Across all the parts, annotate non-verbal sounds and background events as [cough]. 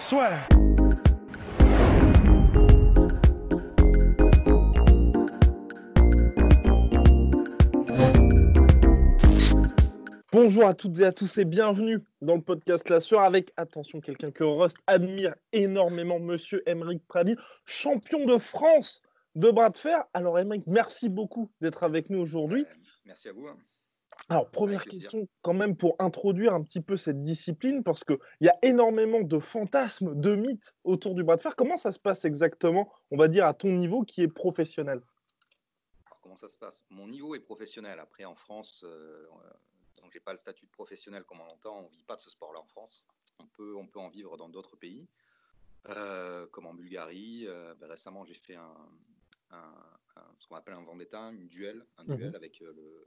Soit. Bonjour à toutes et à tous et bienvenue dans le podcast La Sueur avec, attention, quelqu'un que Rust admire énormément, monsieur Emeric Pradi, champion de France de bras de fer. Alors Emeric, merci beaucoup d'être avec nous aujourd'hui. Merci à vous. hein. Alors première question quand même pour introduire un petit peu cette discipline parce qu'il y a énormément de fantasmes, de mythes autour du bras de fer. Comment ça se passe exactement, on va dire, à ton niveau qui est professionnel? Alors, comment ça se passe? Mon niveau est professionnel. Après, en France, euh, donc j'ai pas le statut de professionnel comme on l'entend. On vit pas de ce sport-là en France. On peut, on peut en vivre dans d'autres pays, euh, comme en Bulgarie. Euh, ben, récemment, j'ai fait un, un- un- ce qu'on appelle un vendetta, un duel, un Mhm. duel avec euh, le,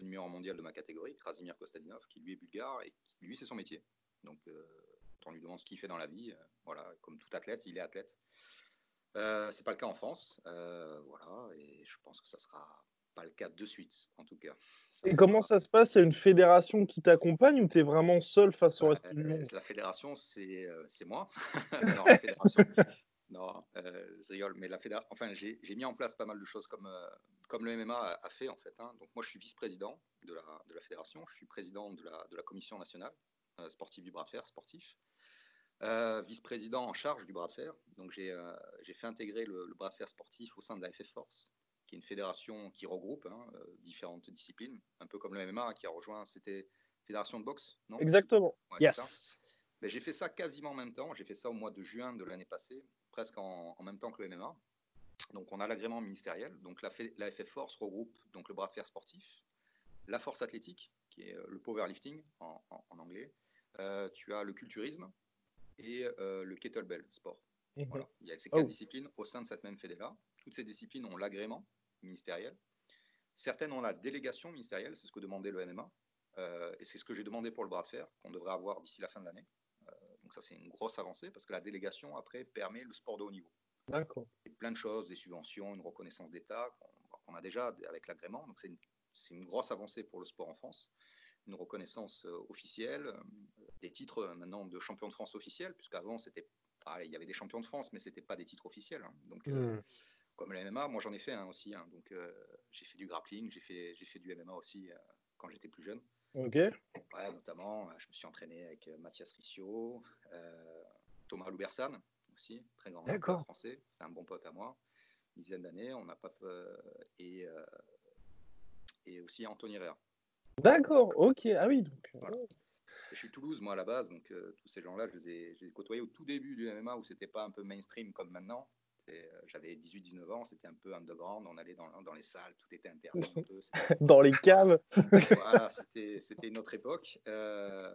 numéro mondial de ma catégorie, Krasimir Kostadinov, qui lui est bulgare et qui, lui, c'est son métier. Donc, euh, quand on lui demande ce qu'il fait dans la vie, euh, voilà, comme tout athlète, il est athlète. Euh, c'est pas le cas en France, euh, voilà, et je pense que ça sera pas le cas de suite, en tout cas. Ça Et comment ça se passe? Il y a une fédération qui t'accompagne ou tu es vraiment seul face au reste du monde? La fédération, c'est moi. [laughs] non, la fédération. Non, euh, je rigole, mais la. Enfin, j'ai mis en place pas mal de choses comme, euh, comme le MMA a, a fait en fait. hein. Donc moi, je suis vice-président de la, de la fédération. Je suis président de la, de la commission nationale euh, sportive du bras de fer sportif. Vice-président en charge du bras de fer. Donc j'ai j'ai fait intégrer le, le bras de fer sportif au sein de la FF Force, qui est une fédération qui regroupe hein, différentes disciplines, un peu comme le MMA qui a rejoint. C'était fédération de boxe, non? Exactement. Ouais, yes. Ben, j'ai fait ça quasiment en même temps. J'ai fait ça au mois de juin de l'année passée, presque en, en même temps que le MMA. Donc, on a l'agrément ministériel. Donc, la, la FF Force regroupe donc le bras de fer sportif, la force athlétique, qui est euh, le powerlifting en, en- en anglais. Euh, tu as le culturisme et euh, le kettlebell sport. Mhm. Voilà. Il y a ces quatre Oh. disciplines au sein de cette même fédé-là. Toutes ces disciplines ont l'agrément ministériel. Certaines ont la délégation ministérielle, c'est ce que demandait le MMA. Euh, et c'est ce que j'ai demandé pour le bras de fer, qu'on devrait avoir d'ici la fin de l'année. Donc ça, c'est une grosse avancée parce que la délégation, après, permet le sport de haut niveau. D'accord. Plein de choses, des subventions, une reconnaissance d'État qu'on a déjà avec l'agrément. Donc c'est une, une grosse avancée pour le sport en France. Une reconnaissance euh, officielle, euh, des titres euh, maintenant de champion de France officiel, puisqu'avant, c'était, ah, il y avait des champions de France, mais ce n'était pas des titres officiels. hein. Donc, euh, Hmm. comme le MMA, moi j'en ai fait aussi. hein. donc euh, j'ai fait du grappling, j'ai fait, j'ai fait du MMA aussi euh, quand j'étais plus jeune. Ok. Ouais, notamment, euh, je me suis entraîné avec euh, Mathias Riccio, euh, Thomas Loubersan aussi, très grand français. C'est un bon pote à moi. Une dizaine d'années, on n'a pas. euh, et, euh, et aussi Anthony Rea. D'accord. Ok. Ah oui. Donc, Voilà. Je suis Toulouse, moi, à la base, donc euh, tous ces gens-là, je les ai, je les ai côtoyés au tout début du MMA où c'était pas un peu mainstream comme maintenant. Euh, J'avais 18-19 ans, c'était un peu underground, on allait dans, dans les salles, tout était interdit un peu. [laughs] dans les caves. voilà, c'était une autre époque. Euh,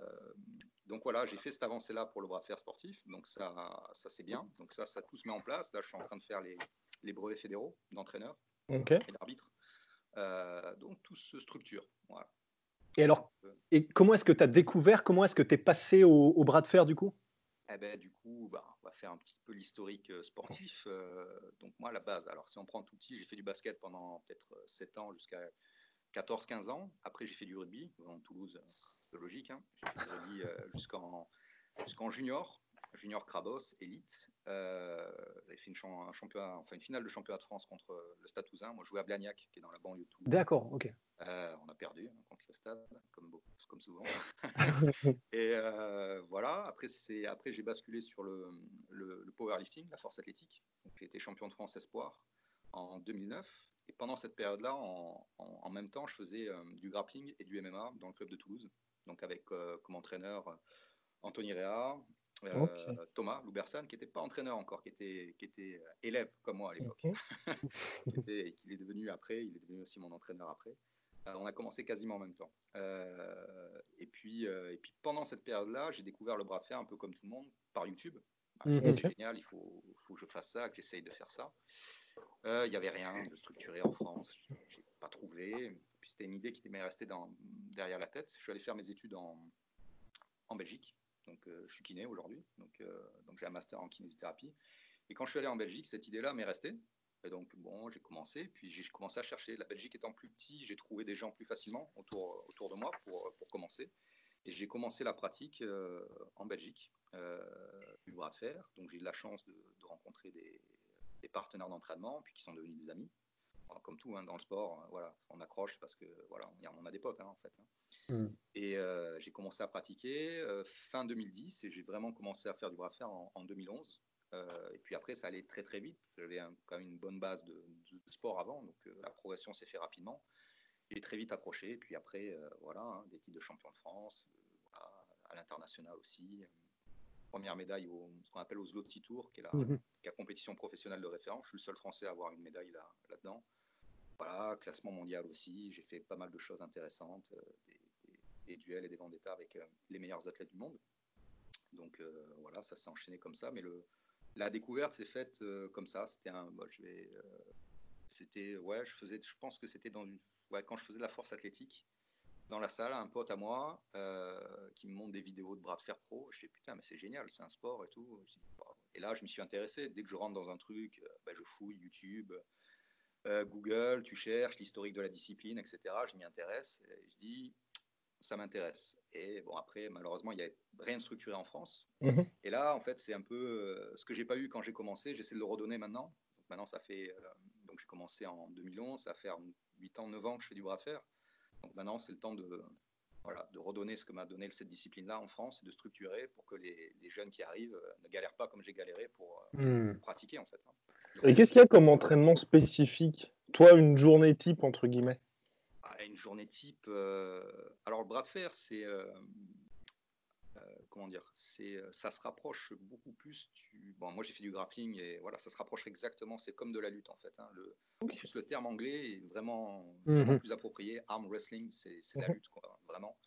donc voilà, j'ai fait cette avancée-là pour le bras de fer sportif. Donc ça, ça c'est bien. Donc ça, ça tout se met en place. Là, je suis en train de faire les, les brevets fédéraux d'entraîneur et d'arbitre. Euh, donc tout se structure. Voilà. Et alors, et comment est-ce que tu as découvert, comment est-ce que tu es passé au, au bras de fer du coup? Eh ben, du coup, bah, on va faire un petit peu l'historique euh, sportif. Euh, donc moi, la base, alors si on prend tout petit, j'ai fait du basket pendant peut-être euh, 7 ans jusqu'à 14-15 ans. Après, j'ai fait du rugby en Toulouse, euh, c'est logique. hein. J'ai fait du rugby euh, jusqu'en jusqu'en junior, junior Krabos, élite. Euh, j'ai fait une, champ- un championnat, enfin, une finale de championnat de France contre le Stade Toulousain. Moi, je jouais à Blagnac, qui est dans la banlieue de Toulouse. D'accord, ok. Euh, on a perdu hein, contre le stade, comme, souvent. [laughs] et euh, voilà, après, après j'ai basculé sur le, le- le powerlifting, la force athlétique. J'ai été champion de France Espoir en 2009. Et pendant cette période-là, en, en- en même temps, je faisais euh, du grappling et du MMA dans le club de Toulouse. Donc avec comme entraîneur Anthony Rea, euh. Thomas Loubersan, qui n'était pas entraîneur encore, qui était, qui était euh, élève comme moi à l'époque [laughs] et qu'il est devenu après, il est devenu aussi mon entraîneur après. on a commencé quasiment en même temps. et, puis, et puis pendant cette période-là, j'ai découvert le bras de fer un peu comme tout le monde par YouTube. Mhm. C'est génial, il faut, faut, que je fasse ça, que j'essaye de faire ça. Il n'y avait rien de structuré en France, j'ai pas trouvé. Puis c'était une idée qui m'est restée dans, derrière la tête. Je suis allé faire mes études en, en Belgique. Donc, je suis kiné aujourd'hui. Donc, donc j'ai un master en kinésithérapie. Et quand je suis allé en Belgique, cette idée-là m'est restée. Et donc, bon, j'ai commencé, puis j'ai commencé à chercher. La Belgique étant plus petit, j'ai trouvé des gens plus facilement autour, autour de moi pour, pour commencer. Et j'ai commencé la pratique euh, en Belgique, euh, du bras de fer. Donc, j'ai eu la chance de, rencontrer des, des partenaires d'entraînement, puis qui sont devenus des amis. Comme tout hein, dans le sport, voilà, on accroche parce que voilà, on a des potes hein, en fait. Hein. Mm. Et euh, j'ai commencé à pratiquer fin 2010 et j'ai vraiment commencé à faire du bras de fer en, en 2011. Euh, et puis après, ça allait très très vite. J'avais quand même une bonne base de, sport avant, donc euh, la progression s'est fait rapidement. J'ai très vite accroché. Et puis après, euh, voilà, hein, des titres de champion de France, à l'international aussi. Première médaille au ce qu'on appelle au Zloty Tour, qui est, la, compétition professionnelle de référence. Je suis le seul Français à avoir une médaille là, là-dedans. Voilà, classement mondial aussi. J'ai fait pas mal de choses intéressantes, des, duels et des vendettas avec les meilleurs athlètes du monde. Donc voilà, ça s'est enchaîné comme ça. Mais la découverte s'est faite euh, comme ça. C'était un, je vais, euh, c'était, ouais, je faisais, je pense que c'était dans ouais, quand je faisais de la force athlétique dans la salle, un pote à moi euh, qui me montre des vidéos de bras de fer pro. Je dis putain, mais c'est génial, c'est un sport et tout. Et là, je m'y suis intéressé. Dès que je rentre dans un truc, bah, je fouille YouTube, Google, tu cherches l'historique de la discipline, etc. Je m'y intéresse. Et je dis, ça m'intéresse. Et bon, après, malheureusement, il n'y avait rien de structuré en France. Mhm. Et là, en fait, c'est un peu euh, ce que j'ai pas eu quand j'ai commencé, j'essaie de le redonner maintenant. Donc, maintenant, ça fait. Euh, donc, j'ai commencé en 2011, ça fait 8 ans, 9 ans que je fais du bras de fer. Donc, maintenant, c'est le temps de, voilà, de redonner ce que m'a donné cette discipline-là en France et de structurer pour que les, jeunes qui arrivent euh, ne galèrent pas comme j'ai galéré pour, hmm. pratiquer, en fait. Hein. et qu'est-ce qu'il y a comme entraînement spécifique? Toi, une journée type, entre guillemets? Une journée type. Euh, alors le bras de fer, c'est euh, euh, comment dire, c'est ça se rapproche beaucoup plus. Du, bon, moi j'ai fait du grappling et voilà, ça se rapproche exactement. C'est comme de la lutte en fait. Hein, le, plus le terme anglais est vraiment, mhm. plus approprié. Arm wrestling, c'est la mhm. lutte quoi, vraiment.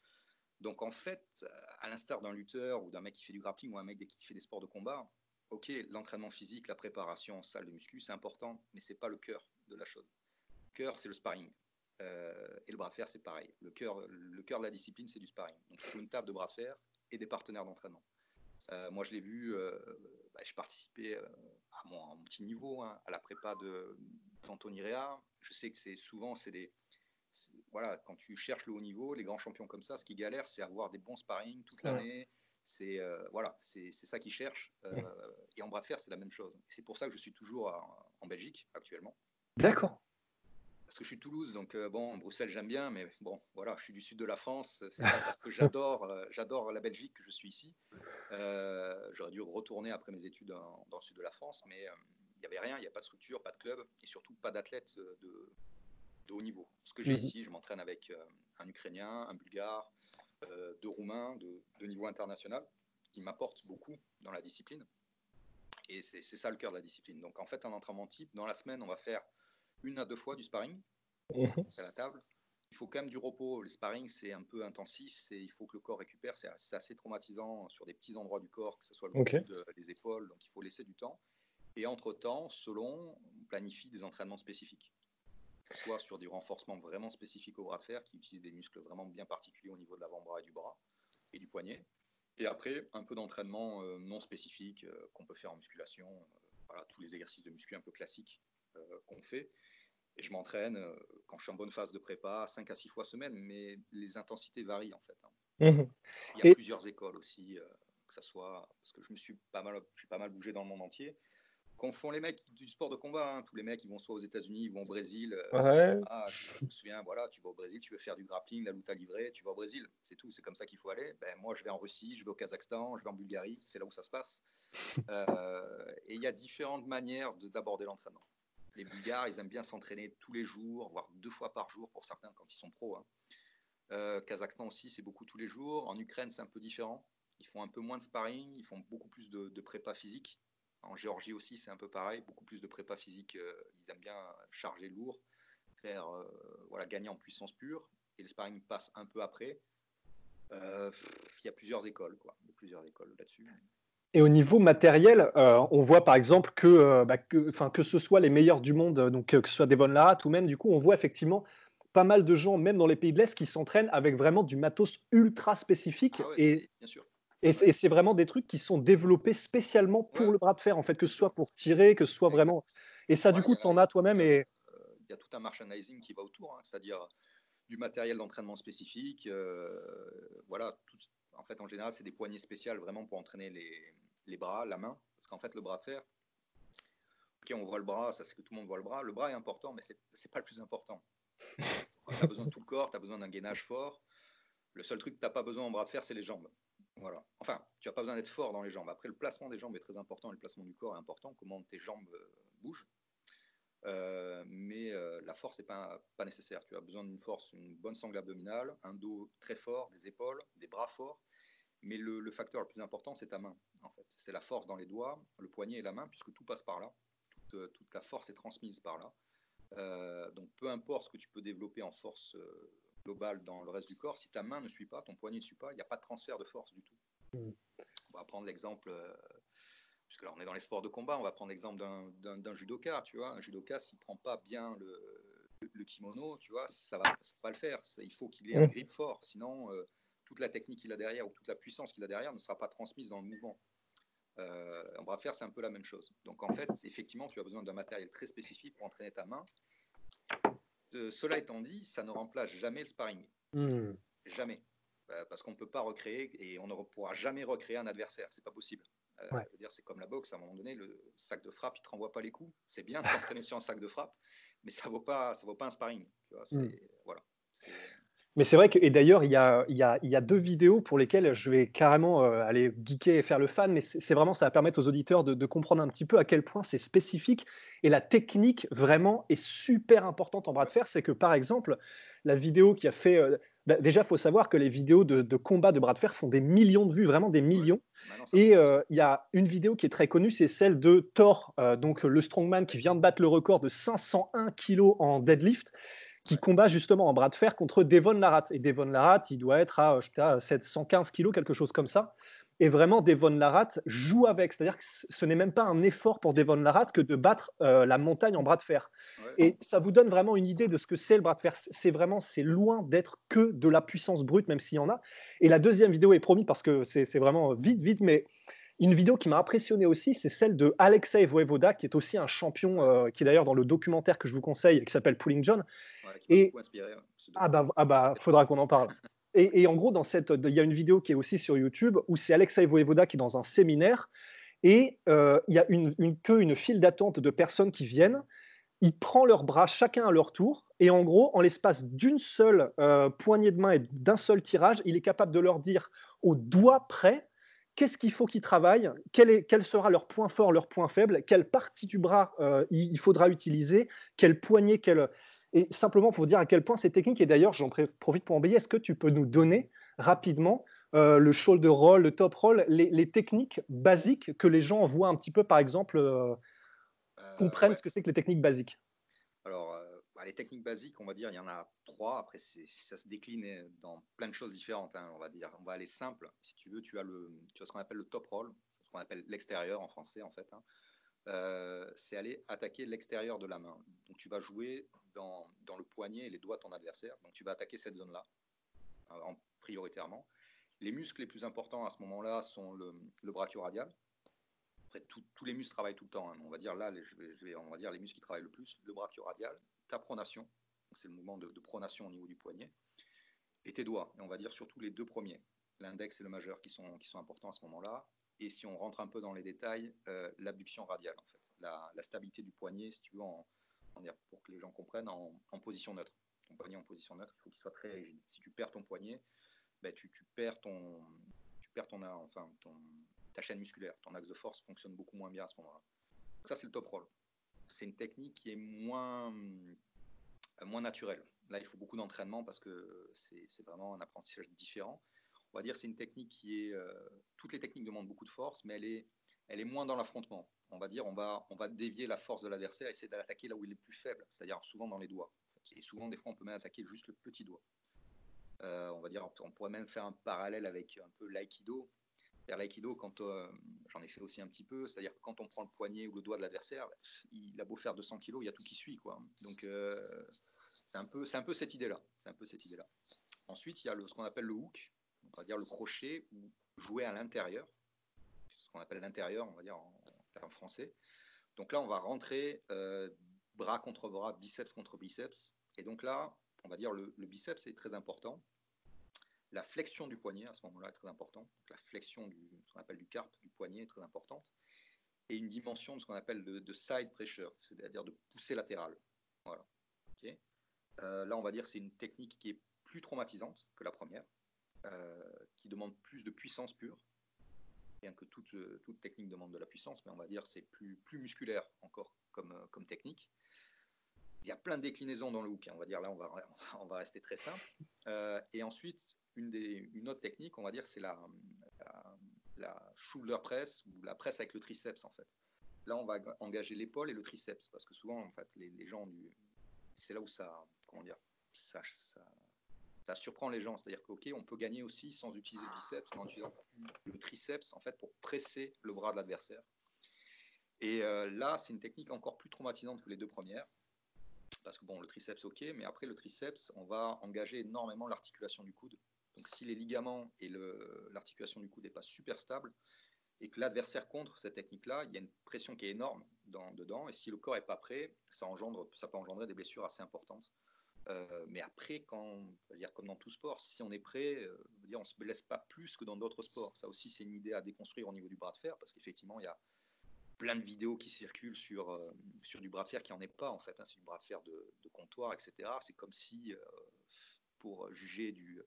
Donc en fait, à l'instar d'un lutteur ou d'un mec qui fait du grappling ou un mec qui fait des sports de combat, ok, l'entraînement physique, la préparation en salle de muscu, c'est important, mais c'est pas le cœur de la chose. Le cœur, c'est le sparring. Euh, et le bras de fer, c'est pareil. Le cœur, le cœur de la discipline, c'est du sparring. Donc, il faut une table de bras de fer et des partenaires d'entraînement. Euh, moi, je l'ai vu, euh, bah, je participais à, mon, petit niveau hein, à la prépa d'Anthony Réa. Je sais que c'est souvent, c'est des. Voilà, quand tu cherches le haut niveau, les grands champions comme ça, ce qui galère, c'est avoir des bons sparring toute l'année. C'est voilà, c'est ça qu'ils cherchent. et en bras de fer, c'est la même chose. C'est pour ça que je suis toujours en Belgique actuellement. D'accord parce que je suis Toulouse, donc euh, bon, Bruxelles j'aime bien, mais bon, voilà, je suis du sud de la France. C'est parce que j'adore, euh, j'adore la Belgique que je suis ici. Euh, j'aurais dû retourner après mes études dans, le sud de la France, mais il n'y avait rien, il n'y a pas de structure, pas de club, et surtout pas d'athlètes de, haut niveau. Ce que j'ai mhm. ici, je m'entraîne avec un Ukrainien, un Bulgare, deux Roumains de, de niveau international, qui m'apportent beaucoup dans la discipline. Et c'est ça le cœur de la discipline. Donc en fait, un entraînement type, dans la semaine, on va faire une à deux fois du sparring mhm. à la table. Il faut quand même du repos. Le sparring, c'est un peu intensif. C'est, il faut que le corps récupère. C'est, assez traumatisant sur des petits endroits du corps, que ce soit le okay. les épaules. Donc, il faut laisser du temps. Et entre-temps, selon, on planifie des entraînements spécifiques. Soit sur des renforcements vraiment spécifiques au bras de fer, qui utilisent des muscles vraiment bien particuliers au niveau de l'avant-bras et du bras et du poignet. Et après, un peu d'entraînement euh, non spécifique euh, qu'on peut faire en musculation. Euh, voilà, tous les exercices de muscu un peu classiques qu'on fait. Et je m'entraîne euh, quand je suis en bonne phase de prépa, 5 à 6 fois semaine, mais les intensités varient en fait. Hein. Mhm. Il y a plusieurs écoles aussi, euh, que ça soit parce que je me suis pas mal, je suis pas mal bougé dans le monde entier. Qu'on font les mecs du sport de combat, hein. tous les mecs ils vont soit aux États-Unis, ils vont au Brésil. Euh, ah, je, me souviens, voilà, tu vas au Brésil, tu veux faire du grappling, la lutte à livrer, tu vas au Brésil, c'est tout, c'est comme ça qu'il faut aller. Ben, moi je vais en Russie, je vais au Kazakhstan, je vais en Bulgarie, c'est là où ça se passe. et il y a différentes manières d'aborder l'entraînement les Bulgares, ils aiment bien s'entraîner tous les jours, voire deux fois par jour pour certains quand ils sont pros. Hein. Euh, Kazakhstan aussi, c'est beaucoup tous les jours. En Ukraine, c'est un peu différent. Ils font un peu moins de sparring, ils font beaucoup plus de, prépa physique. En Géorgie aussi, c'est un peu pareil, beaucoup plus de prépa physique. Euh, ils aiment bien charger lourd. faire voilà, gagner en puissance pure et le sparring passe un peu après. Il y a plusieurs écoles, quoi. Il y a plusieurs écoles là-dessus. Et au niveau matériel, on voit par exemple que, bah, que, que, ce soit les meilleurs du monde, donc que ce soit Devon Larat ou même du coup, on voit effectivement pas mal de gens, même dans les pays de l'Est, qui s'entraînent avec vraiment du matos ultra spécifique. Ah et, bien sûr. Et, c'est vraiment des trucs qui sont développés spécialement pour le bras de fer, en fait, que ce soit pour tirer, que ce soit vraiment. Et ça, du coup, tu en as toi-même. Et... Il y a tout un merchandising qui va autour, hein, c'est-à-dire du matériel d'entraînement spécifique. Euh, voilà, en fait, en général, c'est des poignées spéciales vraiment pour entraîner les, les bras, la main. Parce qu'en fait, le bras de fer, ok, on voit le bras, ça c'est que tout le monde voit le bras. Le bras est important, mais c'est n'est pas le plus important. [laughs] tu as besoin de tout le corps, tu as besoin d'un gainage fort. Le seul truc que tu n'as pas besoin en bras de fer, c'est les jambes. Voilà. Enfin, tu n'as pas besoin d'être fort dans les jambes. Après, le placement des jambes est très important et le placement du corps est important. Comment tes jambes euh, bougent. Euh, mais euh, la force n'est pas, pas nécessaire. Tu as besoin d'une force, une bonne sangle abdominale, un dos très fort, des épaules, des bras forts. Mais le, facteur le plus important, c'est ta main. En fait, c'est la force dans les doigts, le poignet et la main, puisque tout passe par là. Toute, toute la force est transmise par là. donc, peu importe ce que tu peux développer en force global dans le reste du corps, si ta main ne suit pas, ton poignet ne suit pas, il n'y a pas de transfert de force du tout. Mm. On va prendre l'exemple, euh, puisque là on est dans les sports de combat, on va prendre l'exemple d'un judoka, tu vois. Un judoka, s'il ne prend pas bien le, kimono, tu vois, ça va, pas le faire. Il faut qu'il ait un mm. grip fort, sinon euh, toute la technique qu'il a derrière ou toute la puissance qu'il a derrière ne sera pas transmise dans le mouvement. Euh, en bras de fer, c'est un peu la même chose. Donc en fait, effectivement, tu as besoin d'un matériel très spécifique pour entraîner ta main cela étant dit, ça ne remplace jamais le sparring. Hmm. Jamais. Euh, parce qu'on ne peut pas recréer et on ne pourra jamais recréer un adversaire. C'est pas possible. Euh, dire, c'est comme la boxe. À un moment donné, le sac de frappe, il te renvoie pas les coups. C'est bien de [laughs] sur un sac de frappe, mais ça vaut pas, ça vaut pas un sparring. Tu vois, hmm. voilà. Mais c'est vrai que, et d'ailleurs, il y a, y, a, y a, deux vidéos pour lesquelles je vais carrément euh, aller geeker et faire le fan, mais c'est vraiment, ça va permettre aux auditeurs de, comprendre un petit peu à quel point c'est spécifique. Et la technique, vraiment, est super importante en bras de fer. C'est que, par exemple, la vidéo qui a fait. Euh, bah, déjà, il faut savoir que les vidéos de, combat de bras de fer font des millions de vues, vraiment des millions. Et euh, il y a une vidéo qui est très connue, c'est celle de Thor, donc le strongman qui vient de battre le record de 501 kilos en deadlift qui combat justement en bras de fer contre Devon Larat. Et Devon Larat, il doit être à, je sais pas, 715 kilos, quelque chose comme ça. Et vraiment, Devon Larat joue avec. C'est-à-dire que ce n'est même pas un effort pour Devon Larat que de battre euh, la montagne en bras de fer. Et ça vous donne vraiment une idée de ce que c'est le bras de fer. C'est vraiment, c'est loin d'être que de la puissance brute, même s'il y en a. Et la deuxième vidéo est promis parce que c'est vraiment vite, vite, mais une vidéo qui m'a impressionné aussi, c'est celle de Alexei Voevoda, qui est aussi un champion, euh, qui est d'ailleurs dans le documentaire que je vous conseille, qui s'appelle Pulling John. et ah bah, ah bah, faudra qu'on en parle. [laughs] et, en gros, dans cette, il y a une vidéo qui est aussi sur YouTube où c'est Alexei Voevoda qui est dans un séminaire et euh, il y a une, une queue, une file d'attente de personnes qui viennent. Il prend leurs bras chacun à leur tour et en gros, en l'espace d'une seule euh, poignée de main et d'un seul tirage, il est capable de leur dire au doigt près qu'est-ce qu'il faut qu'ils travaillent, quel, sera leur point fort, leur point faible, quelle partie du bras euh, il, faudra utiliser, quelle poignée, quelle... Et simplement pour dire à quel point c'est technique, et d'ailleurs j'en profite pour embayer, est-ce que tu peux nous donner rapidement euh, le shoulder roll, le top roll, les, techniques basiques que les gens voient un petit peu, par exemple, euh, comprennent ce que c'est que les techniques basiques? Les techniques basiques, on va dire, il y en a trois. Après, ça se décline dans plein de choses différentes. Hein, on va dire, on va aller simple. Si tu veux, tu as le, tu as ce qu'on appelle le top roll, ce qu'on appelle l'extérieur en français en fait. Hein. Euh, c'est aller attaquer l'extérieur de la main. Donc tu vas jouer dans, dans, le poignet et les doigts de ton adversaire. Donc tu vas attaquer cette zone-là euh, en prioritairement. Les muscles les plus importants à ce moment-là sont le, le brachioradial. Après, tous les muscles travaillent tout le temps. Hein. On va dire là, vais, on va dire les muscles qui travaillent le plus, le brachioradial, ta pronation, c'est le mouvement de, pronation au niveau du poignet, et tes doigts, et on va dire surtout les deux premiers, l'index et le majeur qui sont, importants à ce moment-là. Et si on rentre un peu dans les détails, euh, l'abduction radiale, en fait, la, stabilité du poignet, si tu veux, pour que les gens comprennent, en, position neutre. Ton poignet en position neutre, il faut qu'il soit très rigide. Si tu perds ton poignet, ben, tu, perds ton, tu perds ton, enfin, ta chaîne musculaire, ton axe de force fonctionne beaucoup moins bien à ce moment-là. Ça, c'est le top roll c'est une technique qui est moins, euh, moins naturelle. Là, il faut beaucoup d'entraînement parce que c'est vraiment un apprentissage différent. On va dire c'est une technique qui est... Euh, toutes les techniques demandent beaucoup de force, mais elle est, elle est moins dans l'affrontement. On va dire on va, on va dévier la force de l'adversaire et essayer d'attaquer là où il est plus faible, c'est-à-dire souvent dans les doigts. et souvent, des fois, on peut même attaquer juste le petit doigt. on va dire, on pourrait même faire un parallèle avec un peu l'aïkido. L'aïkido, quand j'en ai fait aussi un petit peu, c'est-à-dire quand on prend le poignet ou le doigt de l'adversaire, il a beau faire 200 kilos, il y a tout qui suit, quoi. Donc c'est un peu, c'est un peu cette idée-là. C'est un peu cette idée-là. Ensuite, il y a le, ce qu'on appelle le hook, on va dire le crochet ou jouer à l'intérieur, ce qu'on appelle l'intérieur, on va dire en, en, français. Donc là, on va rentrer euh, bras contre bras, biceps contre biceps. Et donc là, on va dire le, le biceps est très important. La flexion du poignet à ce moment-là est très importante. la flexion du, ce qu'on appelle du carpe, du poignet est très importante. Et une dimension de ce qu'on appelle de, side pressure, c'est-à-dire de poussée latérale. Voilà. Euh, là, on va dire c'est une technique qui est plus traumatisante que la première, euh, qui demande plus de puissance pure, bien que toute, euh, toute technique demande de la puissance, mais on va dire c'est plus, plus musculaire encore comme, comme technique. Il y a plein de déclinaisons dans le hook. Hein. On va dire là, on va, [laughs] on va rester très simple. et ensuite, une, autre technique, on va dire, c'est la, shoulder press ou la presse avec le triceps en fait. Là, on va engager l'épaule et le triceps parce que souvent, en fait, les, gens c'est là où ça, comment dire, ça, ça, surprend les gens. C'est-à-dire qu'ok, on peut gagner aussi sans utiliser le biceps, en utilisant le triceps en fait pour presser le bras de l'adversaire. Et euh, là, c'est une technique encore plus traumatisante que les deux premières. Parce que bon, le triceps, ok, mais après le triceps, on va engager énormément l'articulation du coude. Donc si les ligaments et l'articulation du coude n'est pas super stable, et que l'adversaire contre cette technique-là, il y a une pression qui est énorme dans, dedans, et si le corps n'est pas prêt, ça, peut engendrer des blessures assez importantes. Euh, mais après, comme dans tout sport, si on est prêt, euh, on ne se blesse pas plus que dans d'autres sports. Ça aussi, c'est une idée à déconstruire au niveau du bras de fer, parce qu'effectivement, il y a plein de vidéos qui circulent sur, euh, du bras de fer qui n'en est pas, en fait. Hein. c'est du bras de fer de, de comptoir, etc. C'est comme si, pour juger du,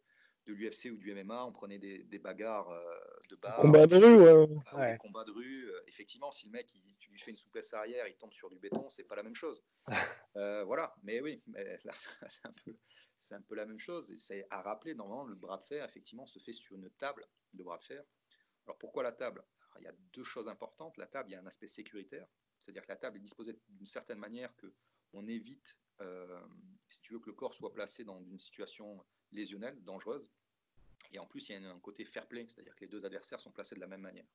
de l'UFC ou du MMA, on prenait des, bagarres euh, de bar. Combat de rue, ouais. Ah des combats de rue. Euh, effectivement, si le mec, il, tu lui fais une souplesse arrière, il tombe sur du béton, c'est pas la même chose. [laughs] Euh, voilà, mais oui, mais là, [laughs] c'est un, peu, un peu la même chose. Et c'est à rappeler, normalement, le bras de fer, effectivement, se fait sur une table de bras de fer. Alors pourquoi la table? Il y a deux choses importantes. La table, il y a un aspect sécuritaire, c'est-à-dire que la table est disposée d'une certaine manière que on évite, si tu veux, que le corps soit placé dans une situation lésionnelle, dangereuse. Et en plus, il y a un côté fair play, c'est-à-dire que les deux adversaires sont placés de la même manière.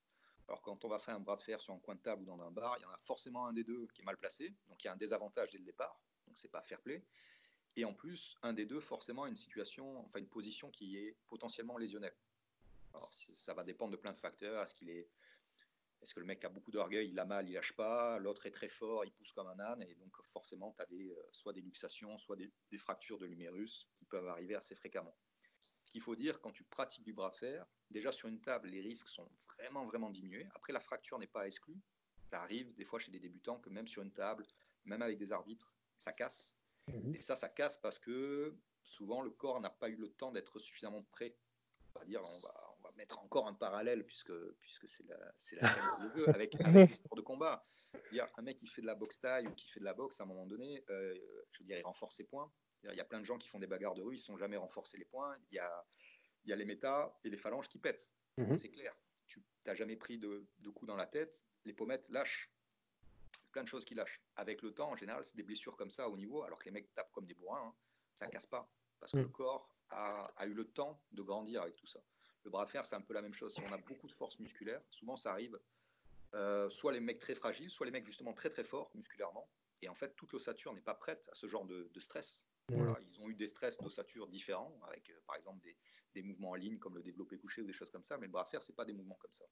Alors quand on va faire un bras de fer sur un coin de table ou dans un bar, il y en a forcément un des deux qui est mal placé, donc il y a un désavantage dès le départ, donc c'est pas fair play. Et en plus, un des deux forcément une situation, enfin une position qui est potentiellement lésionnelle. Ça va dépendre de plein de facteurs. Est-ce qu'il est, est-ce que le mec a beaucoup d'orgueil, il a mal, il lâche pas, l'autre est très fort, il pousse comme un âne, et donc forcément tu as des, euh, soit des luxations, soit des fractures de l'humérus qui peuvent arriver assez fréquemment. Qu'il faut dire, quand tu pratiques du bras de fer, déjà sur une table, les risques sont vraiment, vraiment diminués. Après, la fracture n'est pas exclue. Ça arrive des fois chez des débutants que même sur une table, même avec des arbitres, ça casse. Mhm. Et ça, ça casse parce que souvent le corps n'a pas eu le temps d'être suffisamment prêt. On va dire, on va, on va mettre encore un parallèle puisque, puisque c'est la, c'est la avec, avec [laughs] les sports de combat. Dire, un mec qui fait de la boxe taille ou qui fait de la boxe à un moment donné, euh, je veux dire, il renforce ses points. Il y a plein de gens qui font des bagarres de rue, ils ne sont jamais renforcés les points. Il y a, il y a les méta et les phalanges qui pètent. Mhm. C'est clair. Tu n'as jamais pris de, de coups dans la tête, les pommettes lâchent. Plein de choses qui lâchent. Avec le temps, en général, c'est des blessures comme ça au niveau, alors que les mecs tapent comme des bourrins, hein. ça casse pas. Parce que mhm. le corps a, a, eu le temps de grandir avec tout ça. Le bras de fer, c'est un peu la même chose. Si on a beaucoup de force musculaire, souvent ça arrive, euh, soit les mecs très fragiles, soit les mecs justement très très forts musculairement. Et en fait, toute l'ossature n'est pas prête à ce genre de, de stress ils ont eu des stress d'ossature différents, avec euh, par exemple des, mouvements en ligne comme le développé couché ou des choses comme ça, mais le bras de fer, ce pas des mouvements comme ça.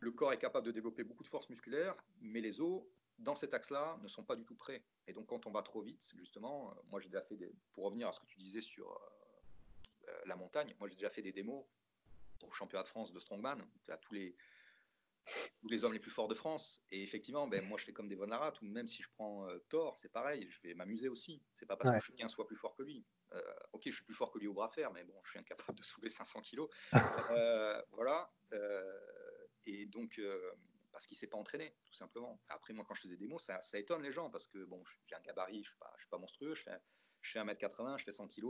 Le corps est capable de développer beaucoup de force musculaire, mais les os, dans cet axe-là, ne sont pas du tout prêts. Et donc, quand on va trop vite, justement, euh, moi j'ai déjà fait des. Pour revenir à ce que tu disais sur euh, la montagne, moi j'ai déjà fait des démos au championnat de France de Strongman. À tous les, tous les hommes les plus forts de France. Et effectivement, ben, moi, je fais comme des Von ou même si je prends euh, Thor, c'est pareil, je vais m'amuser aussi. C'est pas parce que je suis 15 fois plus fort que lui. Euh, ok, je suis plus fort que lui au bras fer, mais bon, je suis incapable de soulever 500 kilos. [laughs] Euh, voilà. et donc, parce qu'il s'est pas entraîné, tout simplement. Après, moi, quand je faisais des mots, ça, ça étonne les gens parce que bon, j'ai un gabarit, je suis pas, je suis pas monstrueux, je fais je fais 1m80, je fais 100 kg.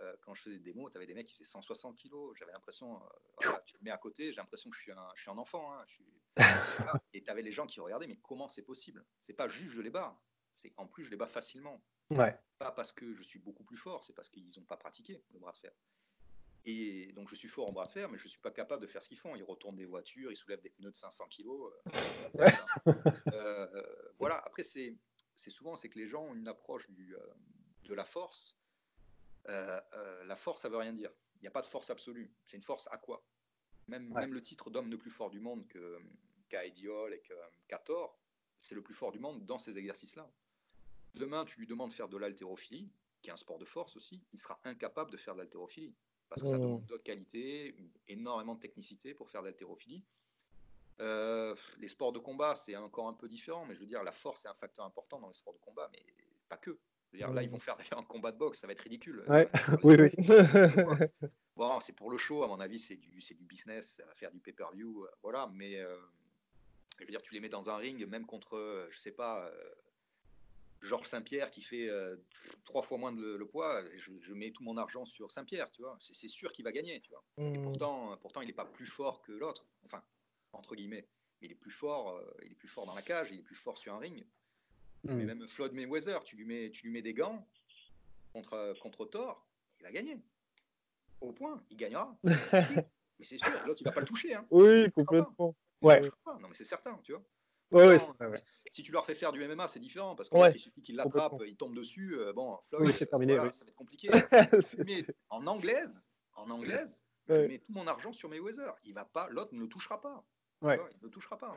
Euh, quand je faisais des démos, tu avais des mecs qui faisaient 160 kg. J'avais l'impression, euh, tu le mets à côté, j'ai l'impression que je suis un, je suis un enfant. Hein, [laughs] et tu avais les gens qui regardaient, mais comment c'est possible? C'est pas juste je les bats, c'est en plus je les bats facilement. Ouais. Pas parce que je suis beaucoup plus fort, c'est parce qu'ils n'ont pas pratiqué le bras de fer. Et donc je suis fort en bras de fer, mais je ne suis pas capable de faire ce qu'ils font. Ils retournent des voitures, ils soulèvent des pneus de 500 kilos. Euh, euh, voilà. Après, c'est souvent c'est que les gens ont une approche du, de la force. la force, ça veut rien dire. Il n'y a pas de force absolue. C'est une force à quoi? Même, même, le titre d'homme le plus fort du monde qu'a Ediol et qu'a Thor, c'est le plus fort du monde dans ces exercices-là. Demain, tu lui demandes de faire de l'haltérophilie, qui est un sport de force aussi, il sera incapable de faire de l'haltérophilie. Parce que ça demande d'autres qualités, énormément de technicité pour faire de l'haltérophilie. Euh, les sports de combat, c'est encore un peu différent, mais je veux dire, la force est un facteur important dans les sports de combat, mais pas que. dire, là, ils vont faire un combat de boxe, ça va être ridicule. [laughs] oui, oui. [laughs] bon, c'est pour le show, à mon avis, c'est du, du business, ça va faire du pay-per-view, euh, voilà, mais euh, je veux dire, tu les mets dans un ring, même contre, je sais pas, Georges Saint-Pierre qui fait euh, trois fois moins de le, poids, je, mets tout mon argent sur Saint-Pierre, tu vois. C'est sûr qu'il va gagner, tu vois. Et mmh. pourtant, pourtant, il n'est pas plus fort que l'autre, enfin, entre guillemets. Mais il est plus fort, euh, il est plus fort dans la cage, il est plus fort sur un ring. Mais mmh. même Floyd Mayweather, tu lui mets, tu lui mets des gants contre, contre Thor, il va gagner. Au point, il gagnera. [laughs] mais c'est sûr, l'autre, il va pas le toucher. Hein. Oui, complètement. Ouais. Non, mais c'est certain, tu vois. Ouais, Si tu leur fais faire du MMA, c'est différent parce qu'il suffit qu'ils l'attrapent, ils tombent dessus. Euh, bon, Floyd, c'est terminé. ça va être compliqué. [laughs] mais en anglaise, en anglaise, je mets tout mon argent sur Mayweather. Il va pas, l'autre ne le touchera pas. il ne touchera pas.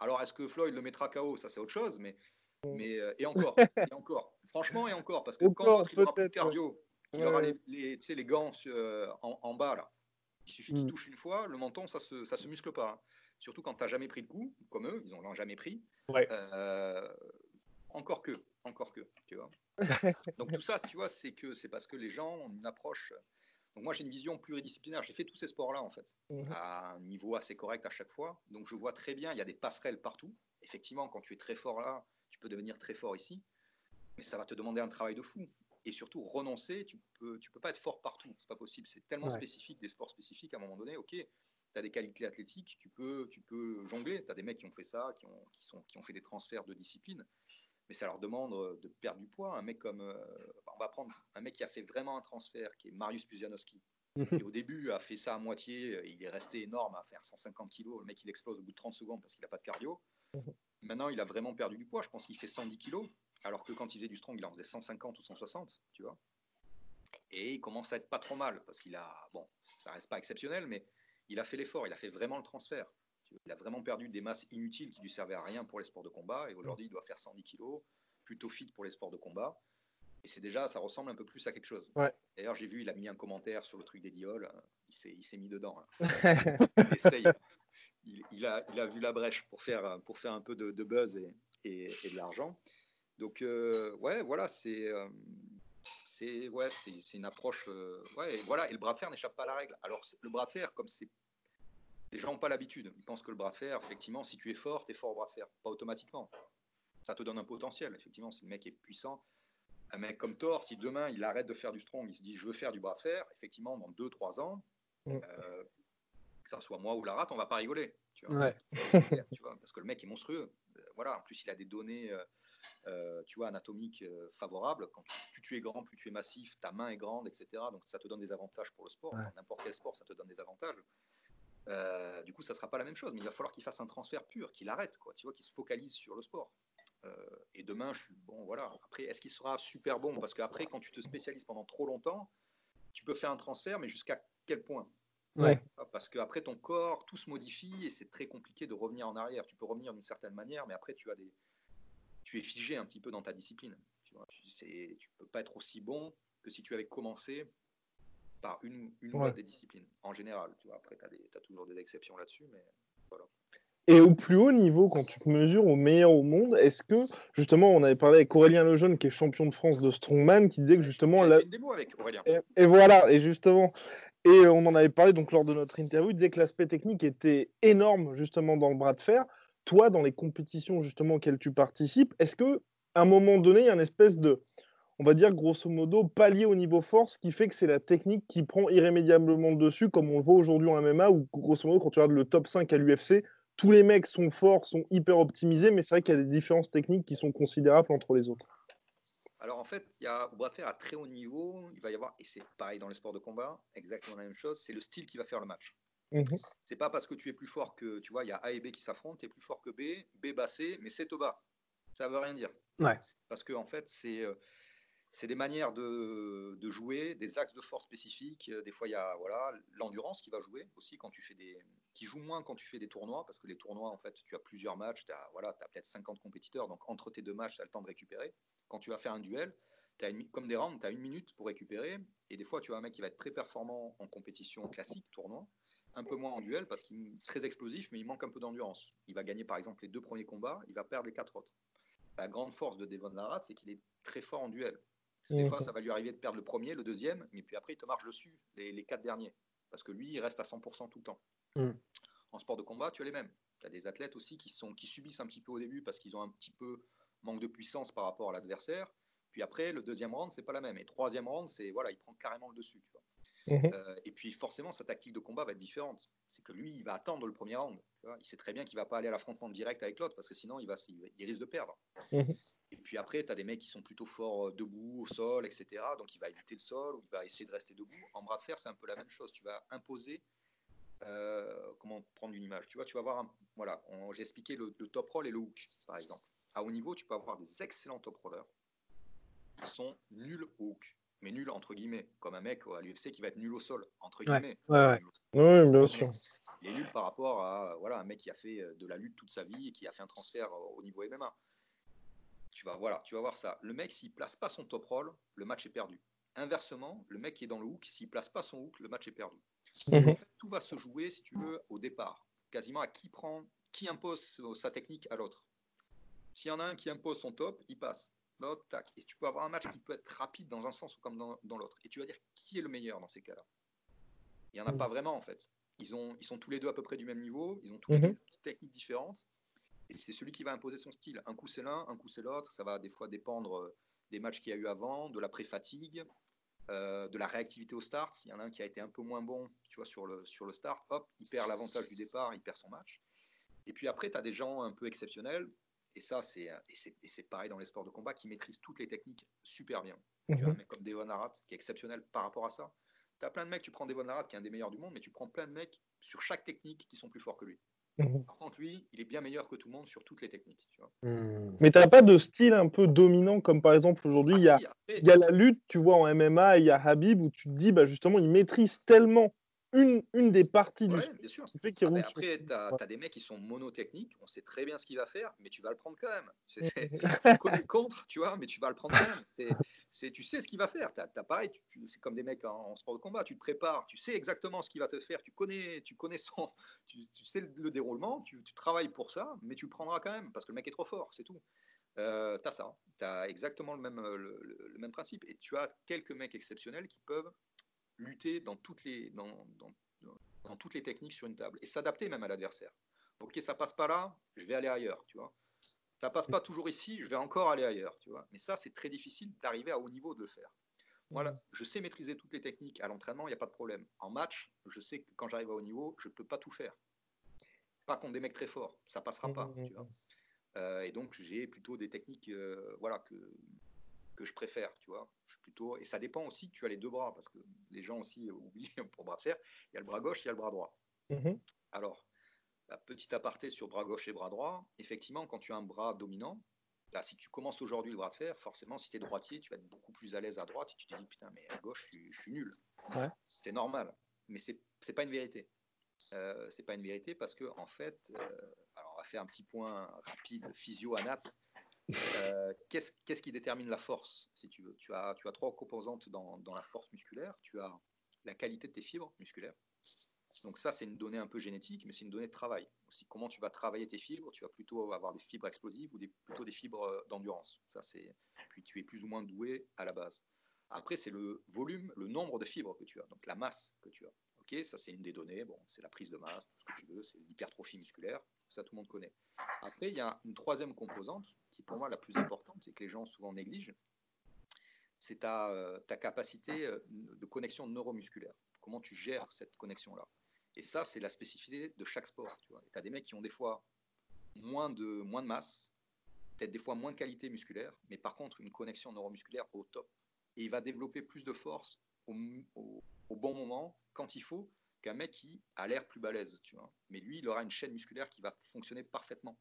Alors, est-ce que Floyd le mettra KO Ça, c'est autre chose. Mais, mais euh, et encore, [laughs] et encore. Franchement, et encore, parce que quand il aura plus de cardio, qu'il aura les, les, les gants euh, en, en, bas là, il suffit qu'il mm. touche une fois, le menton, ça se, ça se muscle pas. Hein surtout quand tu n'as jamais pris de coup, comme eux, ils n'ont jamais pris. Euh, encore que, encore que, tu vois. [laughs] Donc tout ça, tu vois, c'est que c'est parce que les gens ont une approche. Donc moi, j'ai une vision pluridisciplinaire. J'ai fait tous ces sports-là, en fait, mhm. à un niveau assez correct à chaque fois. Donc je vois très bien, il y a des passerelles partout. Effectivement, quand tu es très fort là, tu peux devenir très fort ici. Mais ça va te demander un travail de fou. Et surtout, renoncer, tu peux, tu peux pas être fort partout. C'est pas possible. C'est tellement spécifique, des sports spécifiques, à un moment donné, ok, tu as des qualités athlétiques, tu peux, tu peux jongler. Tu as des mecs qui ont fait ça, qui ont, qui, sont, qui ont fait des transferts de discipline. Mais ça leur demande euh, de perdre du poids. Un mec comme. Euh, on va prendre un mec qui a fait vraiment un transfert, qui est Marius Puzianowski. qui au début a fait ça à moitié. Il est resté énorme à faire 150 kilos. Le mec, il explose au bout de 30 secondes parce qu'il n'a pas de cardio. Maintenant, il a vraiment perdu du poids. Je pense qu'il fait 110 kilos. Alors que quand il faisait du strong, il en faisait 150 ou 160, tu vois. Et il commence à être pas trop mal parce qu'il a. Bon, ça reste pas exceptionnel, mais il a fait l'effort, il a fait vraiment le transfert. Il a vraiment perdu des masses inutiles qui lui servaient à rien pour les sports de combat. Et aujourd'hui, il doit faire 110 kilos, plutôt fit pour les sports de combat. Et c'est déjà, ça ressemble un peu plus à quelque chose. D'ailleurs, j'ai vu, il a mis un commentaire sur le truc des dioles. Il s'est mis dedans. Hein. [laughs] il, il, a, il, a, vu la brèche pour faire, pour faire un peu de, buzz et, et, de l'argent. Donc, euh, ouais, voilà, c'est. Euh, c'est ouais, c'est une approche. Euh, ouais, et voilà, et le bras de fer n'échappe pas à la règle. Alors, le bras de fer, comme c'est les gens n'ont pas l'habitude. Ils pensent que le bras de fer, effectivement, si tu es fort, tu es fort au bras de fer. Pas automatiquement. Ça te donne un potentiel. Effectivement, si le mec est puissant, un mec comme Thor, si demain il arrête de faire du strong, il se dit je veux faire du bras de fer, effectivement, dans 2-3 ans, mm. euh, que ça soit moi ou la rate, on va pas rigoler. Tu vois, parce que le mec est monstrueux. Euh, voilà, en plus, il a des données. Euh, tu vois, anatomiques favorables. Quand plus tu es grand, plus tu es massif, ta main est grande, etc. Donc ça te donne des avantages pour le sport. N'importe quel sport, ça te donne des avantages. Euh, du coup, ça sera pas la même chose, mais il va falloir qu'il fasse un transfert pur, qu'il arrête, quoi, tu vois, qu'il se focalise sur le sport. Euh, et demain, je suis bon, voilà. Après, est-ce qu'il sera super bon? Parce qu'après, quand tu te spécialises pendant trop longtemps, tu peux faire un transfert, mais jusqu'à quel point? Ouais. Parce qu'après, ton corps, tout se modifie et c'est très compliqué de revenir en arrière. Tu peux revenir d'une certaine manière, mais après, tu as des, tu es figé un petit peu dans ta discipline. Tu, tu peux pas être aussi bon que si tu avais commencé par une, une des disciplines, en général. Tu vois, après, tu as, toujours des exceptions là-dessus, mais voilà. Et au plus haut niveau, quand tu te mesures au meilleur au monde, est-ce que, justement, on avait parlé avec Aurélien Lejeune, qui est champion de France de Strongman, qui disait que justement... La... Fait une démo avec Aurélien. Et, voilà, et justement, et on en avait parlé donc lors de notre interview, il disait que l'aspect technique était énorme, justement, dans le bras de fer. Toi, dans les compétitions, justement, auxquelles tu participes, est-ce que à un moment donné, il y a une espèce de on va dire grosso modo, palier au niveau force, qui fait que c'est la technique qui prend irrémédiablement dessus, comme on le voit aujourd'hui en MMA, où grosso modo, quand tu regardes le top 5 à l'UFC, tous les mecs sont forts, sont hyper optimisés, mais c'est vrai qu'il y a des différences techniques qui sont considérables entre les autres. Alors en fait, il y a, bras de fer à très haut niveau, il va y avoir, et c'est pareil dans les sports de combat, exactement la même chose, c'est le style qui va faire le match. Mhm. C'est pas parce que tu es plus fort que, tu vois, il y a A et B qui s'affrontent, tu es plus fort que B, B bas C, mais C te bas. Ça veut rien dire. Ouais. Parce que en fait, c'est euh, c'est des manières de, de, jouer, des axes de force spécifiques. Des fois, il y a voilà l'endurance qui va jouer aussi quand tu fais des, qui joue moins quand tu fais des tournois, parce que les tournois, en fait, tu as plusieurs matchs, tu as, voilà, as peut-être 50 compétiteurs, donc entre tes deux matchs, tu as le temps de récupérer. Quand tu vas faire un duel, as une, comme des rounds, tu as une minute pour récupérer, et des fois, tu as un mec qui va être très performant en compétition classique, tournoi, un peu moins en duel, parce qu'il est très explosif, mais il manque un peu d'endurance. Il va gagner, par exemple, les deux premiers combats, il va perdre les quatre autres. La grande force de Devon Larrat, c'est qu'il est très fort en duel. Des fois, ça va lui arriver de perdre le premier, le deuxième, mais puis après, il te marche dessus, les, quatre derniers. Parce que lui, il reste à 100% tout le temps. Mm. En sport de combat, tu as les mêmes. Tu as des athlètes aussi qui, sont, qui subissent un petit peu au début parce qu'ils ont un petit peu manque de puissance par rapport à l'adversaire. Puis après, le deuxième round, c'est pas la même. Et troisième round, c'est voilà, il prend carrément le dessus. Tu vois. Mhm. Euh, et puis forcément, sa tactique de combat va être différente. C'est que lui, il va attendre le premier round. il sait très bien qu'il va pas aller à l'affrontement direct avec l'autre parce que sinon, il, va, il, risque de perdre. Mhm. Et puis après, tu as des mecs qui sont plutôt forts euh, debout, au sol, etc. Donc il va éviter le sol ou il va essayer de rester debout. En bras de fer, c'est un peu la même chose. Tu vas imposer. Euh, comment prendre une image Tu vois, tu vas voir. Un, voilà, j'ai expliqué le, le, top roll et le hook, par exemple. À haut niveau, tu peux avoir des excellents top rollers qui sont nuls au hook mais nul entre guillemets, comme un mec à l'UFC qui va être nul au sol, entre guillemets. Ouais, ouais, bien sûr. Il est nul par rapport à voilà, un mec qui a fait euh, de la lutte toute sa vie et qui a fait un transfert au niveau MMA. Tu vas, voilà, tu vas voir ça. Le mec, s'il place pas son top roll, le match est perdu. Inversement, le mec qui est dans le hook, s'il place pas son hook, le match est perdu. Mhm. tout va se jouer, si tu veux, au départ. Quasiment à qui prend, qui impose sa technique à l'autre. S'il y en a un qui impose son top, il passe. Et tu peux avoir un match qui peut être rapide dans un sens ou comme dans, l'autre. Et tu vas dire qui est le meilleur dans ces cas-là. Il n'y en a mm. pas vraiment en fait. Ils, ont, ils sont tous les deux à peu près du même niveau, ils ont tous les mm-hmm. deux des techniques différentes. Et c'est celui qui va imposer son style. Un coup c'est l'un, un coup c'est l'autre. Ça va des fois dépendre euh, des matchs qu'il y a eu avant, de la pré-fatigue, euh, de la réactivité au start. Il y en a un qui a été un peu moins bon tu vois, sur, le, sur le start, hop, il perd l'avantage du départ, il perd son match. Et puis après, tu as des gens un peu exceptionnels et ça, c'est, et c'est, pareil dans les sports de combat qui maîtrisent toutes les techniques super bien. Tu as un mhm. mec comme Devon Arat qui est exceptionnel par rapport à ça. Tu as plein de mecs, tu prends Devon Arat qui est un des meilleurs du monde, mais tu prends plein de mecs sur chaque technique qui sont plus forts que lui. Mhm. Par contre, lui, il est bien meilleur que tout le monde sur toutes les techniques. Tu vois. Hmm. Mais t'as pas de style un peu dominant comme par exemple aujourd'hui, il y, a, y a la lutte, tu vois, en MMA, il y a Habib où tu te dis, bah, justement, il maîtrise tellement une, une des parties du bien sûr. fait qu'il ah, Après, tu as, des mecs qui sont monotechniques, on sait très bien ce qu'il va faire, mais tu vas le prendre quand même. tu connais contre, tu vois, mais tu vas le prendre quand même. C'est, tu sais ce qu'il va faire. T'as, pareil, c'est comme des mecs en, sport de combat, tu te prépares, tu sais exactement ce qu'il va te faire, tu connais, tu connais son, tu, sais le, déroulement, tu, travailles pour ça, mais tu le prendras quand même, parce que le mec est trop fort, c'est tout. Euh, tu as ça, tu as exactement le même, le, le, même principe, et tu as quelques mecs exceptionnels qui peuvent lutter dans toutes les, dans, dans, toutes les techniques sur une table et s'adapter même à l'adversaire. Ok, ça passe pas là, je vais aller ailleurs, tu vois. Ça passe pas toujours ici, je vais encore aller ailleurs, tu vois. Mais ça, c'est très difficile d'arriver à haut niveau de le faire. Voilà, je sais maîtriser toutes les techniques à l'entraînement, il n'y a pas de problème. En match, je sais que quand j'arrive à haut niveau, je ne peux pas tout faire. Pas contre des mecs très forts, ça passera pas. Tu vois. Euh, et donc, j'ai plutôt des techniques euh, voilà, que, que je préfère, tu vois. Je suis plutôt et ça dépend aussi. Tu as les deux bras parce que les gens aussi oublient [laughs] pour bras de fer. Il y a le bras gauche, il y a le bras droit. Mhm. Alors, la petite aparté sur bras gauche et bras droit. Effectivement, quand tu as un bras dominant, là, si tu commences aujourd'hui le bras de fer, forcément, si tu es droitier, tu vas être beaucoup plus à l'aise à droite et tu te dis putain, mais à gauche, je, suis nul. C'est normal, mais c'est n'est pas une vérité. Euh, c'est pas une vérité parce que en fait, euh, alors on va faire un petit point rapide physio-anat. Euh, qu'est-ce qui détermine la force, si tu as, trois composantes dans, la force musculaire. Tu as la qualité de tes fibres musculaires. Donc ça, c'est une donnée un peu génétique, mais c'est une donnée de travail. Aussi, comment tu vas travailler tes fibres? Tu vas plutôt avoir des fibres explosives ou plutôt des fibres d'endurance. Ça, c'est puis tu es plus ou moins doué à la base. Après, c'est le volume, le nombre de fibres que tu as, donc la masse que tu as. Ok, ça c'est une des données. Bon, c'est la prise de masse, tout ce que tu veux, c'est l'hypertrophie musculaire ça tout le monde connaît. Après, il y a une troisième composante qui pour moi la plus importante et que les gens souvent négligent, c'est ta, euh, ta, capacité euh, de connexion neuromusculaire. Comment tu gères cette connexion-là. Et ça, c'est la spécificité de chaque sport. Tu as des mecs qui ont des fois moins de, moins de masse, peut-être des fois moins de qualité musculaire, mais par contre une connexion neuromusculaire au top. Et il va développer plus de force au, bon moment, quand il faut, qu'un mec qui a l'air plus balèze, tu vois. Mais lui, il aura une chaîne musculaire qui va fonctionner parfaitement.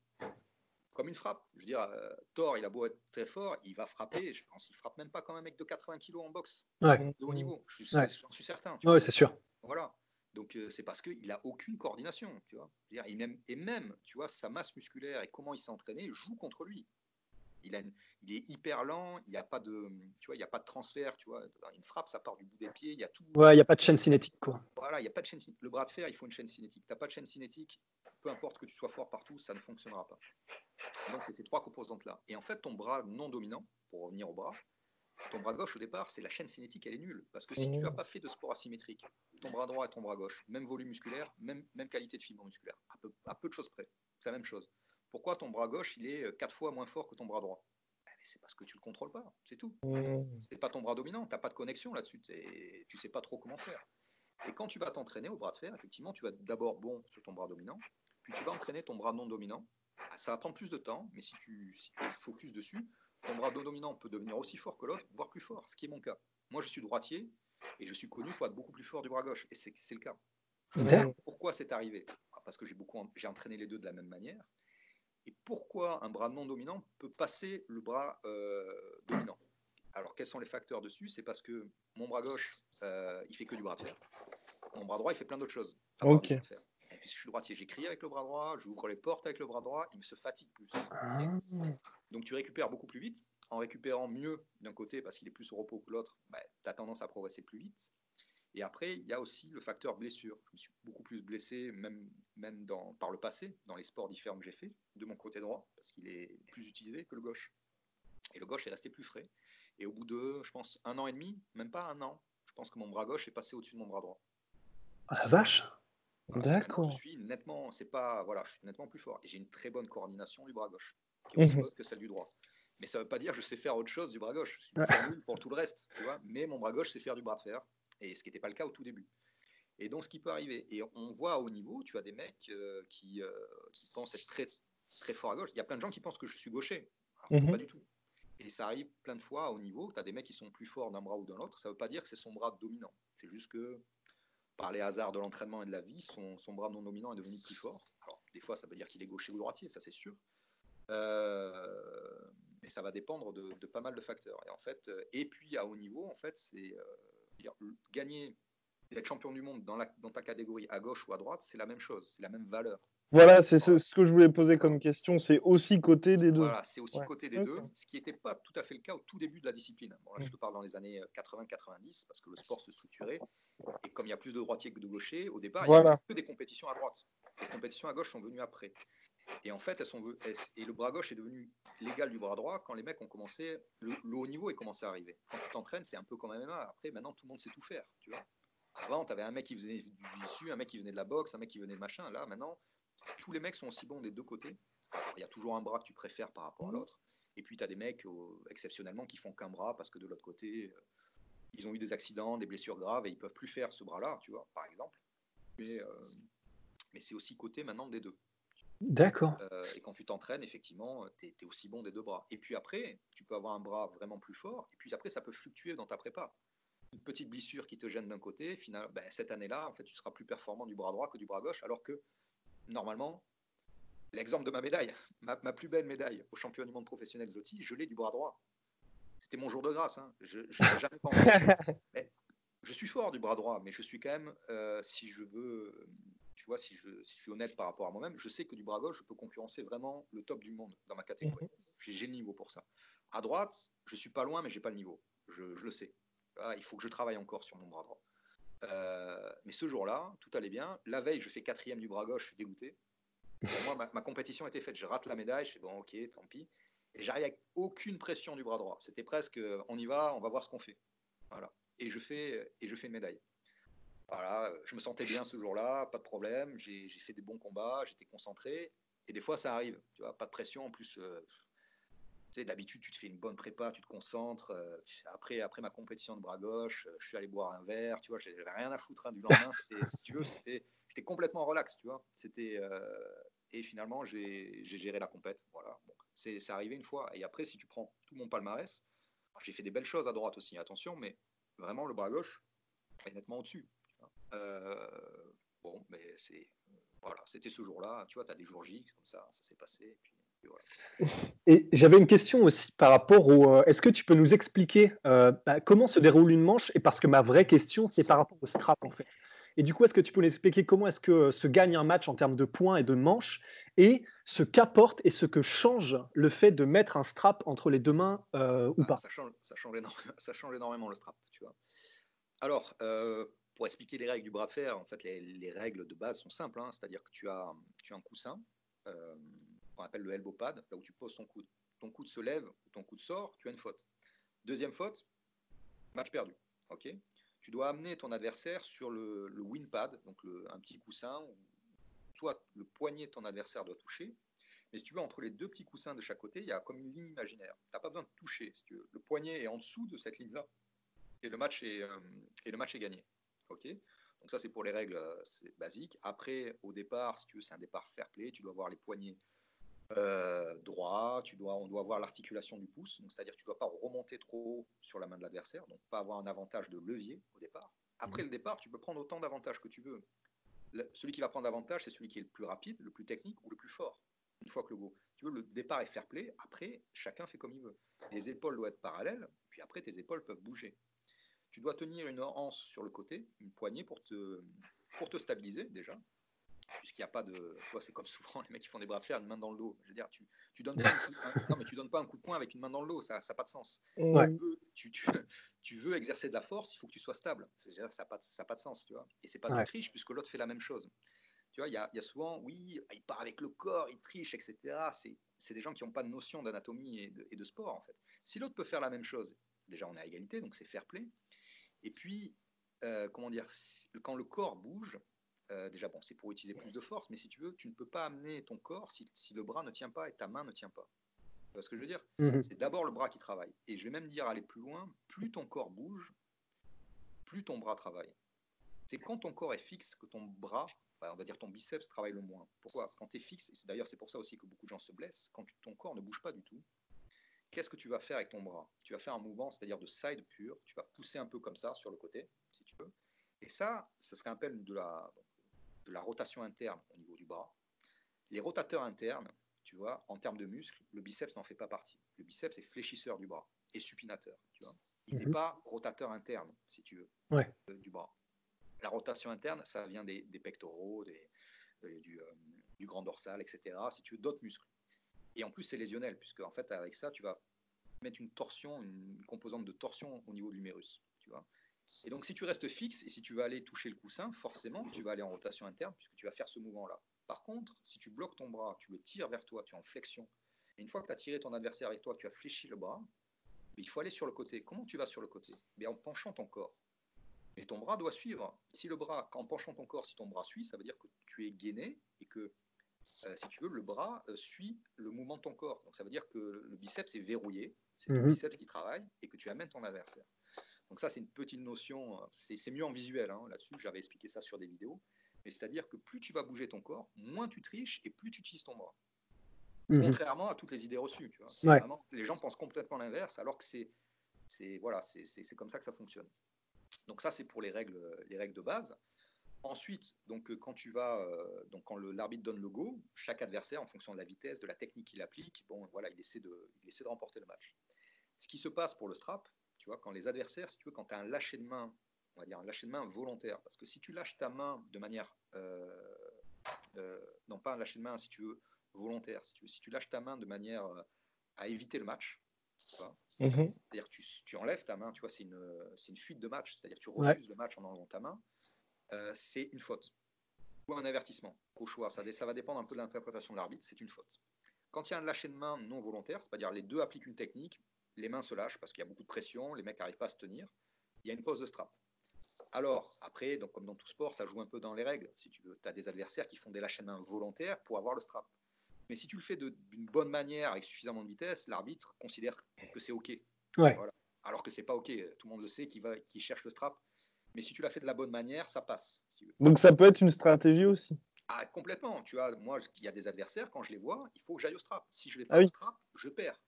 Comme une frappe. Je veux dire, euh, Thor, il a beau être très fort, il va frapper. Je pense qu'il frappe même pas comme un mec de 80 kg en boxe de haut niveau. Je suis, suis certain. Oui, c'est sûr. Voilà. Donc euh, c'est parce qu'il n'a aucune coordination, tu vois. il même, et même, tu vois, sa masse musculaire et comment il s'est entraîné joue contre lui. Il, a il est hyper lent, il n'y a pas de, tu vois, il y a pas de transfert, tu vois. Une frappe, ça part du bout des pieds, il y a tout. Ouais, il n'y a pas de chaîne cinétique, quoi. Voilà, il n'y a pas de chaîne. Le bras de fer, il faut une chaîne cinétique. Tu n'as pas de chaîne cinétique, peu importe que tu sois fort partout, ça ne fonctionnera pas. Donc c'est ces trois composantes-là. Et en fait, ton bras non dominant, pour revenir au bras, ton bras gauche, au départ, c'est la chaîne cinétique, elle est nulle. Parce que si tu n'as pas fait de sport asymétrique, ton bras droit et ton bras gauche, même volume musculaire, même, même qualité de fibre musculaire, à peu, à peu de choses près. C'est la même chose. Pourquoi ton bras gauche, il est euh, quatre fois moins fort que ton bras droit? Eh, C'est parce que tu le contrôles pas, c'est tout. Mmh. C'est pas ton bras dominant, tu n'as pas de connexion là-dessus, tu sais pas trop comment faire. Et quand tu vas t'entraîner au bras de fer, effectivement, tu vas d'abord bon sur ton bras dominant, puis tu vas entraîner ton bras non dominant. Ah, ça va prendre plus de temps, mais si tu, si tu focuses dessus, ton bras dominant peut devenir aussi fort que l'autre, voire plus fort, ce qui est mon cas. Moi, je suis droitier et je suis connu pour être beaucoup plus fort du bras gauche, et c'est le cas. Pourquoi c'est arrivé? Ah, Parce que j'ai beaucoup, j'ai entraîné les deux de la même manière. Et pourquoi un bras non dominant peut passer le bras euh, dominant? Alors, quels sont les facteurs dessus? C'est parce que mon bras gauche, euh, il fait que du bras de fer. Mon bras droit, il fait plein d'autres choses. Ok. Et puis, je suis droitier, j'écris avec le bras droit, j'ouvre les portes avec le bras droit, il me se fatigue plus. Ah. Donc tu récupères beaucoup plus vite. En récupérant mieux d'un côté parce qu'il est plus au repos que l'autre, bah, tu as tendance à progresser plus vite. Et après, il y a aussi le facteur blessure. Je me suis beaucoup plus blessé, même, même dans, par le passé, dans les sports différents que j'ai fait, de mon côté droit, parce qu'il est plus utilisé que le gauche. Et le gauche est resté plus frais. Et au bout de, je pense, un an et demi, même pas un an, je pense que mon bras gauche est passé au-dessus de mon bras droit. Ah la vache D'accord. Je suis nettement, c'est pas, voilà, je suis nettement plus fort. Et j'ai une très bonne coordination du bras gauche qui est aussi mhm. que celle du droit. Mais ça ne veut pas dire que je sais faire autre chose du bras gauche. Je suis nul pour tout le reste, tu vois. Mais mon bras gauche sait faire du bras de fer, et ce qui n'était pas le cas au tout début. Et donc, ce qui peut arriver, et on voit au niveau, tu as des mecs euh, qui, euh, qui, pensent être très, très forts à gauche. Il y a plein de gens qui pensent que je suis gaucher. Alors, mhm. Pas du tout. Et ça arrive plein de fois au niveau. Tu as des mecs qui sont plus forts d'un bras ou d'un autre. Ça ne veut pas dire que c'est son bras dominant. C'est juste que par les hasards de l'entraînement et de la vie, son, son, bras non dominant est devenu plus fort. Alors, des fois, ça veut dire qu'il est gaucher ou droitier, ça c'est sûr. Euh, mais ça va dépendre de, pas mal de facteurs. Et en fait, et puis à haut niveau, en fait, c'est gagner, être champion du monde dans, la, dans ta catégorie à gauche ou à droite, c'est la même chose, c'est la même valeur. Voilà, c'est ce que je voulais poser comme question. C'est aussi côté des deux. Voilà, c'est aussi côté des deux, ce qui n'était pas tout à fait le cas au tout début de la discipline. Bon, là, je te parle dans les années 80-90, parce que le sport se structurait. Et comme il y a plus de droitiers que de gauchers, au départ, il n'y a que des compétitions à droite. Les compétitions à gauche sont venues après. Et en fait, elles sont, et le bras gauche est devenu l'égal du bras droit quand les mecs ont commencé, le, haut niveau est commencé à arriver. Quand tu t'entraînes, c'est un peu comme MMA. Après, maintenant, tout le monde sait tout faire, tu vois. Avant, tu avais un mec qui venait du vissu, un mec qui venait de la boxe, un mec qui venait de machin. Là, maintenant, tous les mecs sont aussi bons des deux côtés. il y a toujours un bras que tu préfères par rapport à l'autre. Et puis, tu as des mecs, exceptionnellement, qui font qu'un bras parce que de l'autre côté, euh, ils ont eu des accidents, des blessures graves et ils peuvent plus faire ce bras-là, tu vois, par exemple. Mais, euh, mais c'est aussi côté maintenant des deux. D'accord. Euh, et quand tu t'entraînes, effectivement, tu es, aussi bon des deux bras. Et puis après, tu peux avoir un bras vraiment plus fort. Et puis après, ça peut fluctuer dans ta prépa. Une petite blessure qui te gêne d'un côté, finalement, ben, cette année-là, en fait, tu seras plus performant du bras droit que du bras gauche. Alors que, normalement, l'exemple de ma médaille, [laughs] ma, plus belle médaille au championnat du monde professionnel Zotti, je l'ai du bras droit. C'était mon jour de grâce. Hein. Je, n'ai jamais pensé. [laughs] je suis fort du bras droit, mais je suis quand même, euh, si je veux tu vois, si je, suis honnête par rapport à moi-même, je sais que du bras gauche, je peux concurrencer vraiment le top du monde dans ma catégorie. Mhm. J'ai le niveau pour ça. À droite, je suis pas loin, mais j'ai pas le niveau. Je, le sais. Ah, il faut que je travaille encore sur mon bras droit. Euh, mais ce jour-là, tout allait bien. La veille, je fais quatrième du bras gauche, je suis dégoûté. Pour moi, ma, compétition était faite. Je rate la médaille, je fais bon, ok, tant pis. Et j'arrive avec aucune pression du bras droit. C'était presque, on y va, on va voir ce qu'on fait. Voilà. Et je fais, et je fais une médaille. Je me sentais bien ce jour-là, pas de problème. J'ai fait des bons combats, j'étais concentré. Et des fois, ça arrive, tu vois, pas de pression. En plus, euh, d'habitude, tu te fais une bonne prépa, tu te concentres. Euh, après, après ma compétition de bras gauche, je suis allé boire un verre, tu vois, j'avais rien à foutre hein, du lendemain. [laughs] si tu veux, j'étais complètement relax, tu vois. C'était euh, et finalement, j'ai géré la compète. Voilà. Bon, c'est arrivé une fois. Et après, si tu prends tout mon palmarès, j'ai fait des belles choses à droite aussi, attention, mais vraiment, le bras gauche est nettement au-dessus. Euh, bon, mais c'est. Voilà, c'était ce jour-là. Tu vois, tu as des jours J, comme ça, ça s'est passé. Et puis, et j'avais une question aussi par rapport au. Euh, est-ce que tu peux nous expliquer euh, bah, comment se déroule une manche? Et parce que ma vraie question, c'est par rapport au strap en fait. Et du coup, est-ce que tu peux nous expliquer comment est-ce que se gagne un match en termes de points et de manches? Et ce qu'apporte et ce que change le fait de mettre un strap entre les deux mains euh, ou ah, pas? ça change, ça, change énormément, [laughs] ça change, énormément, le strap, tu vois. Alors, pour expliquer les règles du bras fer, en fait, les, règles de base sont simples. Hein. C'est-à-dire que tu as, tu as un coussin qu'on appelle le elbow pad, là où tu poses ton coude. Ton coude se lève ou ton coude sort, tu as une faute. Deuxième faute, match perdu. Ok? Tu dois amener ton adversaire sur le, le win pad, donc un petit coussin, où soit le poignet de ton adversaire doit toucher, mais si tu veux, entre les deux petits coussins de chaque côté, il y a comme une ligne imaginaire. Tu n'as pas besoin de toucher. Le poignet est en dessous de cette ligne-là, et le match est, euh, et le match est gagné. Ok donc ça, c'est pour les règles euh, basiques. Après, au départ, si tu veux, c'est un départ fair play. Tu dois avoir les poignets euh, droit, tu dois, on doit avoir l'articulation du pouce, c'est-à-dire tu ne dois pas remonter trop haut sur la main de l'adversaire, donc pas avoir un avantage de levier au départ. Après mhm. le départ, tu peux prendre autant d'avantages que tu veux. celui qui va prendre davantage, c'est celui qui est le plus rapide, le plus technique ou le plus fort. Une fois que le go, tu veux, le départ est fair play. Après, chacun fait comme il veut. Les épaules doivent être parallèles, puis après tes épaules peuvent bouger. Tu dois tenir une hanse sur le côté, une poignée pour te, pour te stabiliser déjà puisqu'il n'y a pas de. Tu vois, c'est comme souvent [laughs] les mecs qui font des bras de fer, une main dans le dos. Je veux dire, tu, tu donnes pas un coup, non, mais tu donnes pas un coup de poing avec une main dans le dos, ça n'a pas de sens. Tu, veux, tu, veux, exercer de la force, il faut que tu sois stable. ça n'a pas, ça pas de sens, tu vois. Et c'est pas de triche, puisque l'autre fait la même chose. Tu vois, il y a, y a, souvent, oui, il part avec le corps, il triche, etc. C'est des gens qui n'ont pas de notion d'anatomie et de, et de, sport, en fait. Si l'autre peut faire la même chose, déjà, on est à égalité, donc c'est fair play. Et puis, euh, comment dire, quand le corps bouge, euh, déjà, bon, c'est pour utiliser plus de force, mais si tu veux, tu ne peux pas amener ton corps si, le bras ne tient pas et ta main ne tient pas. Tu vois ce que je veux dire? Mhm. C'est d'abord le bras qui travaille. Et je vais même dire, aller plus loin, plus ton corps bouge, plus ton bras travaille. C'est quand ton corps est fixe que ton bras, on va dire ton biceps, travaille le moins. Pourquoi? Quand tu es fixe, et d'ailleurs c'est pour ça aussi que beaucoup de gens se blessent, quand ton corps ne bouge pas du tout, qu'est-ce que tu vas faire avec ton bras? Tu vas faire un mouvement, c'est-à-dire de side pur, tu vas pousser un peu comme ça sur le côté, si tu veux. Et ça, ça un peu de la, de la rotation interne au niveau du bras. Les rotateurs internes, tu vois, en termes de muscles, le biceps n'en fait pas partie. Le biceps est fléchisseur du bras et supinateur, tu vois. Il n'est mhm. pas rotateur interne, si tu veux, euh, du bras. La rotation interne, ça vient des, pectoraux, des, euh, du, euh, du, grand dorsal, etc. Si tu veux, d'autres muscles. Et en plus, c'est lésionnel, puisque en fait, avec ça, tu vas mettre une torsion, une composante de torsion au niveau de l'humérus. Et donc, si tu restes fixe et si tu vas aller toucher le coussin, forcément, tu vas aller en rotation interne puisque tu vas faire ce mouvement-là. Par contre, si tu bloques ton bras, tu le tires vers toi, tu es en flexion, et une fois que tu as tiré ton adversaire avec toi, tu as fléchi le bras, il faut aller sur le côté. Comment tu vas sur le côté? Mais En penchant ton corps. Et ton bras doit suivre. Si le bras, en penchant ton corps, si ton bras suit, ça veut dire que tu es gainé et que, euh, si tu veux, le bras euh, suit le mouvement de ton corps. Donc ça veut dire que le biceps est verrouillé, c'est le mhm. biceps qui travaille et que tu amènes ton adversaire. Donc ça, c'est une petite notion, euh, c'est mieux en visuel hein, là-dessus, j'avais expliqué ça sur des vidéos, mais c'est-à-dire que plus tu vas bouger ton corps, moins tu triches et plus tu utilises ton bras. Mhm. Contrairement à toutes les idées reçues, tu vois. les gens pensent complètement l'inverse, alors que c'est voilà, c'est comme ça que ça fonctionne. Donc ça, c'est pour les règles, les règles de base. Ensuite, donc quand tu vas, euh, donc quand l'arbitre donne le go, chaque adversaire, en fonction de la vitesse, de la technique qu'il applique, bon, voilà, il essaie de, il essaie de remporter le match. Ce qui se passe pour le strap, tu vois, quand les adversaires, si tu veux, quand tu as un lâcher de main, on va dire un lâcher de main volontaire, parce que si tu lâches ta main de manière, euh, euh, non pas un lâcher de main, si tu veux, volontaire, si tu, si tu lâches ta main de manière euh, à éviter le match, mhm. c'est-à-dire tu, tu, enlèves ta main, tu vois, c'est une, une fuite de match, c'est-à-dire tu refuses le match en enlevant ta main, c'est une faute ou un avertissement au choix. Ça, ça va dépendre un peu de l'interprétation de l'arbitre, c'est une faute. Quand il y a un lâcher de main non volontaire, c'est-à-dire les deux appliquent une technique, les mains se lâchent parce qu'il y a beaucoup de pression, les mecs n'arrivent pas à se tenir. Il y a une pause de strap. Alors, après, donc, comme dans tout sport, ça joue un peu dans les règles. Si tu veux, as des adversaires qui font des lâchers de main volontaires pour avoir le strap. Mais si tu le fais d'une bonne manière, avec suffisamment de vitesse, l'arbitre considère que c'est OK. Alors que c'est pas OK. Tout le monde le sait qui, va, qui cherche le strap. Mais si tu l'as fait de la bonne manière, ça passe. Donc ça peut être une stratégie aussi. Ah, complètement. Tu vois, moi, il y a des adversaires, quand je les vois, il faut que j'aille au strap. Si je vais Ah pas oui. au strap, je perds.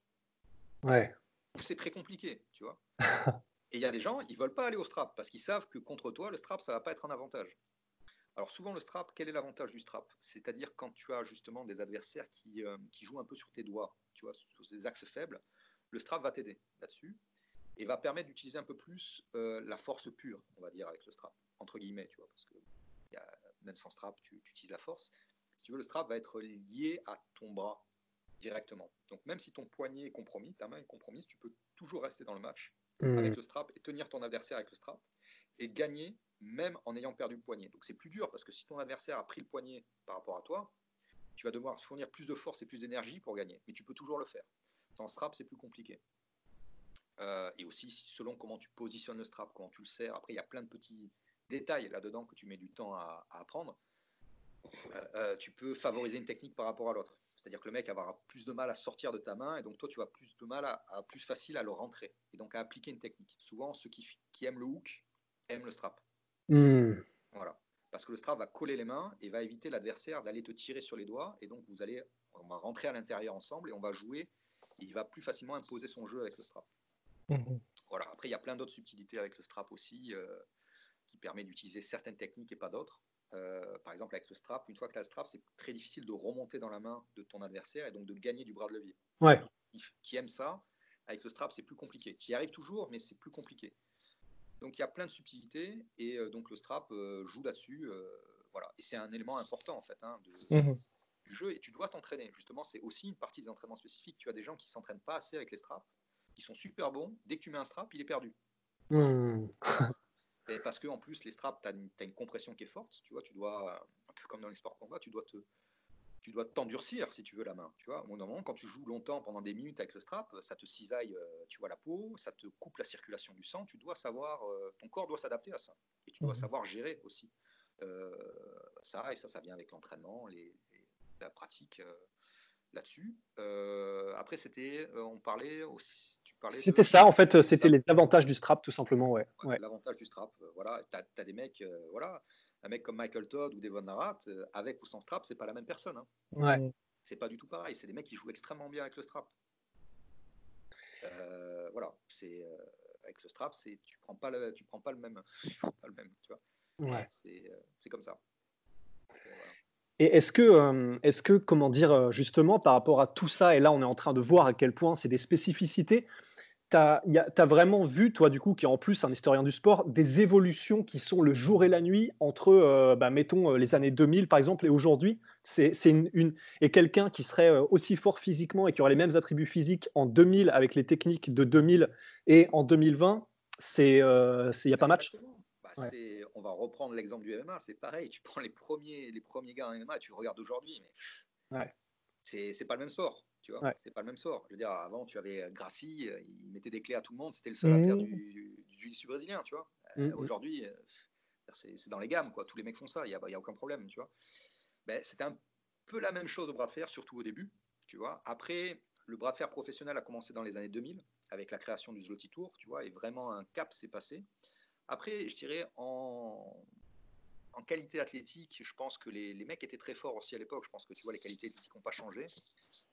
Ouais. C'est très compliqué, tu vois. [laughs] Et il y a des gens, ils veulent pas aller au strap parce qu'ils savent que contre toi, le strap, ça va pas être un avantage. Alors souvent, le strap, quel est l'avantage du strap? C'est-à-dire quand tu as justement des adversaires qui, euh, qui jouent un peu sur tes doigts, tu vois, sur des axes faibles, le strap va t'aider là-dessus et va permettre d'utiliser un peu plus euh, la force pure, on va dire, avec le strap, entre guillemets, tu vois, parce que il y a- même sans strap, tu, tu utilises la force. Si tu veux, le strap va être lié à ton bras directement. Donc même si ton poignet est compromis, ta main est compromise, tu peux toujours rester dans le match Hmm. avec le strap et tenir ton adversaire avec le strap et gagner même en ayant perdu le poignet. Donc c'est plus dur parce que si ton adversaire a pris le poignet par rapport à toi, tu vas devoir fournir plus de force et plus d'énergie pour gagner. Mais tu peux toujours le faire. Sans strap, c'est plus compliqué. Euh, et aussi, selon comment tu positionnes le strap, comment tu le serres, après, il y a plein de petits détails là-dedans que tu mets du temps à, à apprendre. Euh, euh, tu peux favoriser une technique par rapport à l'autre. C'est-à-dire que le mec avoir plus de mal à sortir de ta main et donc toi tu vas plus de mal à, à plus facile à le rentrer et donc à appliquer une technique. Souvent ceux qui, qui aiment le hook aiment le strap. Hmm. Voilà. Parce que le strap va coller les mains et va éviter l'adversaire d'aller te tirer sur les doigts et donc vous allez on va rentrer à l'intérieur ensemble et on va jouer et il va plus facilement imposer son jeu avec le strap. Mhm. Voilà. Après il y a plein d'autres subtilités avec le strap aussi euh, qui permet d'utiliser certaines techniques et pas d'autres. Euh, par exemple, avec le strap, une fois que tu as le strap, c'est très difficile de remonter dans la main de ton adversaire et donc de gagner du bras de levier. Ouais. Qui, qui aime ça, avec le strap, c'est plus compliqué. Tu y arrives toujours, mais c'est plus compliqué. Donc il y a plein de subtilités et euh, donc le strap euh, joue là-dessus. voilà. Et c'est un élément important en fait hein, de- Mhm. du jeu et tu dois t'entraîner. Justement, c'est aussi une partie des entraînements spécifiques. Tu as des gens qui s'entraînent pas assez avec les straps, qui sont super bons. Dès que tu mets un strap, il est perdu. Hmm. Et parce que en plus, les straps, tu as, une compression qui est forte. Tu vois, tu dois, un peu comme dans les sports combat, tu dois te tu dois t'endurcir si tu veux la main. Tu vois, au moment, quand tu joues longtemps pendant des minutes avec le strap, ça te cisaille, euh, tu vois la peau, ça te coupe la circulation du sang. Tu dois savoir, euh, ton corps doit s'adapter à ça, et tu dois Mhm. savoir gérer aussi euh, ça. Et ça, ça vient avec l'entraînement, les, les- la pratique euh, là-dessus. Euh, après, c'était, on parlait aussi, de- C'était ça, en fait, c'était les avantages du strap, tout simplement, ouais. Ouais, ouais. L'avantage du strap, euh, voilà, tu as, des mecs, euh, voilà, un mec comme Michael Todd ou Devon Narat, euh, avec ou sans strap, c'est pas la même personne. hein. Ouais. C'est pas du tout pareil. C'est des mecs qui jouent extrêmement bien avec le strap. Euh, voilà, c'est euh, avec le strap, c'est tu prends pas le, tu prends pas le même, [laughs] tu prends pas le même, tu vois. Ouais. C'est euh, comme ça. Voilà. Et est-ce que, euh, est-ce que, comment dire, euh, justement, par rapport à tout ça, et là, on est en train de voir à quel point c'est des spécificités, tu as, vraiment vu, toi, du coup, qui est en plus un historien du sport, des évolutions qui sont le jour et la nuit entre, euh, bah, mettons, euh, les années 2000, par exemple, et aujourd'hui C'est une, une- Et quelqu'un qui serait euh, aussi fort physiquement et qui aurait les mêmes attributs physiques en 2000 avec les techniques de 2000 et en 2020, c'est, euh, il n'y a pas match. Bah, Ouais. on va reprendre l'exemple du MMA, c'est pareil. Tu prends les premiers, les premiers gars en MMA, tu regardes aujourd'hui, mais Ouais. c'est c'est pas le même sport. Tu vois, Ouais. c'est pas le même sport. Je veux dire, avant, tu avais Gracie, euh, il mettait des clés à tout le monde, c'était le seul à Mhm. faire du, du, du jiu-jitsu brésilien, tu vois. Euh, Mhm. Aujourd'hui, euh, c'est c'est dans les gammes, quoi. Tous les mecs font ça, il n'y a, y a aucun problème, tu vois. Ben, c'était un peu la même chose au bras de fer, surtout au début, tu vois. Après, le bras de fer professionnel a commencé dans les années 2000 avec la création du Zloty Tour, tu vois, et vraiment un cap s'est passé. Après, je dirais en, en qualité athlétique, je pense que les, les mecs étaient très forts aussi à l'époque. Je pense que tu vois, les qualités athlétiques n'ont pas changé.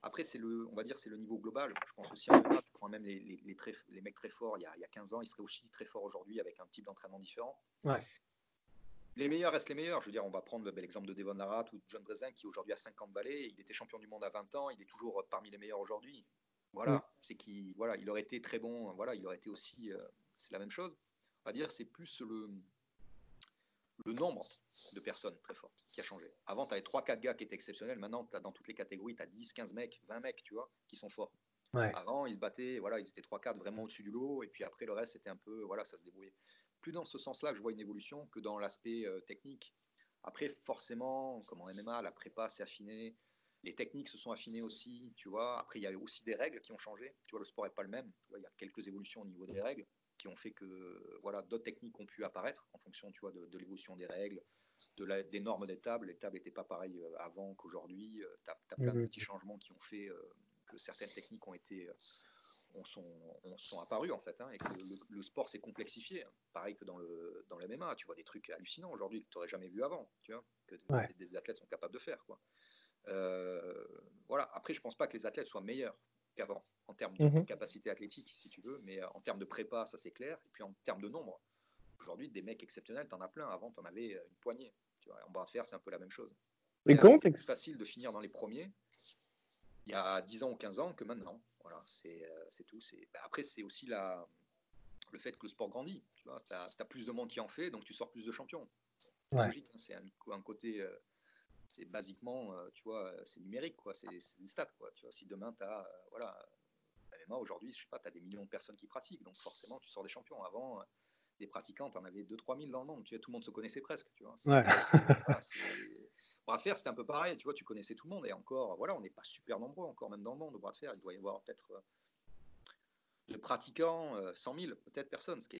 Après, c'est le, on va dire, c'est le niveau global. Je pense aussi en tu prends même les, les, les, très, les mecs très forts il y, a, il y a 15 ans, ils seraient aussi très forts aujourd'hui avec un type d'entraînement différent. Ouais. Les meilleurs restent les meilleurs. Je veux dire, on va prendre le bel exemple de Devon Larat ou de John Brezen qui aujourd'hui a 50 balais. Il était champion du monde à 20 ans. Il est toujours parmi les meilleurs aujourd'hui. Voilà, Mm. c'est qu'il voilà, il aurait été très bon. Voilà, il aurait été aussi. euh, c'est la même chose. On va dire, c'est plus le, le nombre de personnes très fortes qui a changé. Avant, tu avais 3-4 gars qui étaient exceptionnels. Maintenant, as, dans toutes les catégories, tu as 10, 15 mecs, 20 mecs, tu vois, qui sont forts. Ouais. Avant, ils se battaient, voilà, ils étaient 3-4 vraiment au-dessus du lot. Et puis après, le reste, c'était un peu, voilà, ça se débrouillait. Plus dans ce sens-là que je vois une évolution que dans l'aspect euh, technique. Après, forcément, comme en MMA, la prépa s'est affinée. Les techniques se sont affinées aussi, tu vois. Après, il y a aussi des règles qui ont changé. Tu vois, le sport n'est pas le même. Il y a quelques évolutions au niveau des règles qui ont fait que voilà, d'autres techniques ont pu apparaître en fonction tu vois, de, de l'évolution des règles, de la, des normes des tables. Les tables n'étaient pas pareilles avant qu'aujourd'hui. Tu as, as, plein de petits changements qui ont fait euh, que certaines techniques ont été on sont, on sont apparus en fait, hein, et que le, sport s'est complexifié. Pareil que dans le, dans le MMA, tu vois des trucs hallucinants aujourd'hui que tu n'aurais jamais vu avant, tu vois, que des, athlètes sont capables de faire. Quoi. Euh, voilà. Après, je pense pas que les athlètes soient meilleurs qu'avant en termes de mhm. capacité athlétique, si tu veux, mais euh, en termes de prépa, ça c'est clair. Et puis en termes de nombre, aujourd'hui, des mecs exceptionnels, tu en as plein. Avant, tu en avais euh, une poignée. Tu vois, en bras de fer, c'est un peu la même chose. Mais comment c'est plus facile de finir dans les premiers il y a 10 ans ou 15 ans que maintenant. Voilà, c'est tout. Bah, après, c'est aussi la, le fait que le sport grandit. Tu vois, as, plus de monde qui en fait, donc tu sors plus de champions. C'est logique. Hein, c'est un, côté c'est basiquement, euh, tu vois, c'est numérique, quoi. C'est une stat, quoi. Tu vois, si demain, tu as, euh, voilà, MMA aujourd'hui, je sais pas, tu as des millions de personnes qui pratiquent, donc forcément, tu sors des champions. Avant, euh, des pratiquants, tu en avais 2-3 000 dans le monde. Tu vois, tout le monde se connaissait presque, tu vois. Ouais. [laughs] bras de fer, c'était un peu pareil, tu vois, tu connaissais tout le monde, et encore, voilà, on n'est pas super nombreux encore, même dans le monde, au bras de fer, il doit y avoir peut-être de pratiquants, 100 000, peut-être personnes, ce qui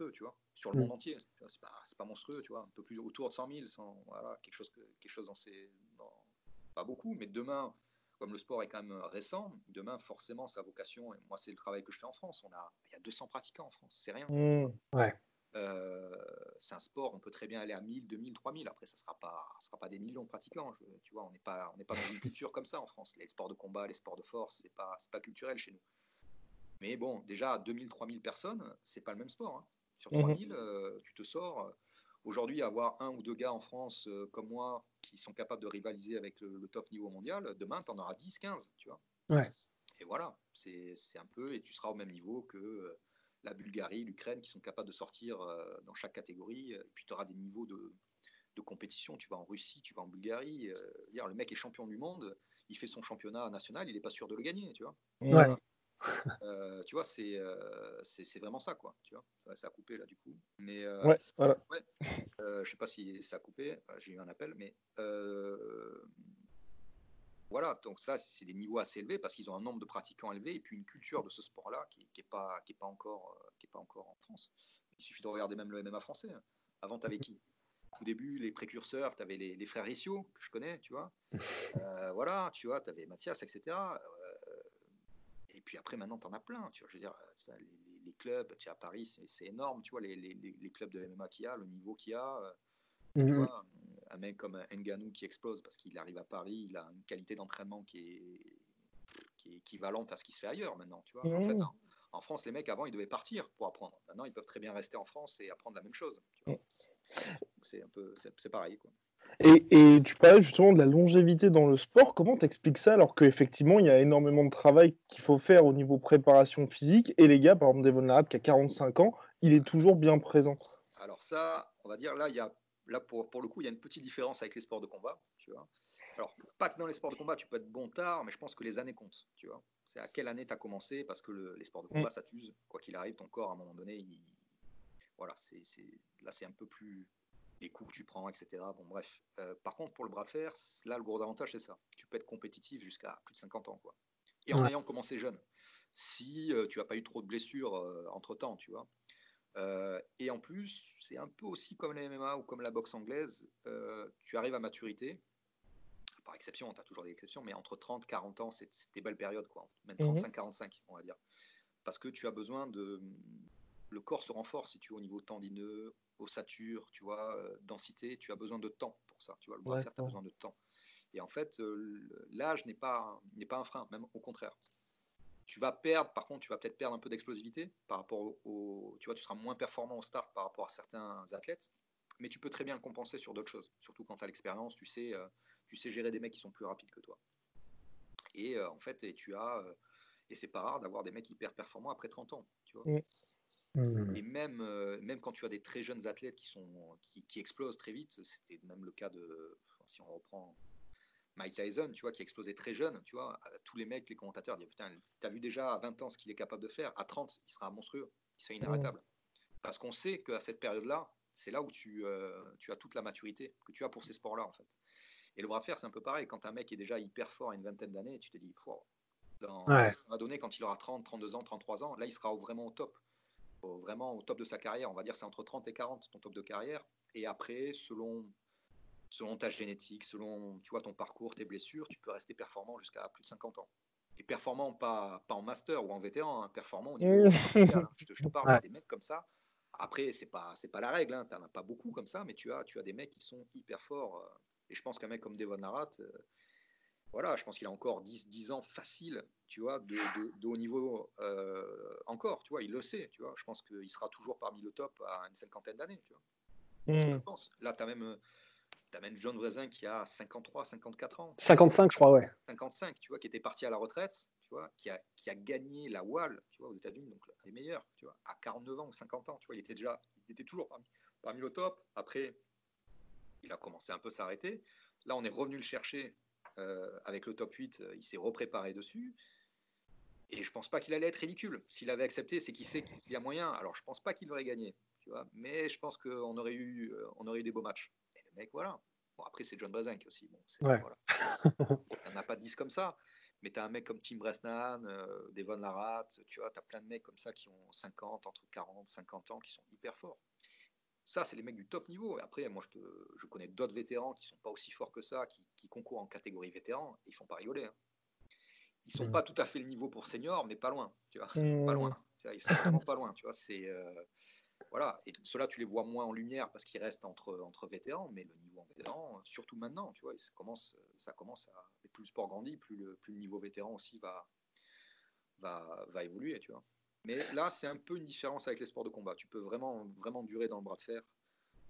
Peu, tu vois, sur le mm. monde entier. C'est pas, pas, monstrueux, tu vois, un peu plus autour de 100 000, voilà, quelque chose, quelque chose dans ces. pas beaucoup, mais demain, comme le sport est quand même récent, demain, forcément, sa vocation, et moi, c'est le travail que je fais en France, on a, il y a 200 pratiquants en France, c'est rien. Mm. ouais. Euh, c'est un sport, on peut très bien aller à 1000, 2000, 3000. Après, ça ne sera pas, sera pas des millions de pratiquants. tu vois, on n'est pas, on n'est pas dans une [laughs] culture comme ça en France. Les sports de combat, les sports de force, c'est pas, pas culturel chez nous. Mais bon, déjà, 2000, 3000 personnes, c'est pas le même sport. Hein. Sur 3000, mhm. euh, tu te sors. Euh, aujourd'hui, avoir un ou deux gars en France euh, comme moi qui sont capables de rivaliser avec le, top niveau mondial, demain, tu en auras 10, 15, tu vois. Ouais. Et voilà, c'est un peu, et tu seras au même niveau que la Bulgarie, l'Ukraine, qui sont capables de sortir dans chaque catégorie. Et puis tu auras des niveaux de, de, compétition. Tu vas en Russie, tu vas en Bulgarie. le mec est champion du monde, il fait son championnat national, il n'est pas sûr de le gagner, tu vois. Ouais. Euh, tu vois, c'est euh, c'est vraiment ça, quoi. Tu vois, ça, ça, a coupé là, du coup. Mais euh, ouais, voilà. ouais je sais pas si ça a coupé. J'ai eu un appel, mais voilà. Donc ça, c'est des niveaux assez élevés parce qu'ils ont un nombre de pratiquants élevé et puis une culture de ce sport-là qui, qui est pas qui est pas encore qui est pas encore en France. Il suffit de regarder même le MMA français. Hein. Avant, tu avais qui? Au début, les précurseurs, tu avais les, les, frères Rissio, que je connais, tu vois. [laughs] voilà, tu vois, tu avais Mathias, etc. Et puis après, maintenant, tu en as plein. Tu vois, je veux dire, les, clubs, tu à Paris, c'est énorme. Tu vois, les, les, clubs de MMA qu'il y a, le niveau qu'il y a. Euh, tu mhm. vois, un mec comme Nganou qui explose parce qu'il arrive à Paris, il a une qualité d'entraînement qui est, qui est équivalente à ce qui se fait ailleurs maintenant. Tu vois, en, fait, mhm. en, France, les mecs avant, ils devaient partir pour apprendre. Maintenant, ils peuvent très bien rester en France et apprendre la même chose. C'est un peu, c'est pareil. Quoi. Et, tu parlais justement de la longévité dans le sport. Comment t'expliques ça alors qu'effectivement, il y a énormément de travail qu'il faut faire au niveau préparation physique? Et les gars, par exemple, Devon Larrad qui a 45 ans, il est toujours bien présent Alors ça, on va dire, là, il y a, là pour, pour le coup, il y a une petite différence avec les sports de combat. Tu vois alors, pas que dans les sports de combat, tu peux être bon tard, mais je pense que les années comptent. Tu vois C'est à quelle année tu as commencé Parce que les sports de combat, mm. ça t'use. Quoi qu'il arrive, ton corps, à un moment donné, il... voilà, c'est, là, c'est un peu plus les coups que tu prends, etc. Bon, bref. Euh, par contre, pour le bras de fer, là, le gros avantage, c'est ça. Tu peux être compétitif jusqu'à plus de 50 ans, quoi. Et en ayant commencé jeune. Si euh, tu n'as pas eu trop de blessures euh, entre temps, tu vois. et en plus, c'est un peu aussi comme la MMA ou comme la boxe anglaise. tu arrives à maturité. Par exception, tu as toujours des exceptions, mais entre 30 40 ans, c'est des belles périodes, quoi. Même 35-45, mhm. on va dire. Parce que tu as besoin de. Le corps se renforce, si tu veux, au niveau tendineux, ossature, tu vois, euh, densité, tu as besoin de temps pour ça. Tu vois, le bras tu as besoin de temps. Et en fait, euh, l'âge n'est pas, pas un frein, même au contraire. Tu vas perdre, par contre, tu vas peut-être perdre un peu d'explosivité par rapport au, Tu vois, tu seras moins performant au start par rapport à certains athlètes, mais tu peux très bien le compenser sur d'autres choses. Surtout quand tu as l'expérience, tu sais, euh, tu sais gérer des mecs qui sont plus rapides que toi. Et en fait, et tu as. et c'est pas rare d'avoir des mecs hyper performants après 30 ans. Tu vois. Hmm. Et même, euh, même quand tu as des très jeunes athlètes qui, sont, qui, explosent très vite, c'était même le cas de, si on reprend Mike Tyson, tu vois, qui explosait très jeune, tu vois, tous les mecs, les commentateurs disent Putain, t'as vu déjà à 20 ans ce qu'il est capable de faire, à 30, il sera monstrueux, il sera inarrêtable. Parce qu'on sait qu'à cette période-là, c'est là où tu, euh, tu as toute la maturité que tu as pour ces sports-là, en fait. Et le bras de fer, c'est un peu pareil. Quand un mec est déjà hyper fort à une vingtaine d'années, tu te dis, dans, ça va donner quand il aura 30, 32 ans, 33 ans, là, il sera vraiment au top. Vraiment au top de sa carrière. On va dire c'est entre 30 et 40 ton top de carrière. Et après, selon, selon ta génétique, selon tu vois, ton parcours, tes blessures, tu peux rester performant jusqu'à plus de 50 ans. Et performant, pas, pas en master ou en vétéran, hein, performant au niveau. Hein. je, te, je, te, parle des mecs comme ça. Après, c'est pas c'est pas la règle, hein. tu n'en as pas beaucoup comme ça, mais tu as tu as des mecs qui sont hyper forts. Euh, et je pense qu'un mec comme Devon Narat, euh, voilà, je pense qu'il a encore 10, 10 ans facile, tu vois, de, de, haut niveau euh, encore, tu vois, il le sait, tu vois. Je pense qu'il sera toujours parmi le top à une cinquantaine d'années, tu vois. Hmm. Je pense. Là, tu as même même John Vresin qui a 53, 54 ans. 55, je crois, ouais. 55, tu vois, qui était parti à la retraite, tu vois, qui a, qui a gagné la Wall, tu vois, aux États-Unis, donc les meilleurs, tu vois, à 49 ans ou 50 ans, tu vois, il était déjà, il était toujours parmi, parmi le top. Après, il a commencé un peu à s'arrêter. Là, on est revenu le chercher avec le top 8, euh, il s'est repréparé dessus. Et je pense pas qu'il allait être ridicule. S'il avait accepté, c'est qu'il sait qu'il y a moyen. Alors, je pense pas qu'il aurait gagné, tu vois, mais je pense qu'on aurait eu, euh, on aurait eu des beaux matchs mec, voilà. Bon, après, c'est John Brezin aussi. Bon, ouais. voilà. Il n'y en a pas 10 comme ça. Mais tu as un mec comme Tim Bresnan, euh, Devon Larat, tu vois, tu as plein de mecs comme ça qui ont 50, entre 40, 50 ans, qui sont hyper forts. Ça, c'est les mecs du top niveau. Et après, moi, je, te, je connais d'autres vétérans qui sont pas aussi forts que ça, qui, qui concourent en catégorie vétéran, et ils font pas rigoler. Hein. Ils sont mm. pas tout à fait le niveau pour senior, mais pas loin, tu vois. Mm. Pas loin. Ils sont vraiment pas loin, tu vois. C'est, euh, voilà, et ceux-là, tu les vois moins en lumière parce qu'ils restent entre, entre vétérans, mais le niveau en vétéran, surtout maintenant, tu vois, ça commence, ça commence à. plus le sport grandit, plus le, plus le niveau vétéran aussi va, va, va évoluer, tu vois. Mais là, c'est un peu une différence avec les sports de combat. Tu peux vraiment, vraiment durer dans le bras de fer.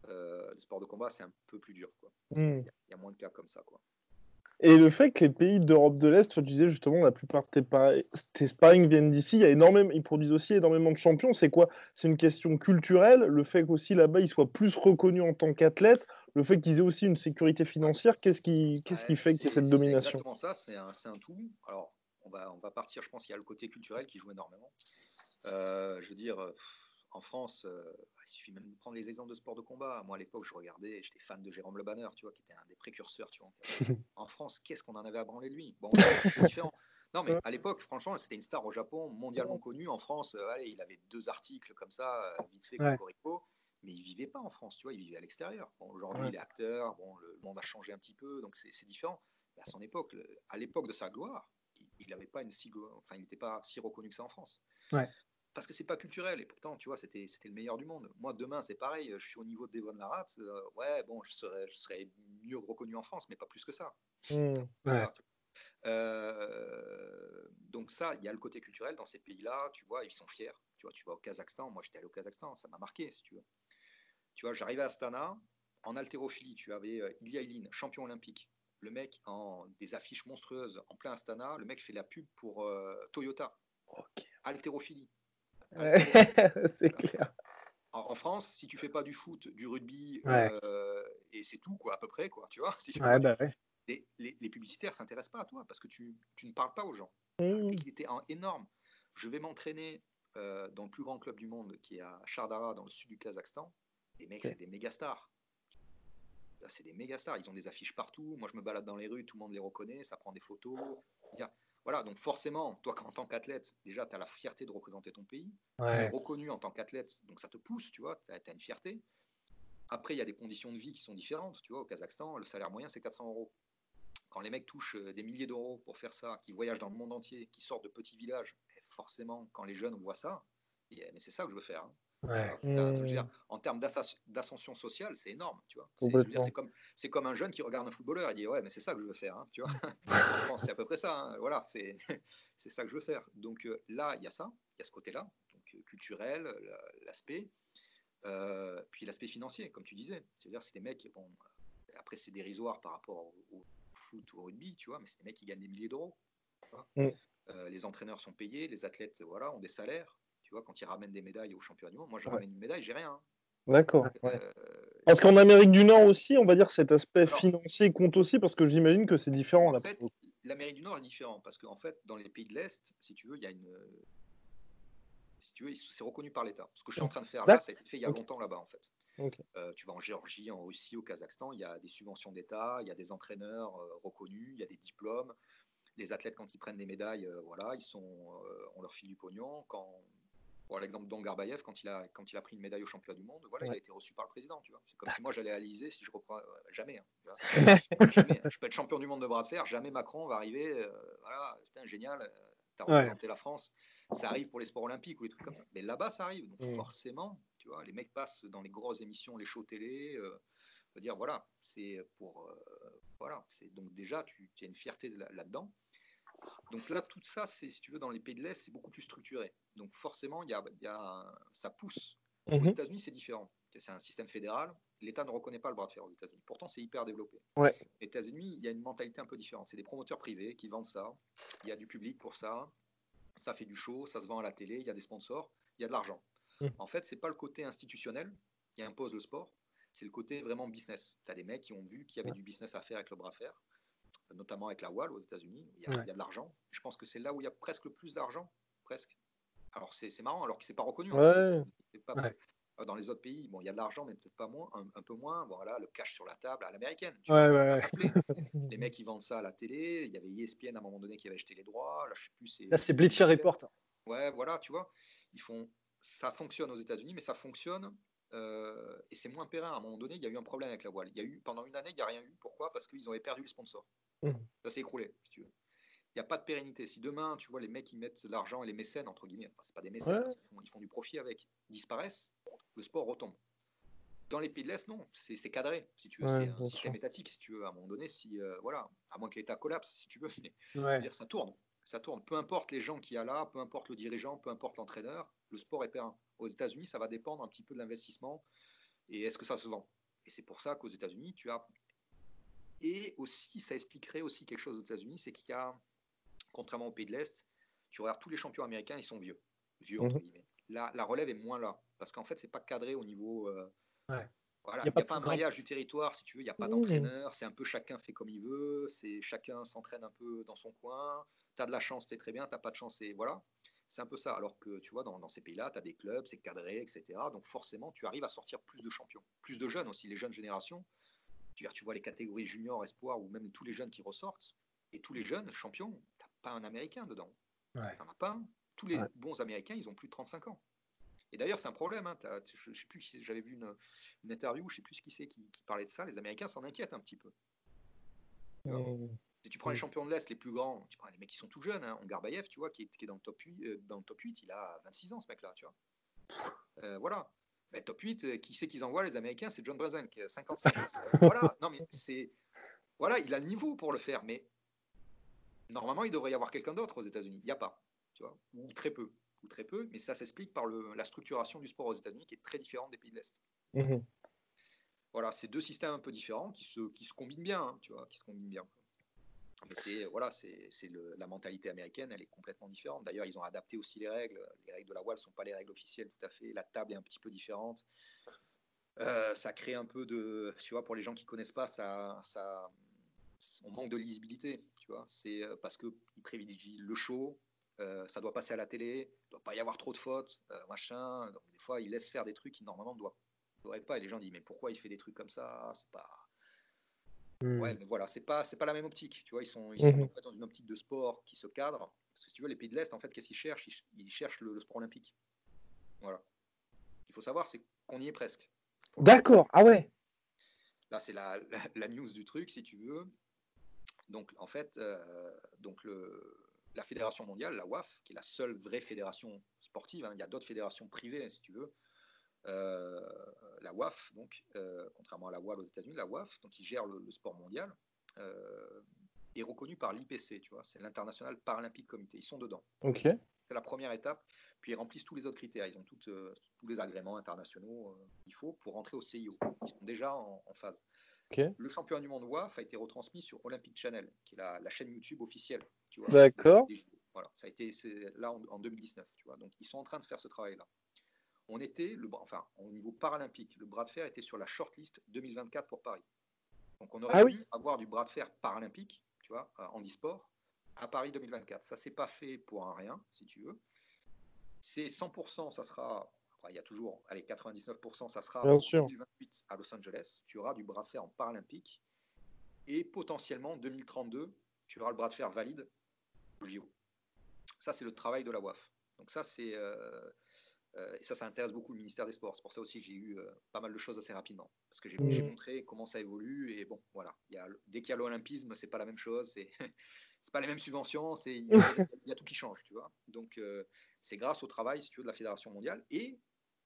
Euh, le sport de combat, c'est un peu plus dur. Hmm. Il y, y, a moins de cas comme ça. Quoi. Et le fait que les pays d'Europe de l'Est, tu disais justement, la plupart de tes, sparring viennent d'ici, il y a énormément, ils produisent aussi énormément de champions. C'est quoi? C'est une question culturelle, le fait qu'aussi là-bas, ils soient plus reconnus en tant qu'athlètes, le fait qu'ils aient aussi une sécurité financière, qu'est-ce qui, qu'est-ce qui fait qu'il y a cette domination? C'est exactement ça, c'est un, un, tout. Alors, on va, on va partir, je pense qu'il y a le côté culturel qui joue énormément. Euh, je veux dire, en France, euh, il suffit même de prendre les exemples de sport de combat. Moi, à l'époque, je regardais, j'étais fan de Jérôme Le Banner, tu vois, qui était un des précurseurs, tu vois. [laughs] En France, qu'est-ce qu'on en avait à branler de lui? Bon, [laughs] c'est différent. Non, mais à l'époque, franchement, c'était une star au Japon, mondialement connue. En France, euh, allez, il avait deux articles comme ça, euh, vite fait, Corico, mais il vivait pas en France, tu vois, il vivait à l'extérieur. Bon, aujourd'hui, il est acteur, bon, le monde a changé un petit peu, donc c'est différent. à son époque, à l'époque de sa gloire, il n'avait pas une si, enfin, il n'était pas si reconnu que ça en France. Ouais parce que c'est pas culturel. Et pourtant, tu vois, c'était le meilleur du monde. Moi, demain, c'est pareil. Je suis au niveau de Devon Larat. Euh, ouais, bon, je serais, je serais mieux reconnu en France, mais pas plus que ça. Mmh, euh, donc ça, il y a le côté culturel dans ces pays-là. Tu vois, ils sont fiers. Tu vois, tu vas au Kazakhstan. Moi, j'étais allé au Kazakhstan. Ça m'a marqué, si tu veux. Tu vois, j'arrivais à Astana. En haltérophilie, tu avais euh, Ilya Ilin, champion olympique. Le mec en des affiches monstrueuses en plein Astana. Le mec fait la pub pour Toyota. Ok. Haltérophilie. [laughs] c'est clair. En, France, si tu fais pas du foot, du rugby, euh, et c'est tout, quoi, à peu près, quoi, tu vois. [laughs] bah les, les, les, publicitaires s'intéressent pas à toi parce que tu, tu ne parles pas aux gens. Mmh. Il était énorme. Je vais m'entraîner euh, dans le plus grand club du monde, qui est à Chardara, dans le sud du Kazakhstan. Les mecs, c'est des méga stars. C'est des méga stars. Ils ont des affiches partout. Moi, je me balade dans les rues, tout le monde les reconnaît, ça prend des photos. Voilà, donc forcément, toi, en tant qu'athlète, déjà, tu as la fierté de représenter ton pays. Tu es reconnu en tant qu'athlète, donc ça te pousse, tu vois, tu as, une fierté. Après, il y a des conditions de vie qui sont différentes. Tu vois, au Kazakhstan, le salaire moyen, c'est 400 euros. Quand les mecs touchent euh, des milliers d'euros pour faire ça, qui voyagent dans le monde entier, qui sortent de petits villages, forcément, quand les jeunes voient ça, mais c'est ça que je veux faire. Hein. Mmh. en termes d'ascension sociale, c'est énorme. Tu vois. C'est, comme, un jeune qui regarde un footballeur et dit Ouais, mais c'est ça que je veux faire. Hein, tu vois [laughs] c'est à peu près ça. Hein. Voilà, [laughs] c'est, ça que je veux faire. Donc euh, là, il y a ça, il y a ce côté-là, donc euh, culturel, l'aspect. Euh, puis l'aspect financier, comme tu disais. C'est-à-dire, c'est des mecs, bon, après, c'est dérisoire par rapport au, foot ou au rugby, tu vois, mais c'est des mecs qui gagnent des milliers d'euros. Mmh. les entraîneurs sont payés, les athlètes voilà, ont des salaires Tu vois, quand ils ramènent des médailles aux championnats du monde, moi je ramène une médaille, j'ai rien. D'accord. Euh, parce qu'en Amérique du Nord aussi, on va dire cet aspect financier compte aussi, parce que j'imagine que c'est différent. En fait, l'Amérique du Nord est différent, parce qu'en fait, dans les pays de l'Est, si tu veux, il y a une. Si tu veux, c'est reconnu par l'État. Ce que je suis en train de faire là, ça a été fait il y a longtemps là-bas, en fait. Euh, tu vas en Géorgie, en Russie, au Kazakhstan, il y a des subventions d'État, il y a des entraîneurs euh, reconnus, il y a des diplômes. Les athlètes, quand ils prennent des médailles, voilà, ils sont, on leur file du pognon. Quand pour l'exemple d'Ongarbayev, quand il, a, quand il a pris une médaille au championnat du monde, voilà, il a été reçu par le président. Tu vois. C'est comme si moi j'allais à l'Elysée si je reprends. Euh, jamais, hein, [laughs] jamais, Je peux être champion du monde de bras de fer, jamais Macron va arriver. Euh, voilà, putain, génial, euh, t'as représenté la France. Ça arrive pour les sports olympiques ou les trucs comme ça. Mais là-bas, ça arrive. Donc mm. forcément, tu vois, les mecs passent dans les grosses émissions, les shows télé. Dire, voilà, c'est pour. voilà, c'est donc déjà, tu, tu as une fierté là-dedans. Donc là, tout ça, c'est, si tu veux, dans les pays de l'Est, c'est beaucoup plus structuré. Donc forcément, il y a, ça pousse. Aux mhm. États-Unis, c'est différent. C'est un système fédéral. L'État ne reconnaît pas le bras de fer aux États-Unis. Pourtant, c'est hyper développé. Ouais. Les États-Unis, il y a une mentalité un peu différente. C'est des promoteurs privés qui vendent ça. Il y a du public pour ça. Ça fait du show, ça se vend à la télé. Il y a des sponsors, il y a de l'argent. Mhm. En fait, c'est pas le côté institutionnel qui impose le sport. C'est le côté vraiment business. Tu as des mecs qui ont vu qu'il y avait du business à faire avec le bras de fer notamment avec la WAL aux États-Unis. Il, y a de l'argent. Je pense que c'est là où il y a presque le plus d'argent, presque. Alors c'est marrant, alors que c'est pas reconnu. Hein. Euh, dans les autres pays, bon, il y a de l'argent, mais peut-être pas moins, un, peu moins. Voilà, le cash sur la table à l'américaine. les mecs, ils vendent ça à la télé. Il y avait ESPN à un moment donné qui avait acheté les droits. Là, je sais plus. Là, c'est Bleacher Report. Ouais, voilà, tu vois. Ils font, ça fonctionne aux États-Unis, mais ça fonctionne euh, et c'est moins périn. À un moment donné, il y a eu un problème avec la voile. Il y a eu pendant une année, il n'y a rien eu. Pourquoi? Parce qu'ils avaient perdu le sponsor. Mmh. Ça s'est écroulé, si tu veux. Il n'y a pas de pérennité. Si demain, tu vois, les mecs qui mettent l'argent et les mécènes, entre guillemets, enfin, c'est pas des mécènes, ils, font, du profit avec, disparaissent, le sport retombe. Dans les pays de l'Est, non, c'est cadré, si tu veux, c'est un système étatique, si tu veux. À un moment donné, si, euh, voilà, à moins que l'État collapse, si tu veux, mais dire, ça tourne. Ça tourne. Peu importe les gens qu'il y a là, peu importe le dirigeant, peu importe l'entraîneur, le sport est périn. Aux États-Unis, ça va dépendre un petit peu de l'investissement et est-ce que ça se vend. Et c'est pour ça qu'aux États-Unis, tu as et aussi, ça expliquerait aussi quelque chose aux États-Unis, c'est qu'il y a, contrairement aux pays de l'Est, tu regardes tous les champions américains, ils sont vieux. Vieux, entre mhm. guillemets. La, la, relève est moins là, parce qu'en fait, c'est pas cadré au niveau. Euh, voilà, il n'y a, pas, un maillage du territoire, si tu veux, il n'y a pas d'entraîneur, c'est un peu chacun fait comme il veut, c'est chacun s'entraîne un peu dans son coin, tu as de la chance, c'est très bien, tu n'as pas de chance, et voilà. C'est un peu ça. Alors que tu vois, dans, dans ces pays-là, tu as des clubs, c'est cadré, etc. Donc forcément, tu arrives à sortir plus de champions, plus de jeunes aussi, les jeunes générations tu vois les catégories juniors, espoir ou même tous les jeunes qui ressortent. Et tous les jeunes champions, tu pas un Américain dedans. Tu n'en as pas un. Tous les bons Américains, ils ont plus de 35 ans. Et d'ailleurs, c'est un problème. Hein. je, sais plus, j'avais vu une, interview, je sais plus qui c'est qui, parlait de ça. Les Américains s'en inquiètent un petit peu. Si tu prends les champions de l'Est les plus grands, tu prends les mecs qui sont tout jeunes, hein, Garbayev, tu vois, qui est, dans, le top 8, euh, dans le top 8, il a 26 ans ce mec-là, tu vois. Euh, voilà. Ben, top 8, euh, qui c'est qu'ils envoient les Américains C'est John Brezen qui a 55. voilà, non mais c'est. Voilà, il a le niveau pour le faire, mais normalement, il devrait y avoir quelqu'un d'autre aux États-Unis. Il n'y a pas, tu vois, ou très peu, ou très peu, mais ça s'explique par le, la structuration du sport aux États-Unis qui est très différente des pays de l'Est. Mhm. Voilà, c'est deux systèmes un peu différents qui se, qui se combinent bien, hein, tu vois, qui se combinent bien c'est voilà, c'est la mentalité américaine, elle est complètement différente. D'ailleurs, ils ont adapté aussi les règles. Les règles de la voile ne sont pas les règles officielles tout à fait. La table est un petit peu différente. Euh, ça crée un peu de, tu vois, pour les gens qui connaissent pas, ça, ça, on manque de lisibilité, tu vois. C'est euh, parce que ils privilégient le show, euh, ça doit passer à la télé, il doit pas y avoir trop de fautes, machin. Donc des fois, ils laissent faire des trucs qui normalement ne doivent, devraient pas. Et les gens disent mais pourquoi il fait des trucs comme ça? C'est pas Ouais, hmm. mais voilà, c'est pas, c'est pas la même optique. Tu vois, ils sont, ils sont hmm. dans une optique de sport qui se cadre. Parce que si tu veux, les pays de l'Est, en fait, qu'est-ce qu'ils cherchent? Ils, cherchent le, sport olympique. Voilà. Il faut savoir, c'est qu'on y est presque. D'accord, ah ouais. Là, c'est la, la, news du truc, si tu veux. Donc, en fait, euh, donc le, la fédération mondiale, la WAF, qui est la seule vraie fédération sportive, hein, il y a d'autres fédérations privées, si tu veux, la WAF, donc, euh, contrairement à la WAL aux États-Unis, la WAF, donc, qui gère le, sport mondial, euh, est reconnue par l'IPC, tu vois, c'est l'International Paralympic Committee. Ils sont dedans. Ok. C'est la première étape. Puis ils remplissent tous les autres critères. Ils ont toutes, tous les agréments internationaux qu'il faut pour rentrer au CIO. Ils sont déjà en, phase. Le championnat du monde WAF a été retransmis sur Olympic Channel, qui est la, chaîne YouTube officielle. D'accord. Voilà, ça a été là en, 2019, tu vois. Donc ils sont en train de faire ce travail-là. On était, le, enfin, au niveau paralympique, le bras de fer était sur la shortlist 2024 pour Paris. Donc on aurait ah pu avoir du bras de fer paralympique, tu vois, en e-sport, à Paris 2024. Ça s'est pas fait pour un rien, si tu veux. C'est 100%, ça sera il y a toujours, allez, 99%, ça sera en 2028 à Los Angeles. Tu auras du bras de fer en paralympique. Et potentiellement, 2032, tu auras le bras de fer valide au JO. Ça, c'est le travail de la WAF. Donc ça, c'est... Euh, euh, et ça, ça intéresse beaucoup le ministère des Sports. C'est pour ça aussi que j'ai eu euh, pas mal de choses assez rapidement. Parce que j'ai mmh. montré comment ça évolue. Et bon, voilà. Il y a, dès qu'il y a l'olympisme, c'est pas la même chose. C'est, [laughs] pas les mêmes subventions. [laughs] Il, y a, tout qui change, tu vois. Donc, c'est grâce au travail, si tu veux, de la Fédération mondiale et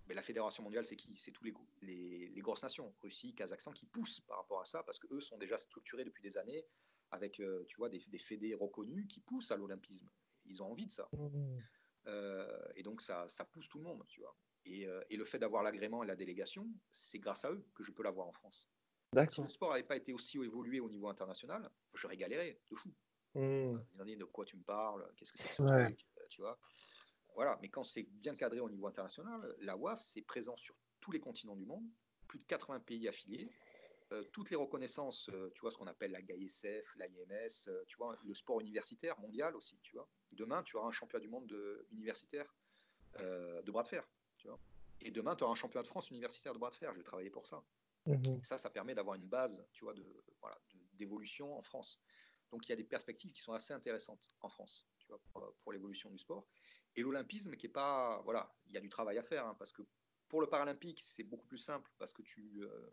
mais la Fédération mondiale, c'est qui? C'est tous les, les, les, grosses nations, Russie, Kazakhstan, qui poussent par rapport à ça, parce qu'eux sont déjà structurés depuis des années avec, euh, tu vois, des, des fédés reconnus qui poussent à l'olympisme. Ils ont envie de ça. Mmh. Euh, et donc, ça, ça, pousse tout le monde, tu vois. Et, euh, et le fait d'avoir l'agrément et la délégation, c'est grâce à eux que je peux l'avoir en France. Si le sport n'avait pas été aussi évolué au niveau international, j'aurais galéré de fou. Mmh. De quoi tu me parles? Qu'est-ce que c'est que ce truc Tu vois? Voilà, mais quand c'est bien cadré au niveau international, la WAF, c'est présent sur tous les continents du monde, plus de 80 pays affiliés, euh, toutes les reconnaissances, euh, tu vois, ce qu'on appelle la GAISF, l'IMS, euh, tu vois, le sport universitaire mondial aussi, tu vois. Demain, tu auras un championnat du monde de, universitaire de bras de fer, tu vois. Et demain, tu auras un championnat de France universitaire de bras de fer. Je vais travailler pour ça. Mhm. Ça, ça permet d'avoir une base, tu vois, de, voilà, d'évolution en France. Donc, il y a des perspectives qui sont assez intéressantes en France, tu vois, pour l'évolution du sport et l'olympisme qui est pas voilà il y a du travail à faire hein, parce que pour le paralympique c'est beaucoup plus simple parce que tu euh,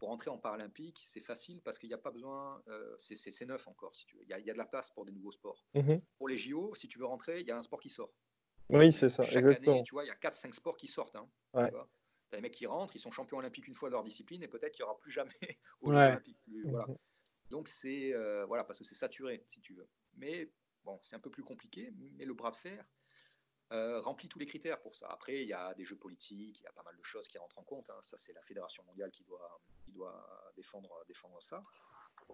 pour entrer en paralympique c'est facile parce qu'il n'y a pas besoin euh, c'est neuf encore si tu veux il y, a, il y, a, de la place pour des nouveaux sports mhm. pour les JO si tu veux rentrer il y a un sport qui sort oui c'est ça Chaque exactement année, tu vois il y a 4-5 sports qui sortent hein, ouais. tu vois mecs qui rentrent ils sont champions olympiques une fois de leur discipline et peut-être qu'il n'y aura plus jamais [laughs] aux ouais. olympiques voilà mhm. donc c'est euh, voilà parce que c'est saturé si tu veux mais bon c'est un peu plus compliqué mais le bras de fer euh, remplit tous les critères pour ça. Après, il y a des jeux politiques, il y a pas mal de choses qui rentrent en compte. Hein. Ça, c'est la Fédération mondiale qui doit, qui doit défendre, défendre ça.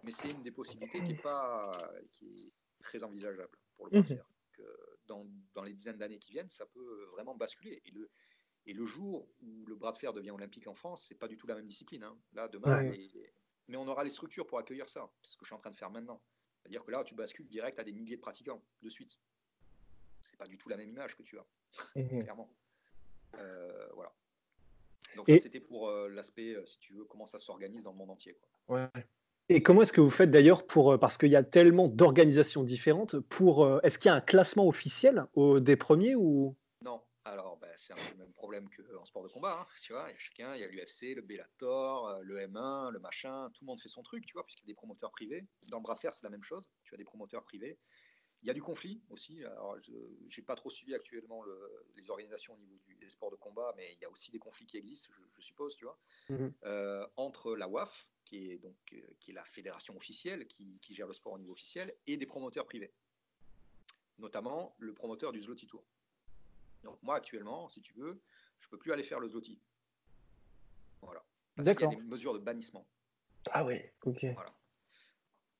Mais c'est une des possibilités qui est, pas, qui est très envisageable pour le mmh. Que dans, dans, les dizaines d'années qui viennent, ça peut vraiment basculer. Et le, et le jour où le bras de fer devient olympique en France, c'est pas du tout la même discipline. Hein. Là, demain, mais on aura les structures pour accueillir ça. C'est ce que je suis en train de faire maintenant. C'est-à-dire que là, tu bascules direct à des milliers de pratiquants de suite c'est pas du tout la même image que tu as, mhm. [laughs] clairement. Euh, voilà. Donc c'était pour euh, l'aspect, euh, si tu veux, comment ça s'organise dans le monde entier. Ouais. Et comment est-ce que vous faites d'ailleurs pour, parce qu'il y a tellement d'organisations différentes, pour, est-ce qu'il y a un classement officiel au, des premiers ou? Non, alors ben, c'est un peu le même problème qu'en sport de combat, hein, tu vois, il y a chacun, il y a l'UFC, le Bellator, le M1, le machin, tout le monde fait son truc, tu vois, puisqu'il y a des promoteurs privés. Dans le bras de fer, c'est la même chose, tu as des promoteurs privés. Il y a du conflit aussi. Alors, je n'ai pas trop suivi actuellement les organisations au niveau des sports de combat, mais il y a aussi des conflits qui existent, je, suppose, tu vois, mhm. euh, entre la WAF, qui est donc euh, qui est la fédération officielle qui, gère le sport au niveau officiel, et des promoteurs privés, notamment le promoteur du Zloty Tour. Donc moi actuellement, si tu veux, je peux plus aller faire le Zloty. Voilà. Parce qu'il y a des mesures de bannissement. Ah oui, ok. Voilà.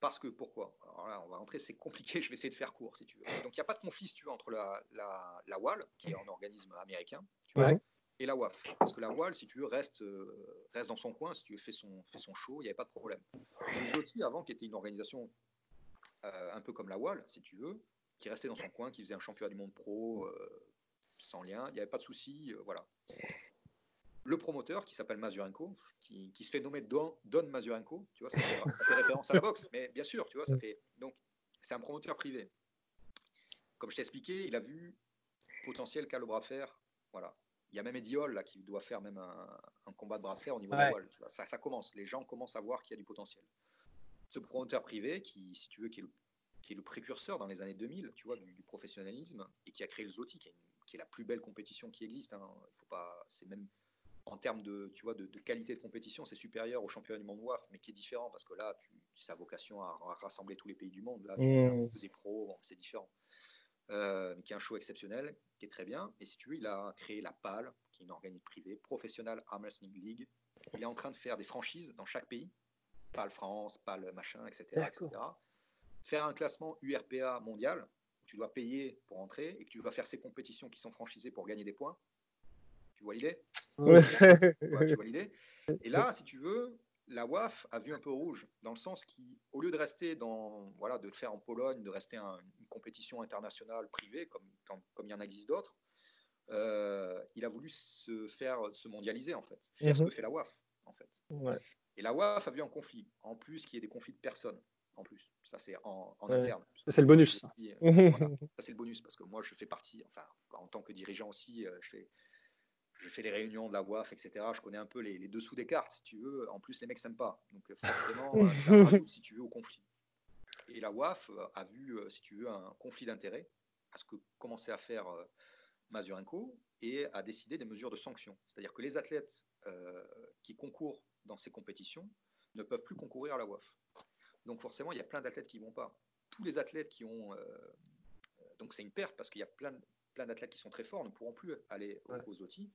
Parce que pourquoi? Alors là, on va rentrer, c'est compliqué, [laughs] je vais essayer de faire court si tu veux. Donc il n'y a pas de conflit, si tu veux, entre la, la, la WAL, qui est un organisme américain, et la WAF. Parce que la WAL, si tu veux, reste, euh, reste dans son coin, si tu veux, fait son, fait son show, il n'y avait pas de problème. Le avant, qui était une organisation euh, un peu comme la WAL, si tu veux, qui restait dans son coin, qui faisait un championnat du monde pro euh, sans lien, il n'y avait pas de souci, voilà le promoteur qui s'appelle Mazurenko, qui, se fait nommer Don, Don Mazurenko, tu vois, ça fait, référence à la boxe, mais bien sûr, tu vois, ça fait. Donc, c'est un promoteur privé. Comme je t'ai expliqué, il a vu potentiel qu'à le bras de fer. Voilà. Il y a même Ediol là qui doit faire même un, combat de bras de fer au niveau de voile. Ça, ça, commence. Les gens commencent à voir qu'il y a du potentiel. Ce promoteur privé, qui, si tu veux, qui est le, précurseur dans les années 2000, tu vois, du, professionnalisme et qui a créé le Zloty, qui est, la plus belle compétition qui existe. Hein. Il faut pas, c'est même en termes de, tu vois, de, qualité de compétition, c'est supérieur au championnat du monde WAF, mais qui est différent parce que là, tu, sa vocation à, rassembler tous les pays du monde. Là, tu mmh. des pros, c'est différent. Euh, qui est un show exceptionnel, qui est très bien. Et si tu veux, il a créé la PAL, qui est une organisme privée, Professional Arm Wrestling League. Il est en train de faire des franchises dans chaque pays, PAL France, PAL machin, etc., etc. Faire un classement URPA mondial, tu dois payer pour entrer et que tu dois faire ces compétitions qui sont franchisées pour gagner des points. Tu vois l'idée Ouais. [laughs] Ouais, Tu vois l'idée Et là, si tu veux, la WAF a vu un peu rouge, dans le sens qu'au lieu de rester dans, voilà, de le faire en Pologne, de rester un- une compétition internationale privée, comme, comme, comme il y en existe d'autres, euh, il a voulu se faire se mondialiser, en fait, faire ce Mhm. que fait la WAF, en fait. Ouais. Et la WAF a vu un conflit, en plus qu'il y ait des conflits de personnes, en plus. Ça, c'est en, en Ouais. interne. C'est le bonus, ça. Et, voilà. Ça, c'est le bonus, parce que moi, je fais partie, enfin, en tant que dirigeant aussi, euh, je fais, je fais les réunions de la WAF, etc. Je connais un peu les, les dessous des cartes, si tu veux. En plus, les mecs s'aiment pas. Donc, euh, forcément, [laughs] euh, ça rajoute, si tu veux, au conflit. Et la WAF euh, a vu, si tu veux, un conflit d'intérêts à ce que commençait à faire Mazurenko et a décidé des mesures de sanction. C'est-à-dire que les athlètes euh, qui concourent dans ces compétitions ne peuvent plus concourir à la WAF. Donc forcément, il y a plein d'athlètes qui ne vont pas. Tous les athlètes qui ont... euh, donc c'est une perte parce qu'il y a plein, plein d'athlètes qui sont très forts ne pourront plus aller Ouais. aux OTI.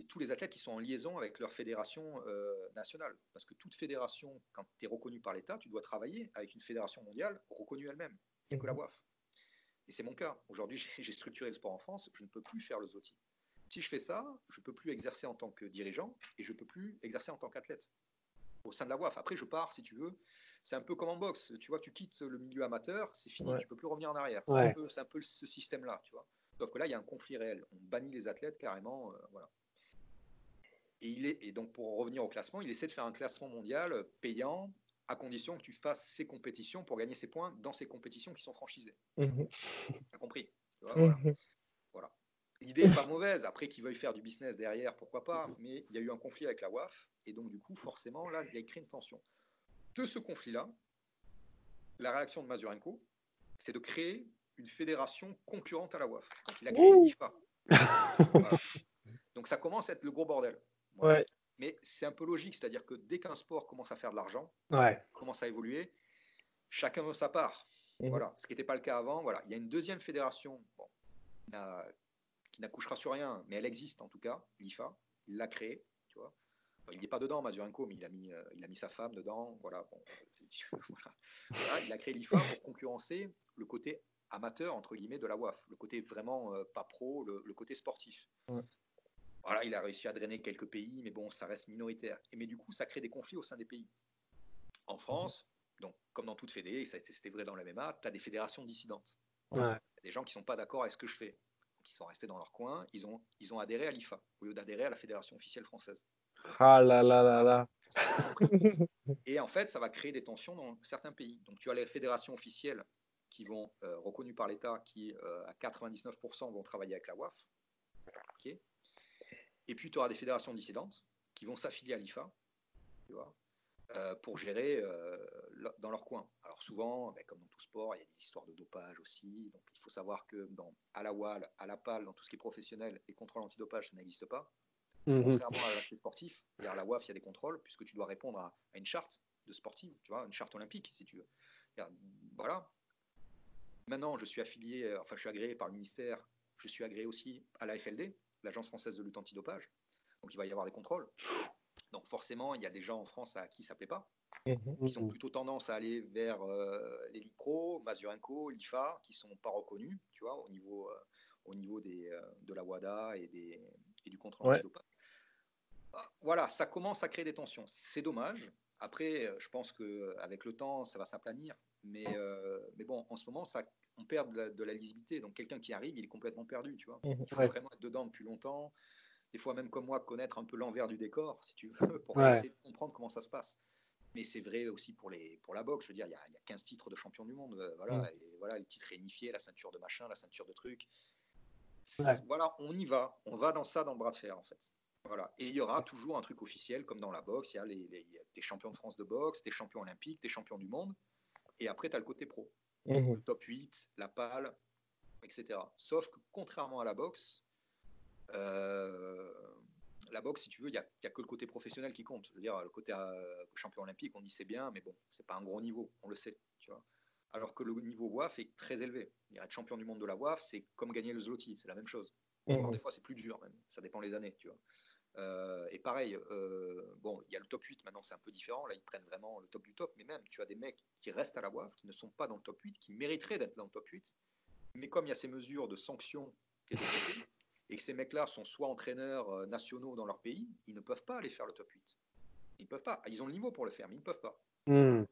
Et tous les athlètes qui sont en liaison avec leur fédération euh, nationale. Parce que toute fédération, quand tu es reconnu par l'État, tu dois travailler avec une fédération mondiale reconnue elle-même. A que la WAF. Et c'est mon cas. Aujourd'hui, [laughs] j'ai structuré le sport en France, je ne peux plus faire le ZOTI. Si je fais ça, je ne peux plus exercer en tant que dirigeant et je ne peux plus exercer en tant qu'athlète au sein de la WAF. Après, je pars, si tu veux. C'est un peu comme en boxe. Tu vois, tu quittes le milieu amateur, c'est fini, Ouais. tu peux plus revenir en arrière. C'est Ouais. un peu, c'est un peu ce système-là, tu vois. Sauf que là, il y a un conflit réel. On bannit les athlètes carrément, euh, voilà. Et, il est, et donc, pour revenir au classement, il essaie de faire un classement mondial euh, payant à condition que tu fasses ces compétitions pour gagner ces points dans ces compétitions qui sont franchisées. Mhm. T'as compris? Tu vois, voilà. Mhm. Voilà. L'idée n'est pas mauvaise. Après, qu'ils veuillent faire du business derrière, pourquoi pas. Mais il y a eu un conflit avec la WAF. Et donc, du coup, forcément, là, il a créé une tension. De ce conflit-là, la réaction de Mazurenko, c'est de créer une fédération concurrente à la WAF. Donc, il a créé l'IFA. [laughs] Voilà. Donc, ça commence à être le gros bordel. Ouais. Mais c'est un peu logique. C'est-à-dire que dès qu'un sport commence à faire de l'argent, Ouais. commence à évoluer, chacun veut sa part. Mhm. Voilà, ce qui n'était pas le cas avant. Voilà, il y a une deuxième fédération bon, qui n'a- qui n'accouchera sur rien, mais elle existe en tout cas, l'IFA. Il l'a créée, tu vois. Bon, il n'est pas dedans, Mazurenko, mais il a mis, euh, il a mis sa femme dedans. Voilà, bon, c'est- [laughs] voilà. Voilà, il a créé l'IFA pour concurrencer le côté amateur entre guillemets de la WAF, le côté vraiment euh, pas pro, le, le côté sportif. Ouais. Voilà, il a réussi à drainer quelques pays, mais bon, ça reste minoritaire. Et mais du coup, ça crée des conflits au sein des pays. En France, donc comme dans toute fédé, et c'était vrai dans la MMA, tu as des fédérations dissidentes. Ouais. Des gens qui sont pas d'accord avec ce que je fais, qui sont restés dans leur coin, ils ont, ils ont adhéré à l'IFA au lieu d'adhérer à la fédération officielle française. Ah là là là là. [laughs] Et en fait, ça va créer des tensions dans certains pays. Donc, tu as les fédérations officielles qui vont, euh, reconnues par l'État, qui euh, à 99% vont travailler avec la WAF. Ok? Et puis, tu auras des fédérations dissidentes qui vont s'affilier à l'IFA, tu vois, euh, pour gérer euh, dans leur coin. Alors, souvent, ben, comme dans tout sport, il y a des histoires de dopage aussi. Donc, il faut savoir que dans, à la WAL, à la PAL, dans tout ce qui est professionnel, les contrôles antidopage, ça n'existe pas Mhm. contrairement à l'aspect sportif, c'est-à-dire à la WAF, il y a des contrôles, puisque tu dois répondre à, à une charte de sportive, tu vois, une charte olympique, si tu veux. Voilà. Maintenant, je suis affilié, euh, enfin, je suis agréé par le ministère, je suis agréé aussi à la FLD, l'Agence française de lutte antidopage. Donc, il va y avoir des contrôles. Donc, forcément, il y a des gens en France à qui ça plaît pas, Mhm. qui ont plutôt tendance à aller vers euh, l'Elite Pro, Mazurenko, l'IFA, qui sont pas reconnus, tu vois, au niveau, euh, au niveau des, euh, de la WADA et, des, et du contrôle Ouais. antidopage. Ah, Voilà, ça commence à créer des tensions. C'est dommage. Après, euh, je pense qu'avec le temps, ça va s'aplanir. Mais, mais bon, en ce moment, ça, on perd de la, de la lisibilité. Donc, quelqu'un qui arrive, il est complètement perdu, tu vois. Mhm. Il faut Ouais. vraiment être dedans depuis longtemps. Des fois, même comme moi, connaître un peu l'envers du décor, si tu veux, pour Ouais. essayer de comprendre comment ça se passe. Mais c'est vrai aussi pour, les, pour la boxe. Je veux dire, il y a, il y a 15 titres de champion du monde. euh, Voilà, Mm. et voilà, les titres réunifiés, la ceinture de machin, la ceinture de truc. Ouais. Voilà, on y va. On va dans ça dans le bras de fer, en fait. Voilà. Et il y aura toujours un truc officiel, comme dans la boxe. Il y a les, les- tes champions de France de boxe, tes champions olympiques, tes champions du monde. Et après, tu as le côté pro Mhm. le top 8, la pale, etc. Sauf que contrairement à la boxe, euh, la boxe, si tu veux, il n'y a, y a que le côté professionnel qui compte. Je veux dire, le côté euh, champion olympique, on dit c'est bien, mais bon, c'est pas un gros niveau, on le sait, tu vois. Alors que le niveau WAF est très élevé. Y être champion du monde de la WAF, c'est comme gagner le Zloty, c'est la même chose. Voire Mhm. des fois, c'est plus dur même. Ça dépend les années, tu vois. Euh, et pareil, euh, bon, il y a le top 8 maintenant, c'est un peu différent. Là, ils prennent vraiment le top du top. Mais même, tu as des mecs qui restent à la WAF, qui ne sont pas dans le top 8, qui mériteraient d'être dans le top 8, Mais comme il y a ces mesures de sanctions et que ces mecs-là sont soit entraîneurs euh, nationaux dans leur pays, ils ne peuvent pas aller faire le top 8. Ils peuvent pas. Ils ont le niveau pour le faire, mais ils ne peuvent pas. Hmm.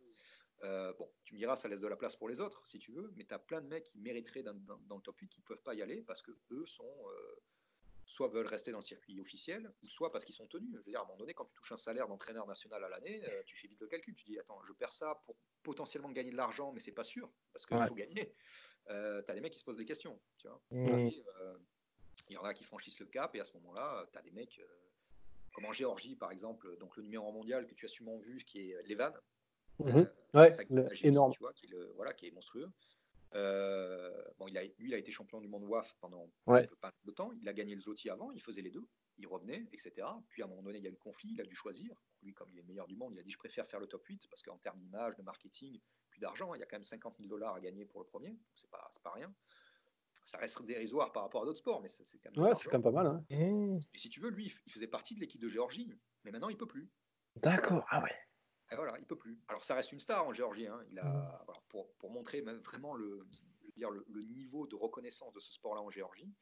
Euh, bon, tu me diras, ça laisse de la place pour les autres, si tu veux, mais tu as plein de mecs qui mériteraient dans, dans, le top 8 qui ne peuvent pas y aller parce que eux sont. Euh, soit veulent rester dans le circuit officiel, soit parce qu'ils sont tenus. Je veux dire, à un moment donné, quand tu touches un salaire d'entraîneur national à l'année, tu fais vite le calcul. Tu dis, attends, je perds ça pour potentiellement gagner de l'argent, mais c'est pas sûr, parce qu'il faut gagner. tu as des mecs qui se posent des questions. Tu vois. Hmm. Il y en a qui franchissent le cap et à ce moment-là, tu as des mecs euh, comme en Géorgie, par exemple, donc le numéro mondial que tu as sûrement vu, qui est Levan. Mhm. Euh, énorme. Tu vois, qui, le, voilà, qui est monstrueux. Euh, bon, il a, lui, il a été champion du monde WAF pendant pas de temps. Il a gagné le Zloty avant, il faisait les deux, il revenait, etc. Puis à un moment donné, il y a eu le conflit, il a dû choisir. Lui, comme il est le meilleur du monde, il a dit Je préfère faire le top 8 parce qu'en termes d'image, de marketing, puis d'argent, il y a quand même 50 000 dollars à gagner pour le premier, c'est pas, pas rien ça reste dérisoire par rapport à d'autres sports, mais c'est quand même. Ouais, c'est quand même pas mal. Hein. Et si tu veux, lui, il faisait partie de l'équipe de Géorgie, mais maintenant il peut plus. D'accord, ah ouais. Et voilà, il peut plus. Alors ça reste une star en Géorgie. Hein. Il a, mmh. pour, pour, montrer vraiment le, dire, le, niveau de reconnaissance de ce sport-là en Géorgie,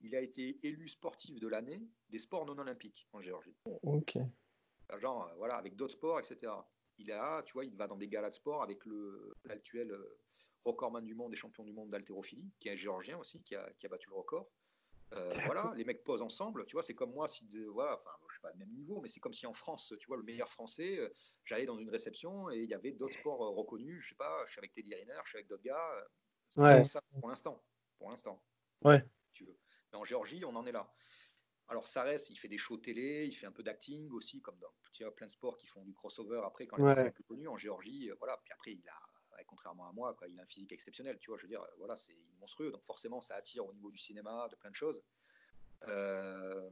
il a été élu sportif de l'année des sports non olympiques en Géorgie. Ok. Genre, euh, voilà, avec d'autres sports, etc. Il a, tu vois, il va dans des galas de sport avec l'actuel euh, recordman du monde et champion du monde d'haltérophilie, qui est un géorgien aussi, qui a, qui a battu le record. Euh, voilà, les mecs posent ensemble, tu vois, c'est comme moi, si, voilà, enfin, suis pas le même niveau, mais c'est comme si en France, tu vois, le meilleur français, euh, j'allais dans une réception et il y avait d'autres sports euh, reconnus, je sais pas, je suis avec Teddy Riner, je suis avec d'autres gars, ouais. ça pour l'instant, pour l'instant. Ouais. Tu veux. Mais en Géorgie, on en est là. Alors ça reste, il fait des shows télé, il fait un peu d'acting aussi, comme dans tu vois, plein de sports qui font du crossover après quand les sont plus connus. En Géorgie, voilà. Puis après, il a contrairement à moi, quoi, il a un physique exceptionnel, tu vois, je veux dire, voilà, c'est monstrueux, donc forcément ça attire au niveau du cinéma, de plein de choses. Euh,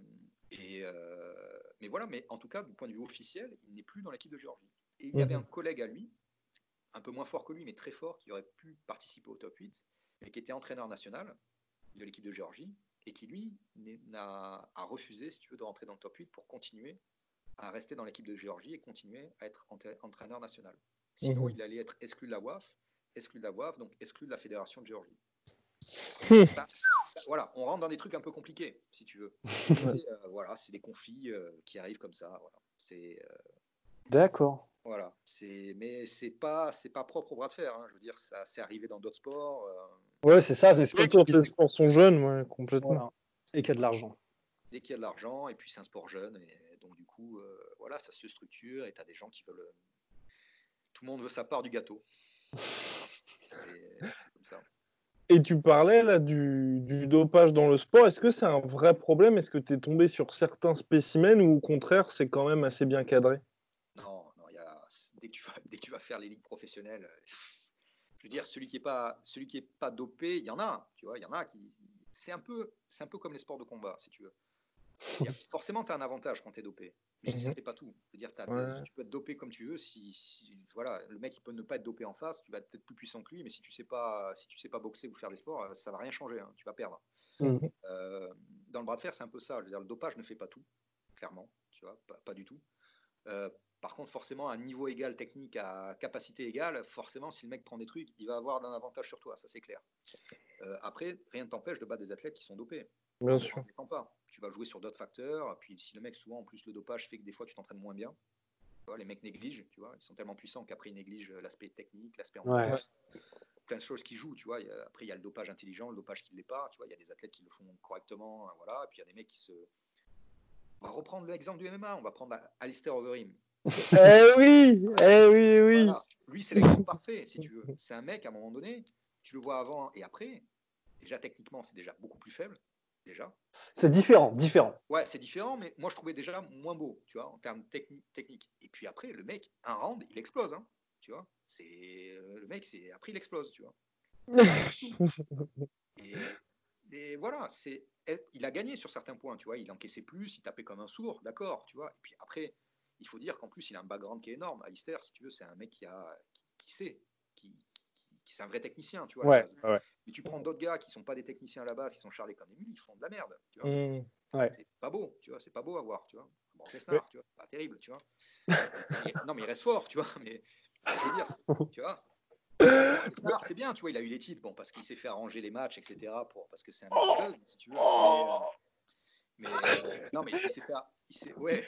et euh, mais voilà, mais en tout cas, du point de vue officiel, il n'est plus dans l'équipe de Géorgie. Et il y avait mhm. un collègue à lui, un peu moins fort que lui, mais très fort, qui aurait pu participer au top 8, mais qui était entraîneur national de l'équipe de Géorgie, et qui lui a refusé, si tu veux, de rentrer dans le top 8 pour continuer à rester dans l'équipe de Géorgie et continuer à être entraîneur national. Sinon, mhm. il allait être exclu de la WAF, exclu de la WAF, donc exclu de la Fédération de Géorgie. Hmm. [laughs] voilà, on rentre dans des trucs un peu compliqués, si tu veux. [laughs] Euh, voilà, c'est des conflits euh, qui arrivent comme ça. Voilà. C'est. Euh, D'accord. Voilà, c'est mais c'est pas c'est pas propre au bras de fer. Hein. Je veux dire, ça c'est arrivé dans d'autres sports. Ouais, c'est ça. Mais c'est les sports sont jeunes, ouais, complètement. Et qu'il y a de l'argent. Dès qu'il y a de l'argent, et puis c'est un sport jeune, et donc du coup, voilà, ça se structure, et tu as des gens qui veulent tout le monde veut sa part du gâteau. [laughs] C'est comme ça. Et tu parlais là du, dopage dans le sport. Est-ce que c'est un vrai problème? Est-ce que tu es tombé sur certains spécimens ou au contraire c'est quand même assez bien cadré? Non, non y a, dès, que tu vas, dès que tu vas faire les ligues professionnelles, je veux dire, celui qui n'est pas, pas dopé, il y en a. Tu vois, il y en a qui. C'est un, peu, un peu comme les sports de combat, si tu veux. [laughs] forcément, tu as un avantage quand tu es dopé. Mais ça ne fait pas tout. Je veux dire, tu peux être dopé comme tu veux. Si, voilà, le mec il peut ne pas être dopé en face, tu vas être plus puissant que lui, mais si tu sais pas, si tu sais pas boxer ou faire des sports, euh, ça va rien changer. Hein, tu vas perdre. Mhm. Euh, dans le bras de fer, c'est un peu ça. Je veux dire, le dopage ne fait pas tout, clairement. Tu vois, pas, du tout. Euh, par contre, forcément, à un niveau égal technique, à capacité égale, forcément, si le mec prend des trucs, il va avoir un avantage sur toi, ça c'est clair. après, rien ne t'empêche de battre des athlètes qui sont dopés. Bien sûr. Pas. Tu vas jouer sur d'autres facteurs. Puis si le mec, souvent, en plus, le dopage fait que des fois, tu t'entraînes moins bien. Tu vois, les mecs négligent, tu vois. Ils sont tellement puissants qu'après, ils négligent l'aspect technique, l'aspect ouais. Plein de choses qui jouent, tu vois. après, il y a le dopage intelligent, le dopage qui ne l'est pas. Tu vois, il y a des athlètes qui le font correctement. Voilà. Et puis, il y a des mecs qui se. On va reprendre l'exemple du MMA. On va prendre Alistair Overeem. [laughs] eh oui, eh oui, oui. Lui, c'est l'exemple parfait, si tu veux. C'est un mec, à un moment donné, tu le vois avant et après. Déjà, techniquement, c'est déjà beaucoup plus faible déjà. C'est différent, différent. Ouais, c'est différent, mais moi je trouvais déjà moins beau, tu vois, en termes techniques. Et puis après, le mec, un round, il explose, hein, tu vois. C'est le mec, c'est après il explose, tu vois. [laughs] et, voilà, c'est, il a gagné sur certains points, tu vois. Il encaissait plus, il tapait comme un sourd, d'accord, tu vois. Et puis après, il faut dire qu'en plus, il a un background qui est énorme. Alistair, si tu veux, c'est un mec qui a, qui, sait, qui, c'est un vrai technicien, tu vois. Ouais, Mais tu prends d'autres gars qui sont pas des techniciens à la base, qui sont charlés comme des mules, ils font de la merde. Tu vois. Mmh, c'est pas beau, tu vois, c'est pas beau à voir, tu vois. Bon, tu vois, pas terrible, tu vois. non, mais il reste fort, tu vois. Mais je veux dire, tu vois. c'est bien, tu vois, il a eu les titres, bon, parce qu'il s'est fait arranger les matchs, etc. Pour, parce que c'est un oh si tu veux. Mais, euh, non, mais il s'est fait, il ouais,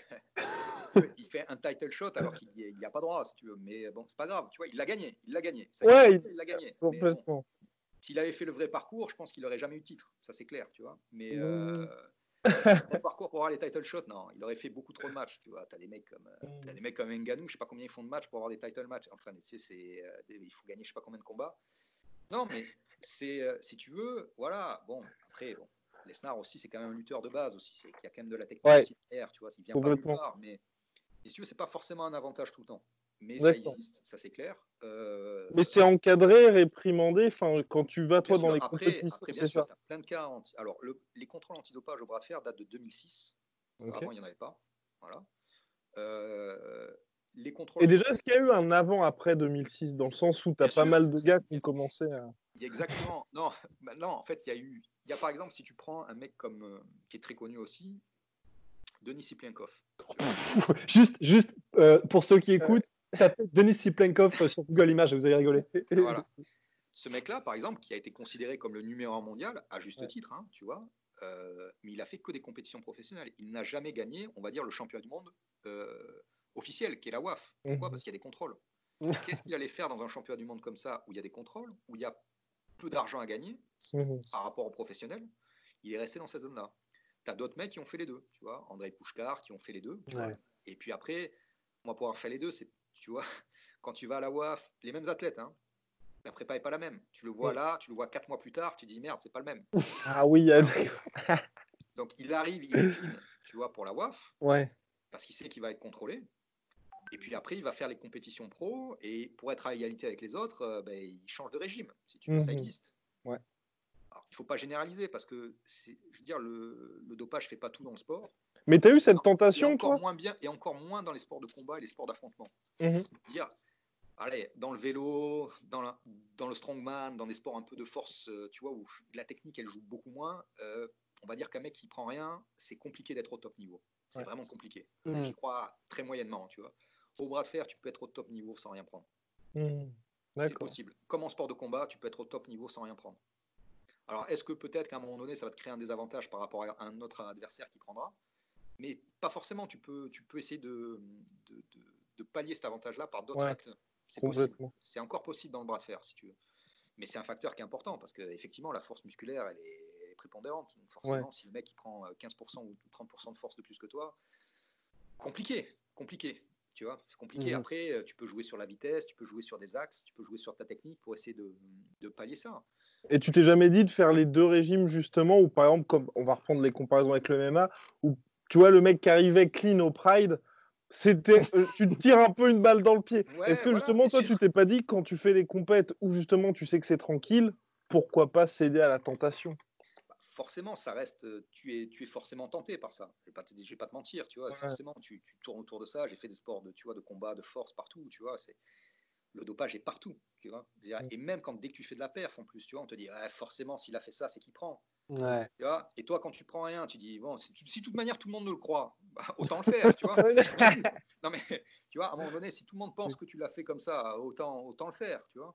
il fait un title shot alors qu'il n'y a pas droit, si tu veux. Mais bon, c'est pas grave, tu vois, il l'a gagné, il l'a gagné. ouais, il l'a gagné. S'il avait fait le vrai parcours, je pense qu'il n'aurait jamais eu de titre, ça c'est clair, tu vois. Mais euh, le parcours pour avoir les title shots, non, il aurait fait beaucoup trop de matchs, tu vois. T'as des mecs comme, euh, as des mecs comme Nganou, je sais pas combien ils font de matchs pour avoir des title matchs. Enfin, tu sais, c'est, euh, il faut gagner je sais pas combien de combats. Non, mais c'est, si tu veux, voilà. Bon, après, bon, Lesnar aussi, c'est quand même un lutteur de base aussi, c'est qu'il y a quand même de la technique ouais. tu vois, s'il vient pas de part, mais et si tu veux, c'est pas forcément un avantage tout le temps. Mais ça existe, ça c'est clair. Euh, mais c'est encadré, réprimandé. Enfin, quand tu vas toi dans les après, après, bien sûr, plein de cas. Anti... Alors, le, les contrôles antidopage au bras de fer datent de 2006. Avant, il n'y en avait pas. Voilà. Euh, les contrôles. Et déjà, est-ce qu'il y a eu un avant-après 2006 dans le sens où tu as pas mal de gars qui commencé à. Exactement. Non, [laughs] bah, non, en fait, il y a eu. Il y a par exemple, si tu prends un mec comme euh, qui est très connu aussi, Denis Siplinkov. juste, juste pour ceux qui écoutent, tapez Denis Siplenkov sur Google Images, vous allez rigoler. Voilà. Ce mec-là, par exemple, qui a été considéré comme le numéro un mondial, à juste titre, hein, tu vois, euh, mais il a fait que des compétitions professionnelles. Il n'a jamais gagné, on va dire, le championnat du monde euh, officiel, qui est la WAF. Pourquoi mhm. Parce qu'il y a des contrôles. [laughs] Qu'est-ce qu'il allait faire dans un championnat du monde comme ça, où il y a des contrôles, où il y a peu d'argent à gagner mhm. par rapport aux professionnels? Il est resté dans cette zone-là. Tu as d'autres mecs qui ont fait les deux, tu vois, André Pouchkar qui ont fait les deux. Et puis après, moi, pour avoir fait les deux, c'est tu vois, [laughs] quand tu vas à la WAF, les mêmes athlètes, hein, la prépa n'est pas la même. Tu le vois là, tu le vois quatre mois plus tard, tu dis merde, c'est pas le même. [laughs] Ah oui, [laughs] Donc il arrive, il est tu vois, pour la WAF, ouais. parce qu'il sait qu'il va être contrôlé. Et puis après, il va faire les compétitions pro, et pour être à égalité avec les autres, euh, ben, il change de régime, si tu veux, ça mhm. existe. Ouais. Il ne faut pas généraliser, parce que, je veux dire, le, le dopage ne fait pas tout dans le sport. Mais tu as eu cette tentation, et encore toi? moins bien, Et encore moins dans les sports de combat et les sports d'affrontement. Mhm. Dire, allez, dans le vélo, dans, dans, le strongman, dans des sports un peu de force, euh, tu vois, où la technique, elle joue beaucoup moins, euh, on va dire qu'un mec qui prend rien, c'est compliqué d'être au top niveau. C'est vraiment compliqué. Mhm. J'y crois très moyennement, tu vois. Au bras de fer, tu peux être au top niveau sans rien prendre. Mhm. C'est possible. Comme en sport de combat, tu peux être au top niveau sans rien prendre. Alors, est-ce que peut-être qu'à un moment donné, ça va te créer un désavantage par rapport à un autre adversaire qui prendra? Mais pas forcément. Tu peux, tu peux essayer de, de, pallier cet avantage-là par d'autres facteurs. C'est possible. C'est encore possible dans le bras de fer, si tu veux. Mais c'est un facteur qui est important parce qu'effectivement, la force musculaire, elle est prépondérante. Donc forcément, si le mec il prend 15% euh, ou 30% de force de plus que toi, compliqué, compliqué. Tu vois, c'est compliqué. Mhm. Après, euh, tu peux jouer sur la vitesse, tu peux jouer sur des axes, tu peux jouer sur ta technique pour essayer de, de pallier ça. Et tu t'es jamais dit de faire les deux régimes justement, ou par exemple, comme on va reprendre les comparaisons avec le MMA, où tu vois, le mec qui arrivait clean au Pride, c'était, euh, [laughs] tu te tires un peu une balle dans le pied. Est-ce que justement, toi, tu t'es pas dit quand tu fais les compètes où justement tu sais que c'est tranquille, pourquoi pas céder à la tentation? Bah, Forcément, ça reste, euh, tu es, tu es forcément tenté par ça. Je vais pas te, vais pas te mentir, tu vois. Forcément, tu, tournes autour de ça. J'ai fait des sports de, tu vois, de combat, de force partout, tu vois. C'est le dopage est partout, tu vois. Et même quand dès que tu fais de la perf en plus, tu vois, on te dit forcément s'il a fait ça, c'est qu'il prend. et toi, quand tu prends rien, tu dis bon, si, de toute manière tout le monde ne le croit, bah, [laughs] autant le faire, tu vois. [laughs] non mais tu vois, à un moment donné, si tout le monde pense que tu l'as fait comme ça, autant, autant le faire, tu vois.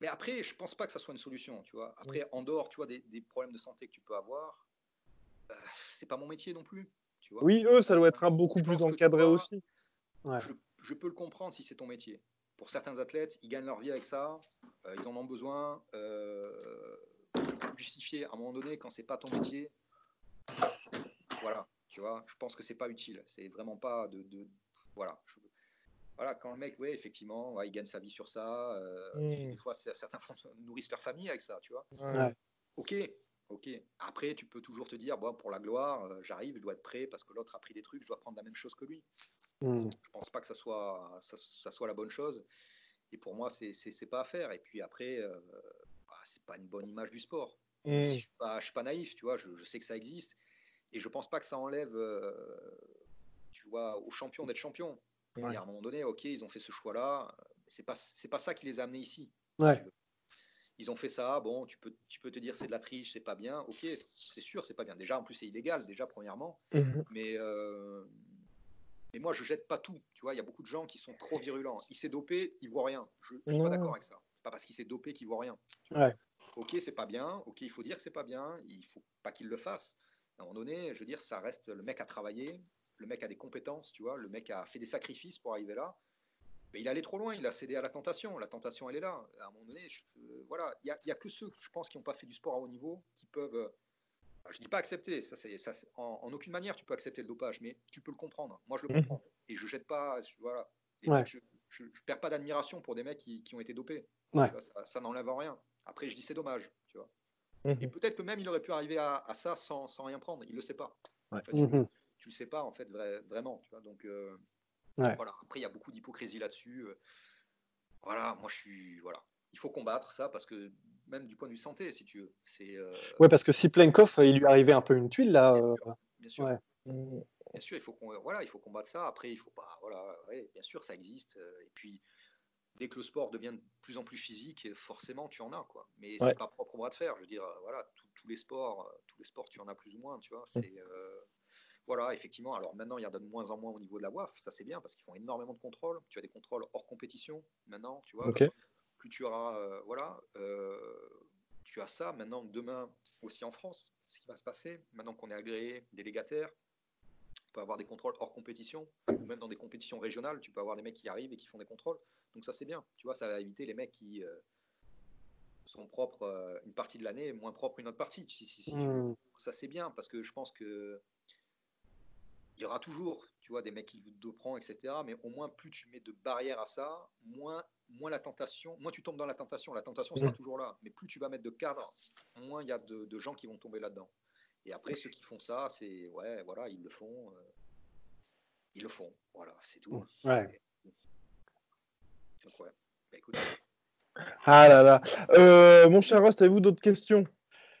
Mais après, je pense pas que ça soit une solution, tu vois. Après, en dehors, tu vois, des, problèmes de santé que tu peux avoir, euh, c'est pas mon métier non plus, tu vois. Oui, eux, ça doit être un beaucoup plus encadré aussi. Je, je, peux le comprendre si c'est ton métier. Pour certains athlètes, ils gagnent leur vie avec ça, euh, ils en ont besoin. Euh, justifier à un moment donné quand c'est pas ton métier. Voilà, tu vois, je pense que c'est pas utile. C'est vraiment pas de, voilà. voilà, quand le mec, ouais, effectivement, il gagne sa vie sur ça. Euh, mmh. Des fois, certains [laughs] nourrissent leur famille avec ça, tu vois. Ok, ok. Après, tu peux toujours te dire, bon, pour la gloire, j'arrive, je dois être prêt parce que l'autre a pris des trucs, je dois prendre la même chose que lui. Mmh. Je pense pas que ça soit, ça, soit la bonne chose. Et pour moi, c'est pas à faire. Et puis après, euh, c'est pas une bonne image du sport. Mmh. je, suis pas, suis pas naïf, tu vois, je, sais que ça existe. Et je pense pas que ça enlève, euh, tu vois, aux champions d'être champions. à un moment donné, ok, ils ont fait ce choix-là. C'est pas, c'est pas ça qui les a amenés ici. ils ont fait ça. Bon, tu peux, tu peux te dire c'est de la triche, c'est pas bien. Ok, c'est sûr, c'est pas bien. Déjà, en plus, c'est illégal, déjà, premièrement. Mmh. Mais euh, Mais moi, je jette pas tout. Tu vois, il y a beaucoup de gens qui sont trop virulents. Il s'est dopé, il voit rien. Je, ne suis pas d'accord avec ça. C'est pas parce qu'il s'est dopé qu'il voit rien. Ouais. Ok, c'est pas bien. Ok, il faut dire que c'est pas bien. Il faut pas qu'il le fasse. À un moment donné, je veux dire, ça reste le mec a travaillé, le mec a des compétences, tu vois, le mec a fait des sacrifices pour arriver là. Mais il allait trop loin, il a cédé à la tentation. La tentation, elle est là. À un moment donné, euh, voilà, il n'y a, que ceux, je pense, qui n'ont pas fait du sport à haut niveau, qui peuvent. Je dis pas accepter, ça, c'est, ça, en, aucune manière tu peux accepter le dopage, mais tu peux le comprendre. Moi, je le mmh. comprends. Et je jette pas, voilà. je, je, perds pas d'admiration pour des mecs qui, ont été dopés. ça, n'enlève rien. Après, je dis c'est dommage, tu vois. Mmh. Et peut-être que même il aurait pu arriver à, ça sans, sans, rien prendre. Il le sait pas. tu, mmh. tu, le sais pas en fait vraiment, tu vois. Donc euh, voilà. Après, il y a beaucoup d'hypocrisie là-dessus. Euh. Voilà, moi je suis. Voilà. Il faut combattre ça parce que même du point de vue santé, si tu veux. C'est, euh, Ouais, parce que si Plenkov, il lui arrivait un peu une tuile là. Bien sûr. Bien sûr. il faut qu'on, voilà, il faut combattre ça. Après, il faut pas, voilà, bien sûr, ça existe. Euh, et puis, dès que le sport devient de plus en plus physique, forcément, tu en as, quoi. Mais c'est pas propre au bras de fer. Je veux dire, voilà, tous les sports, tous les sports, tu en as plus ou moins, tu vois. C'est, voilà, effectivement. Alors maintenant, il y en a de moins en moins au niveau de la WAF. Ça, c'est bien parce qu'ils font énormément de contrôles. Tu as des contrôles hors compétition maintenant, tu vois. Plus tu auras, euh, voilà, euh, tu as ça. Maintenant, demain, aussi en France, ce qui va se passer, maintenant qu'on est agréé, délégataire, on peut avoir des contrôles hors compétition, ou même dans des compétitions régionales, tu peux avoir des mecs qui arrivent et qui font des contrôles. Donc ça, c'est bien. Tu vois, ça va éviter les mecs qui euh, sont propres une partie de l'année, moins propres une autre partie. Hmm. Ça, c'est bien parce que je pense que il y aura toujours, tu vois, des mecs qui vous doperont, etc. Mais au moins, plus tu mets de barrières à ça, moins, moins la tentation, moins tu tombes dans la tentation. La tentation sera toujours là. Mais plus tu vas mettre de cadre, moins il y a de, gens qui vont tomber là-dedans. Et après, ceux qui font ça, c'est, ouais, voilà, ils le font. Euh, ils le font. Voilà, c'est tout. Ouais. Donc, ouais. Bah, écoute. Ah là là. Euh, mon cher Rost, avez-vous d'autres questions?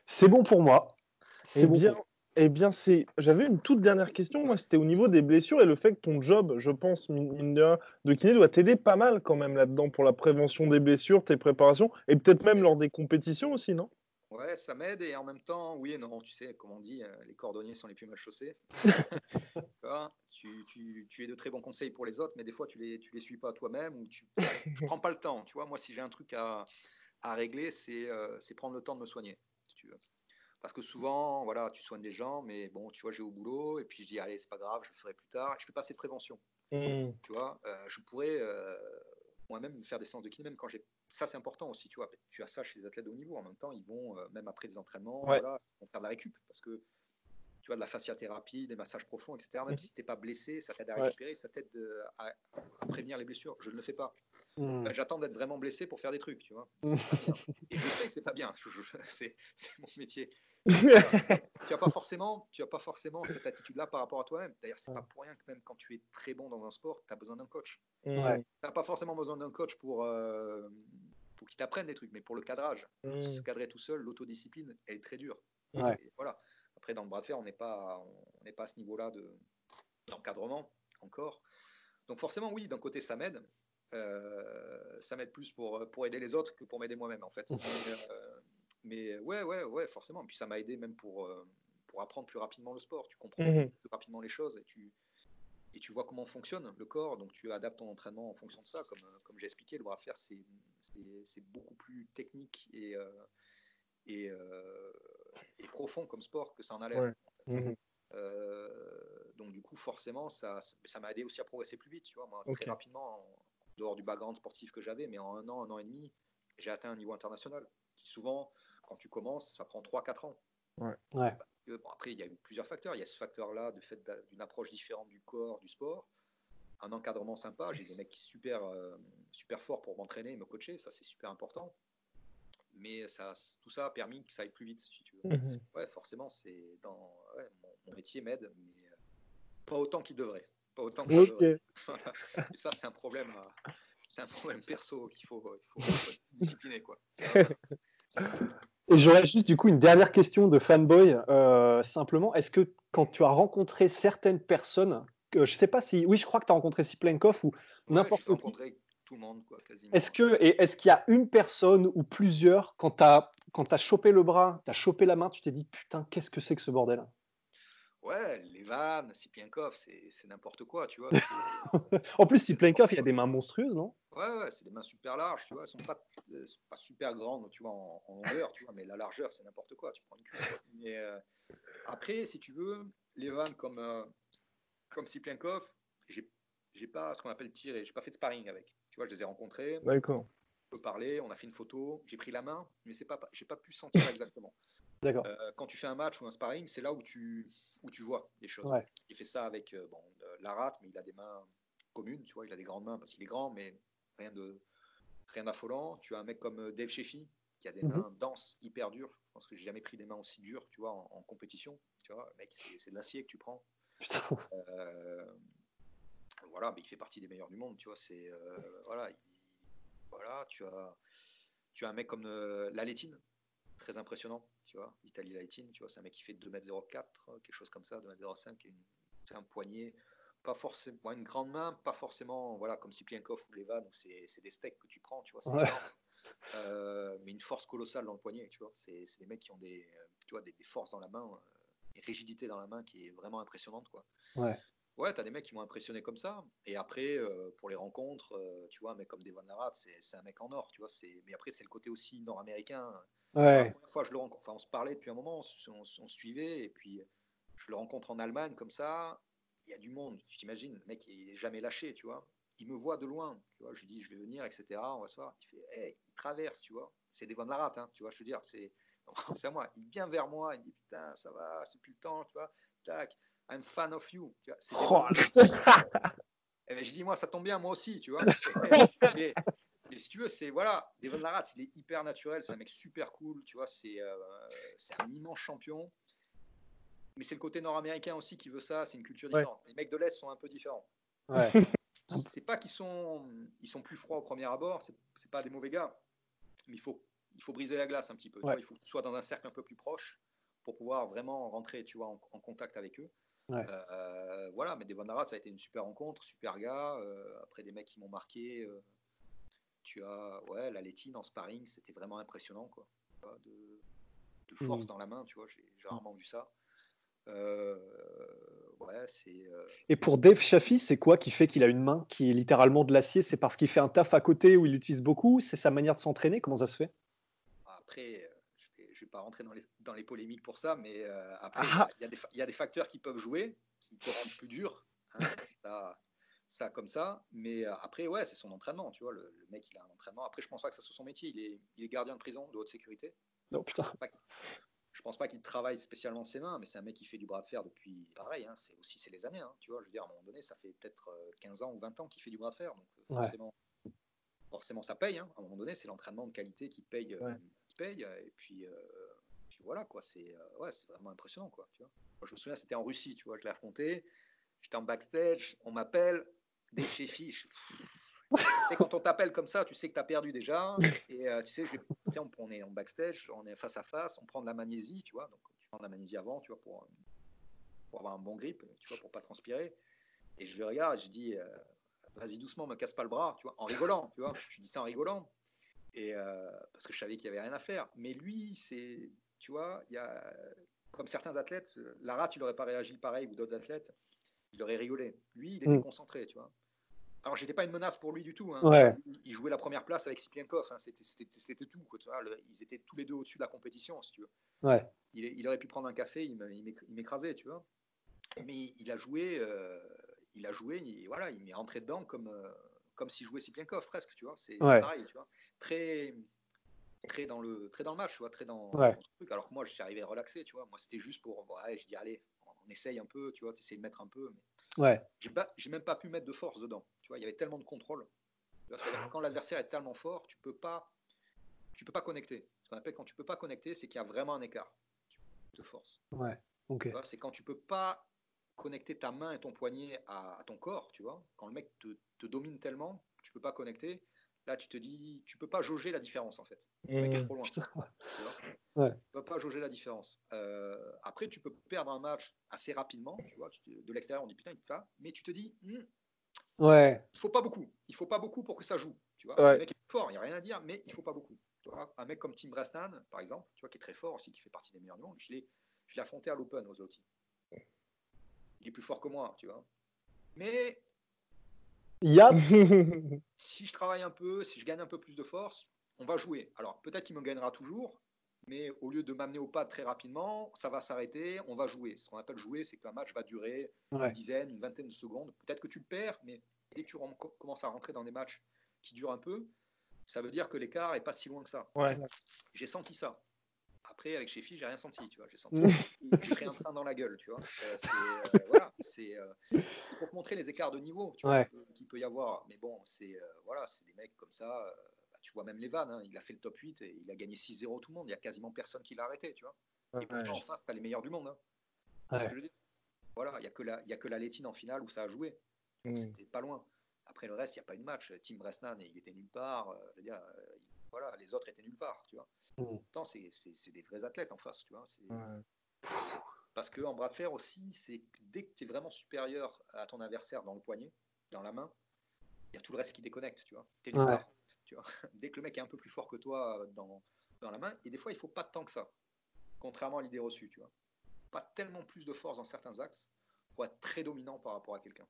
C'est bon pour moi. C'est bien. Eh bien, c'est. J'avais une toute dernière question. Moi, c'était au niveau des blessures et le fait que ton job, je pense, mine de, kiné, doit t'aider pas mal quand même là-dedans pour la prévention des blessures, tes préparations et peut-être même lors des compétitions aussi, non? Ouais, ça m'aide et en même temps, oui et non. Tu sais, comme on dit, euh, les cordonniers sont les plus mal chaussés. [laughs] tu, tu, tu, es de très bons conseils pour les autres, mais des fois, tu les, tu les suis pas toi-même ou tu ne prends pas le temps. Tu vois, moi, si j'ai un truc à, à régler, c'est euh, prendre le temps de me soigner. Si tu veux. Parce que souvent, voilà, tu soignes des gens, mais bon, tu vois, j'ai au boulot, et puis je dis, allez, c'est pas grave, je le ferai plus tard. Je fais pas assez de prévention. Mmh. Tu vois, euh, je pourrais euh, moi-même faire des séances de kiné, même quand j'ai. Ça, c'est important aussi, tu vois. Tu as ça chez les athlètes de haut niveau. En même temps, ils vont, euh, même après des entraînements, voilà, ils vont faire de la récup. Parce que tu vois, de la fasciathérapie, des massages profonds, etc. Même mmh. si tu n'es pas blessé, ça t'aide à récupérer, ça t'aide à, prévenir les blessures. Je ne le fais pas. Mmh. J'attends d'être vraiment blessé pour faire des trucs, tu vois. Et je sais que c'est pas bien. [laughs] C'est mon métier. Tu n'as pas forcément, tu as pas forcément cette attitude-là par rapport à toi-même. D'ailleurs, c'est pas pour rien que même quand tu es très bon dans un sport, tu as besoin d'un coach. Tu n'as pas forcément besoin d'un coach pour, euh, pour qu'il t'apprenne des trucs, mais pour le cadrage. Se cadrer tout seul, l'autodiscipline, elle est très dure. voilà. Après, dans le bras de fer, on n'est pas, on n'est pas à ce niveau-là de d'encadrement encore. Donc forcément, oui, d'un côté, ça m'aide. Euh, ça m'aide plus pour, pour aider les autres que pour m'aider moi-même, en fait. Mais ouais, ouais, ouais, forcément. Puis ça m'a aidé même pour, euh, pour apprendre plus rapidement le sport. Tu comprends mmh plus rapidement les choses et tu, et tu vois comment fonctionne le corps. Donc tu adaptes ton entraînement en fonction de ça. Comme, euh, comme j'ai expliqué, le bras de fer, c'est beaucoup plus technique et, euh, et, profond comme sport que ça en a l'air. Mmh donc du coup, forcément, ça m'a aidé aussi à progresser plus vite. Tu vois, moi, très rapidement, en dehors du background sportif que j'avais, mais en un an, un an et demi, j'ai atteint un niveau international qui souvent quand tu commences, ça prend 3-4 ans. Ouais. après, il y a eu plusieurs facteurs. Il y a ce facteur-là, du fait d'une approche différente du corps, du sport, un encadrement sympa. J'ai des mecs super, euh, super forts pour m'entraîner et me coacher. Ça, c'est super important. Mais ça, tout ça a permis que ça aille plus vite, si tu veux. Mhm. Ouais, forcément, c'est dans mon, métier m'aide, mais euh, pas autant qu'il devrait. Pas autant. [laughs] Et ça, c'est un problème. c'est un problème perso qu'il faut, il faut [laughs] discipliner, quoi. [laughs] Et j'aurais juste du coup une dernière question de fanboy, euh, simplement. Est-ce que quand tu as rencontré certaines personnes, que je sais pas si, oui, je crois que tu as rencontré Siplenkov ou n'importe qui. tout le monde, quoi, quasiment. Est-ce que, et est-ce qu'il y a une personne ou plusieurs quand tu as, quand as chopé le bras, tu as chopé la main, tu t'es dit putain, qu'est-ce que c'est que ce bordel? Ouais, les vannes, Sipienkov, c'est n'importe quoi, tu vois. [laughs] en plus, Sipienkov, il y a des mains monstrueuses, non? Ouais, ouais c'est des mains super larges, tu vois. Elles sont pas, sont pas super grandes, tu vois, en, longueur, tu vois, mais la largeur, c'est n'importe quoi. Tu prends une cuisse. [laughs] Mais euh, après, si tu veux, les vannes comme, euh, comme Sipienkov, j'ai pas ce qu'on appelle tiré, j'ai pas fait de sparring avec. Tu vois, je les ai rencontrés. D'accord. On peut parler, on a fait une photo, j'ai pris la main, mais c'est pas, j'ai pas pu sentir [laughs] exactement. Euh, quand tu fais un match ou un sparring, c'est là où tu, où tu vois les choses. Il fait ça avec euh, bon, Larat, mais il a des mains communes, tu vois, il a des grandes mains parce qu'il est grand, mais rien de rien d'affolant. Tu as un mec comme euh, Dave Sheffy qui a des mhm. mains denses, hyper dures. Je pense que j'ai jamais pris des mains aussi dures, tu vois, en, compétition. Tu vois, mec, c'est de l'acier que tu prends. voilà, mais il fait partie des meilleurs du monde, tu vois. C'est voilà, voilà, tu as tu as un mec comme Laletine, très impressionnant tu vois. Italie Lighting, tu vois, c'est un mec qui fait 2m04, quelque chose comme ça, 2m05, c'est un poignet, pas forcément, une grande main, pas forcément, voilà, comme Siplienkov ou Levan, c'est des steaks que tu prends, tu vois, euh, mais une force colossale dans le poignet, tu vois. C'est des mecs qui ont des, tu vois, des, forces dans la main, euh, une rigidité dans la main qui est vraiment impressionnante, quoi. Ouais. Ouais, t'as des mecs qui m'ont impressionné comme ça. Et après, euh, pour les rencontres, tu vois, un mec comme Devon Larat, c'est un mec en or, tu vois. Mais après, c'est le côté aussi nord-américain. Ouais. La fois, je le rencontre, enfin, on se parlait depuis un moment, on, suivait, et puis je le rencontre en Allemagne comme ça. Il y a du monde, tu t'imagines, le mec il est jamais lâché, tu vois. Il me voit de loin, tu vois. Je lui dis, je vais venir, etc. On va se voir. Il fait, hey, il traverse, tu vois. C'est des la rate, hein, tu vois. Je veux dire, c'est, [laughs] c'est à moi. Il vient vers moi, il me dit, putain, ça va, c'est plus le temps, tu vois. Tac, I'm fan of you. Tu vois, et ben, je dis, moi, ça tombe bien, moi aussi, tu vois. [laughs] Mais si tu veux, c'est voilà, Devon Larat, il est hyper naturel, c'est un mec super cool, tu vois, c'est euh, un immense champion. Mais c'est le côté nord-américain aussi qui veut ça, c'est une culture différente. Les mecs de l'Est sont un peu différents. Ouais. [laughs] c'est pas qu'ils sont, ils sont plus froids au premier abord, c'est pas des mauvais gars, mais il faut, il faut briser la glace un petit peu. il faut que tu sois dans un cercle un peu plus proche pour pouvoir vraiment rentrer, tu vois, en, contact avec eux. Euh, voilà, mais Devon Larat, ça a été une super rencontre, super gars. Euh, après des mecs qui m'ont marqué tu as ouais, la Létine en sparring, c'était vraiment impressionnant. Quoi. De, force mm. dans la main, tu vois, j'ai rarement vu ça. Euh, ouais, c'est. Euh, Et pour Dave Chaffee, c'est quoi qui fait qu'il a une main qui est littéralement de l'acier? C'est parce qu'il fait un taf à côté où il l'utilise beaucoup? C'est sa manière de s'entraîner? Comment ça se fait? Après, euh, je ne vais, pas rentrer dans les, dans les, polémiques pour ça, mais après, ah. il y, y, a des facteurs qui peuvent jouer, qui te rendent plus dur. Hein, [laughs] ça comme ça. Mais euh, après, ouais, c'est son entraînement. Tu vois, le, mec, il a un entraînement. Après, je pense pas que ça soit son métier. Il est, il est gardien de prison de haute sécurité. Non, putain. Je pense pas qu'il travaille spécialement ses mains, mais c'est un mec qui fait du bras de fer depuis pareil. Hein, c'est aussi c'est les années. Hein, tu vois, je veux dire, à un moment donné, ça fait peut-être 15 euh, ans ou 20 ans qu'il fait du bras de fer. Donc euh, forcément, forcément, ça paye. Hein. À un moment donné, c'est l'entraînement de qualité qui paye, paye. Et puis, puis voilà, quoi. C'est ouais, c'est vraiment impressionnant, quoi. Tu vois. Je me souviens, c'était en Russie. Tu vois, je l'ai affronté. J'étais en backstage. On m'appelle des chez c'est quand on t'appelle comme ça, tu sais que tu as perdu déjà. Et euh, tu sais, on, est en backstage, on est face à face, on prend de la magnésie, tu vois. Donc, tu prends de la magnésie avant, tu vois, pour, pour avoir un bon grip, tu vois, pour pas transpirer. Et je le regarde, je dis, euh, vas-y doucement, me casse pas le bras, tu vois, en rigolant, tu vois. Je dis ça en rigolant. Et euh, parce que je savais qu'il y avait rien à faire. Mais lui, c'est, tu vois, il y a, comme certains athlètes, Lara, tu n'aurais pas réagi pareil, ou d'autres athlètes, il aurait rigolé. Lui, il était mm. concentré, tu vois. Alors, j'étais pas une menace pour lui du tout. Hein. Il jouait la première place avec Sipienkov. Hein. C'était tout. Quoi, ils étaient tous les deux au-dessus de la compétition, si tu veux. Ouais. Il, aurait pu prendre un café, il m'écrasait, tu vois. Mais il a joué, euh, il a joué, voilà, il m'est rentré dedans comme, euh, comme s'il jouait Sipienkov presque, tu vois. C'est pareil, tu vois. Très, très dans le, très dans le match, tu vois, très dans, truc. Alors que moi, j'étais arrivé relaxé, tu vois. Moi, c'était juste pour, ouais, je dis allez, on essaye un peu, tu vois, tu essayes de mettre un peu. Mais... Ouais. J'ai pas, j'ai même pas pu mettre de force dedans. Tu vois, il y avait tellement de contrôle. quand l'adversaire est tellement fort, tu peux pas, tu peux pas connecter. Ce qu'on appelle quand tu peux pas connecter, c'est qu'il y a vraiment un écart de force. Ouais. Ok. C'est quand tu peux pas connecter ta main et ton poignet à, ton corps, tu vois. Quand le mec te, te domine tellement, tu peux pas connecter. Là, tu te dis, tu peux pas jauger la différence en fait. Le mec est trop loin. [laughs] Tu ouais. peux pas jauger la différence. Euh, après, tu peux perdre un match assez rapidement. Tu vois, de l'extérieur, on dit putain, il pas. Mais tu te dis, hmm, ouais. il faut pas beaucoup. Il faut pas beaucoup pour que ça joue. Tu vois, le mec est fort, il n'y a rien à dire, mais il faut pas beaucoup. Tu vois, un mec comme Tim Brasnan, par exemple, tu vois, qui est très fort aussi, qui fait partie des meilleurs du monde, je l'ai, je l'ai affronté à l'Open aux outils. il est plus fort que moi, tu vois. Mais [laughs] Si je travaille un peu, si je gagne un peu plus de force, on va jouer. Alors peut-être qu'il me gagnera toujours, mais au lieu de m'amener au pas très rapidement, ça va s'arrêter, on va jouer. Ce qu'on appelle jouer, c'est qu'un match va durer Ouais. une dizaine, une vingtaine de secondes. Peut-être que tu le perds, mais dès que tu rem- commences à rentrer dans des matchs qui durent un peu, ça veut dire que l'écart est pas si loin que ça. Ouais. J'ai senti ça. Après, avec Sheffield, j'ai rien senti, tu vois. J'ai senti, Mm. j'ai pris un train dans la gueule, tu vois. Euh, c'est, euh, [laughs] voilà, c'est euh, pour te montrer les écarts de niveau, tu vois, Ouais. qu'il peut- y avoir. Mais bon, c'est voilà, c'est des mecs comme ça. bah, tu vois même les vannes. hein, il a fait le top 8 et il a gagné 6-0 tout le monde. Il y a quasiment personne qui l'a arrêté, tu vois. Et pourtant, en face, t'as les meilleurs du monde. hein. Ouais. que je Voilà, il y a que la, il y a que la Létine en finale où ça a joué. Mm. C'était pas loin. Après le reste, il n'y a pas eu de match. Tim Bresnan, il était nulle part. je veux dire, il- voilà, les autres étaient nulle part, tu vois. Mm. Pourtant, c'est des vrais athlètes en face, tu vois. Ouais. Parce qu'en bras de fer aussi, c'est dès que tu es vraiment supérieur à ton adversaire dans le poignet, dans la main, il y a tout le reste qui déconnecte, tu vois. Ouais. part, tu vois. [laughs] Dès que le mec est un peu plus fort que toi euh, dans, dans la main, et des fois, il faut pas tant que ça, contrairement à l'idée reçue, tu vois. Pas tellement plus de force dans certains axes pour être très dominant par rapport à quelqu'un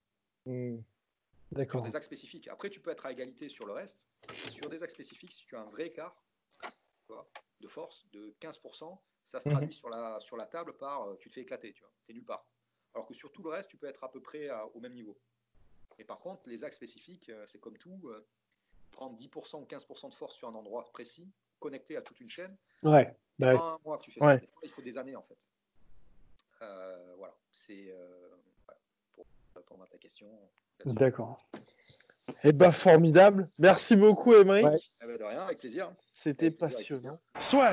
Mm. sur D'accord. des axes spécifiques. Après, tu peux être à égalité sur le reste. Sur des axes spécifiques, si tu as un vrai écart tu vois, de force de 15%, ça se Mhm. traduit sur, la, sur la table par euh, tu te fais éclater, tu vois, t'es nulle part. Alors que sur tout le reste, tu peux être à peu près à- au même niveau. Et par contre, les axes spécifiques, euh, c'est comme tout, euh, prendre 10% ou 15% de force sur un endroit précis, connecté à toute une chaîne, Ouais. Bah, pas un mois que tu fais Ouais. ça. Des fois, il faut des années en fait. Euh, voilà, c'est euh, pour répondre à ta question. D'accord. Eh ben formidable. Merci beaucoup, Emery. Ouais. Eh ben, de rien, avec plaisir. C'était passionnant. Soit.